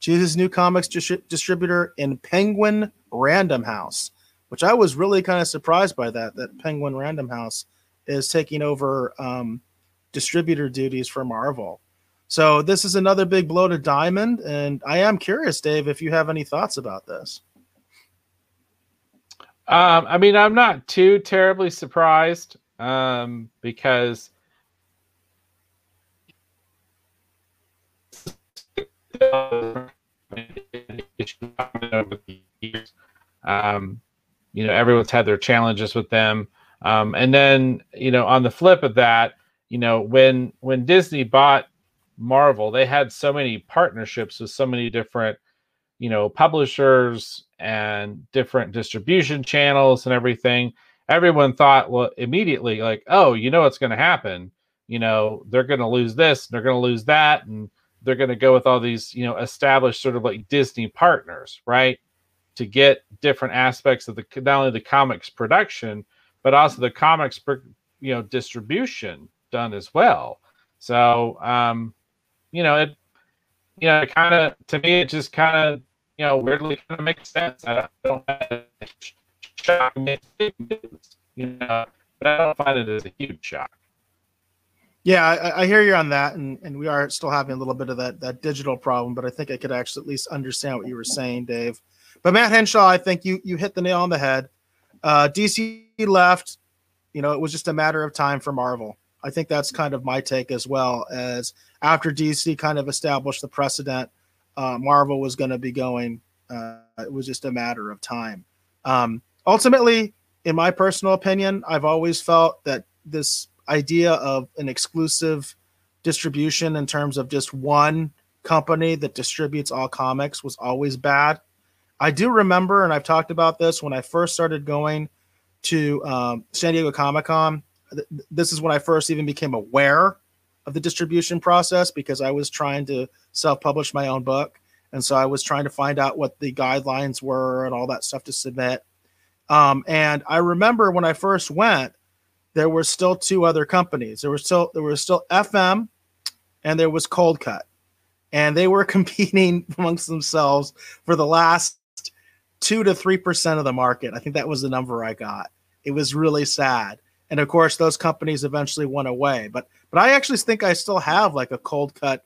chooses new comics dis- distributor in Penguin Random House, which I was really kind of surprised by that. That Penguin Random House is taking over um, distributor duties for Marvel. So this is another big blow to Diamond, and I am curious, Dave, if you have any thoughts about this. Um, I mean, I'm not too terribly surprised um, because um, you know, everyone's had their challenges with them. Um, and then, you know, on the flip of that, you know, when when Disney bought Marvel, they had so many partnerships with so many different, you know, publishers and different distribution channels and everything. Everyone thought, well, immediately, like, oh, you know what's going to happen. You know, they're going to lose this, and they're going to lose that, and they're going to go with all these, you know, established sort of like Disney partners, right? To get different aspects of the not only the comics production, but also the comics, you know, distribution done as well. So, um, you know, it, you know, it kind of to me, it just kind of, you know, weirdly kind of makes sense. I don't shock you know, but I don't find it as a huge shock. Yeah, I, I, hear you on that, and, and we are still having a little bit of that that digital problem, but I think I could actually at least understand what you were saying, Dave. But Matt Henshaw, I think you you hit the nail on the head. Uh, DC left, you know, it was just a matter of time for Marvel. I think that's kind of my take as well. As after DC kind of established the precedent, uh, Marvel was going to be going. Uh, it was just a matter of time. Um, ultimately, in my personal opinion, I've always felt that this idea of an exclusive distribution in terms of just one company that distributes all comics was always bad. I do remember, and I've talked about this when I first started going to um, San Diego Comic Con this is when I first even became aware of the distribution process because I was trying to self-publish my own book, and so I was trying to find out what the guidelines were and all that stuff to submit. Um, and I remember when I first went, there were still two other companies. There was still there was still FM, and there was Cold Cut, and they were [laughs] competing amongst themselves for the last two to three percent of the market. I think that was the number I got. It was really sad and of course those companies eventually went away. But but i actually think i still have like a cold cut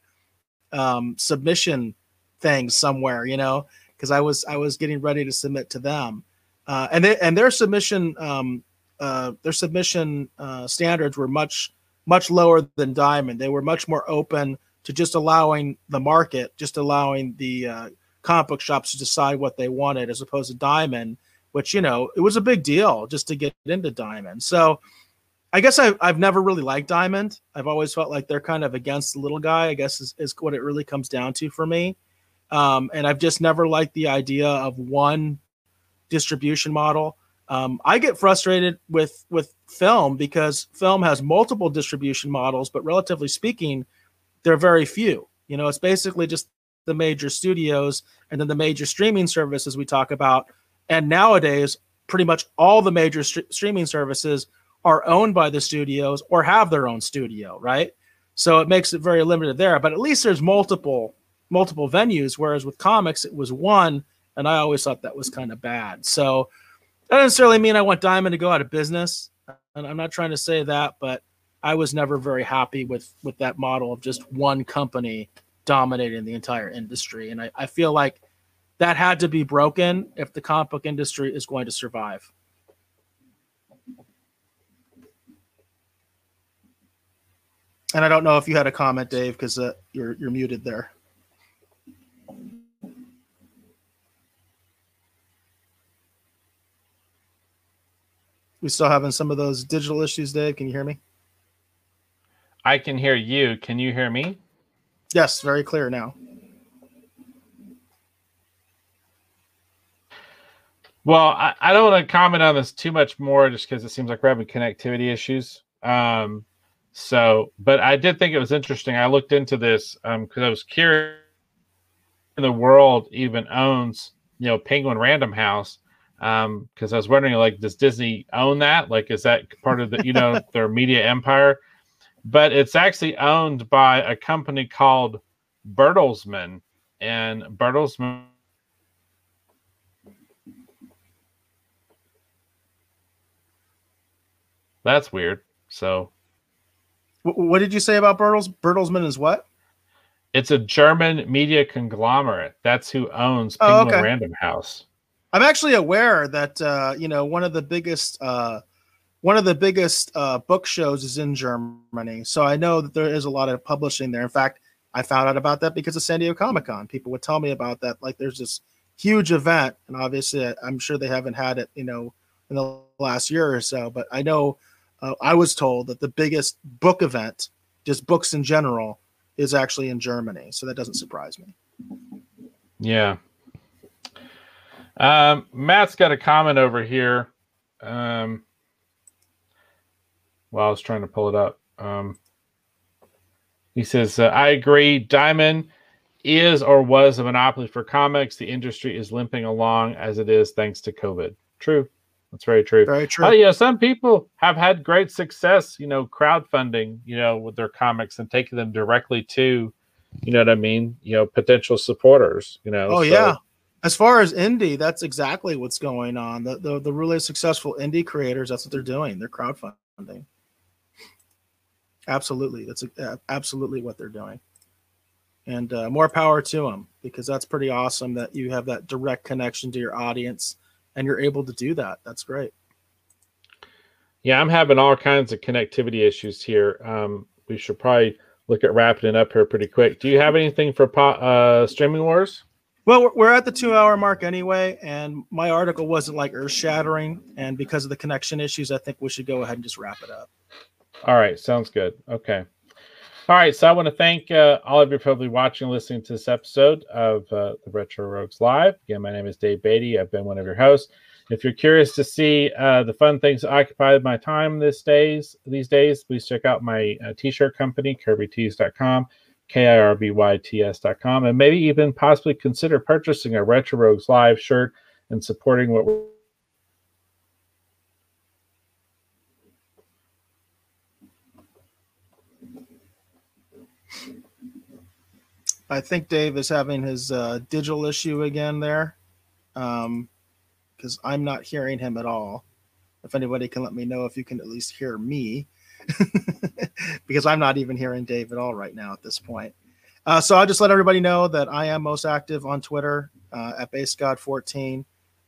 um, submission thing somewhere you know because i was i was getting ready to submit to them. Uh, and they and their submission um, uh, their submission uh, standards were much much lower than diamond. They were much more open to just allowing the market just allowing the uh, comic book shops to decide what they wanted as opposed to diamond which you know it was a big deal just to get into Diamond. So I guess I, I've never really liked Diamond. I've always felt like they're kind of against the little guy. I guess is, is what it really comes down to for me. Um, and I've just never liked the idea of one distribution model. Um, I get frustrated with with film because film has multiple distribution models, but relatively speaking, they're very few. You know, it's basically just the major studios and then the major streaming services we talk about and nowadays, pretty much all the major st- streaming services are owned by the studios or have their own studio, right? So it makes it very limited there. But at least there's multiple multiple venues, whereas with comics it was one, and I always thought that was kind of bad. So that doesn't necessarily mean I want Diamond to go out of business, and I'm not trying to say that, but I was never very happy with with that model of just one company dominating the entire industry, and I, I feel like that had to be broken if the comic book industry is going to survive. And I don't know if you had a comment, Dave, because uh, you're you're muted there. We still having some of those digital issues, Dave. Can you hear me? I can hear you. Can you hear me? Yes, very clear now. Well, I, I don't want to comment on this too much more just because it seems like we're having connectivity issues. Um, so, but I did think it was interesting. I looked into this because um, I was curious in the world even owns, you know, Penguin Random House um because i was wondering like does disney own that? Like is that part of the you know [laughs] their media empire? But it's actually owned by a company called bertelsmann and bertelsmann that's weird. So what did you say about bertels bertelsmann is what it's a german media conglomerate that's who owns penguin oh, okay. random house I'm actually aware that uh, you know one of the biggest uh, one of the biggest uh, book shows is in Germany, so I know that there is a lot of publishing there. In fact, I found out about that because of San Diego Comic Con. People would tell me about that. Like, there's this huge event, and obviously, I'm sure they haven't had it, you know, in the last year or so. But I know uh, I was told that the biggest book event, just books in general, is actually in Germany. So that doesn't surprise me. Yeah, um, Matt's got a comment over here. Um, well, I was trying to pull it up. Um, he says, uh, I agree. Diamond is or was a monopoly for comics. The industry is limping along as it is thanks to COVID. True. That's very true. Very true. Uh, yeah, some people have had great success, you know, crowdfunding, you know, with their comics and taking them directly to, you know what I mean, you know, potential supporters, you know. Oh, so, yeah. As far as indie, that's exactly what's going on. The, the the really successful indie creators, that's what they're doing. They're crowdfunding. Absolutely, that's absolutely what they're doing. And uh, more power to them because that's pretty awesome that you have that direct connection to your audience and you're able to do that. That's great. Yeah, I'm having all kinds of connectivity issues here. Um, we should probably look at wrapping it up here pretty quick. Do you have anything for uh, streaming wars? Well, we're at the two hour mark anyway, and my article wasn't like earth shattering. And because of the connection issues, I think we should go ahead and just wrap it up. All right. Sounds good. Okay. All right. So I want to thank uh, all of you probably watching and listening to this episode of uh, the Retro Rogues Live. Again, my name is Dave Beatty. I've been one of your hosts. If you're curious to see uh, the fun things that occupy my time these days, these days, please check out my uh, t-shirt company, KirbyTees.com. K-I-R-B-Y-T-S.com, and maybe even possibly consider purchasing a Retro Rogues Live shirt and supporting what we're I think Dave is having his uh, digital issue again there, because um, I'm not hearing him at all. If anybody can let me know if you can at least hear me, [laughs] because I'm not even hearing Dave at all right now at this point. Uh, so I'll just let everybody know that I am most active on Twitter uh, at BassGod14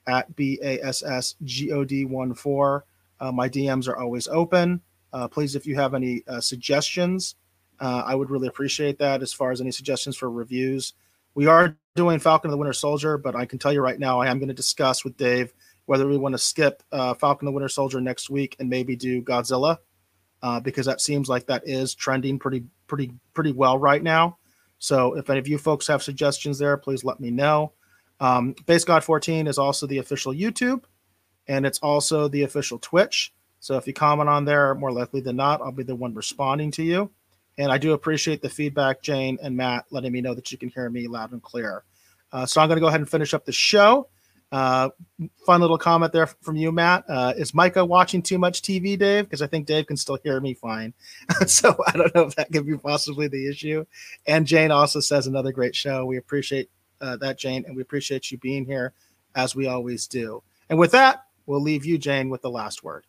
at B A S S G O D 1 4. Uh, my DMs are always open. Uh, please, if you have any uh, suggestions, uh, I would really appreciate that as far as any suggestions for reviews. We are doing Falcon and the Winter Soldier, but I can tell you right now, I am going to discuss with Dave whether we want to skip Falcon and the Winter Soldier next week and maybe do Godzilla because that seems like that is trending pretty, pretty, pretty well right now. So if any of you folks have suggestions there, please let me know. Um, Bass God 14 is also the official YouTube, and it's also the official Twitch. So if you comment on there, more likely than not, I'll be the one responding to you. And I do appreciate the feedback, Jane and Matt, letting me know that you can hear me loud and clear. Uh, so I'm going to go ahead and finish up the show. Uh, fun little comment there from you, Matt. Uh, is Micah watching too much TV, Dave? Because I think Dave can still hear me fine. [laughs] so I don't know if that could be possibly the issue. And Jane also says another great show. We appreciate uh, that, Jane, and we appreciate you being here as we always do. And with that, we'll leave you, Jane, with the last word.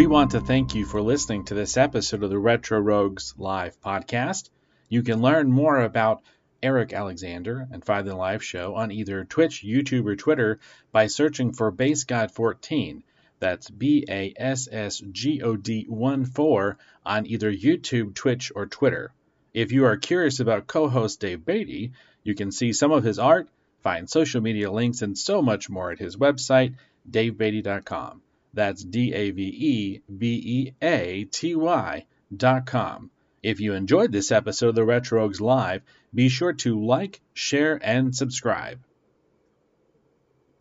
We want to thank you for listening to this episode of the Retro Rogues Live podcast. You can learn more about Eric Alexander and Find the Live Show on either Twitch, YouTube, or Twitter by searching for Bass God 14. That's B A S S G O D 1 4 on either YouTube, Twitch, or Twitter. If you are curious about co host Dave Beatty, you can see some of his art, find social media links, and so much more at his website, davebeatty.com. That's D A V E B E A T Y dot com. If you enjoyed this episode of the Retro Rogues Live, be sure to like, share, and subscribe.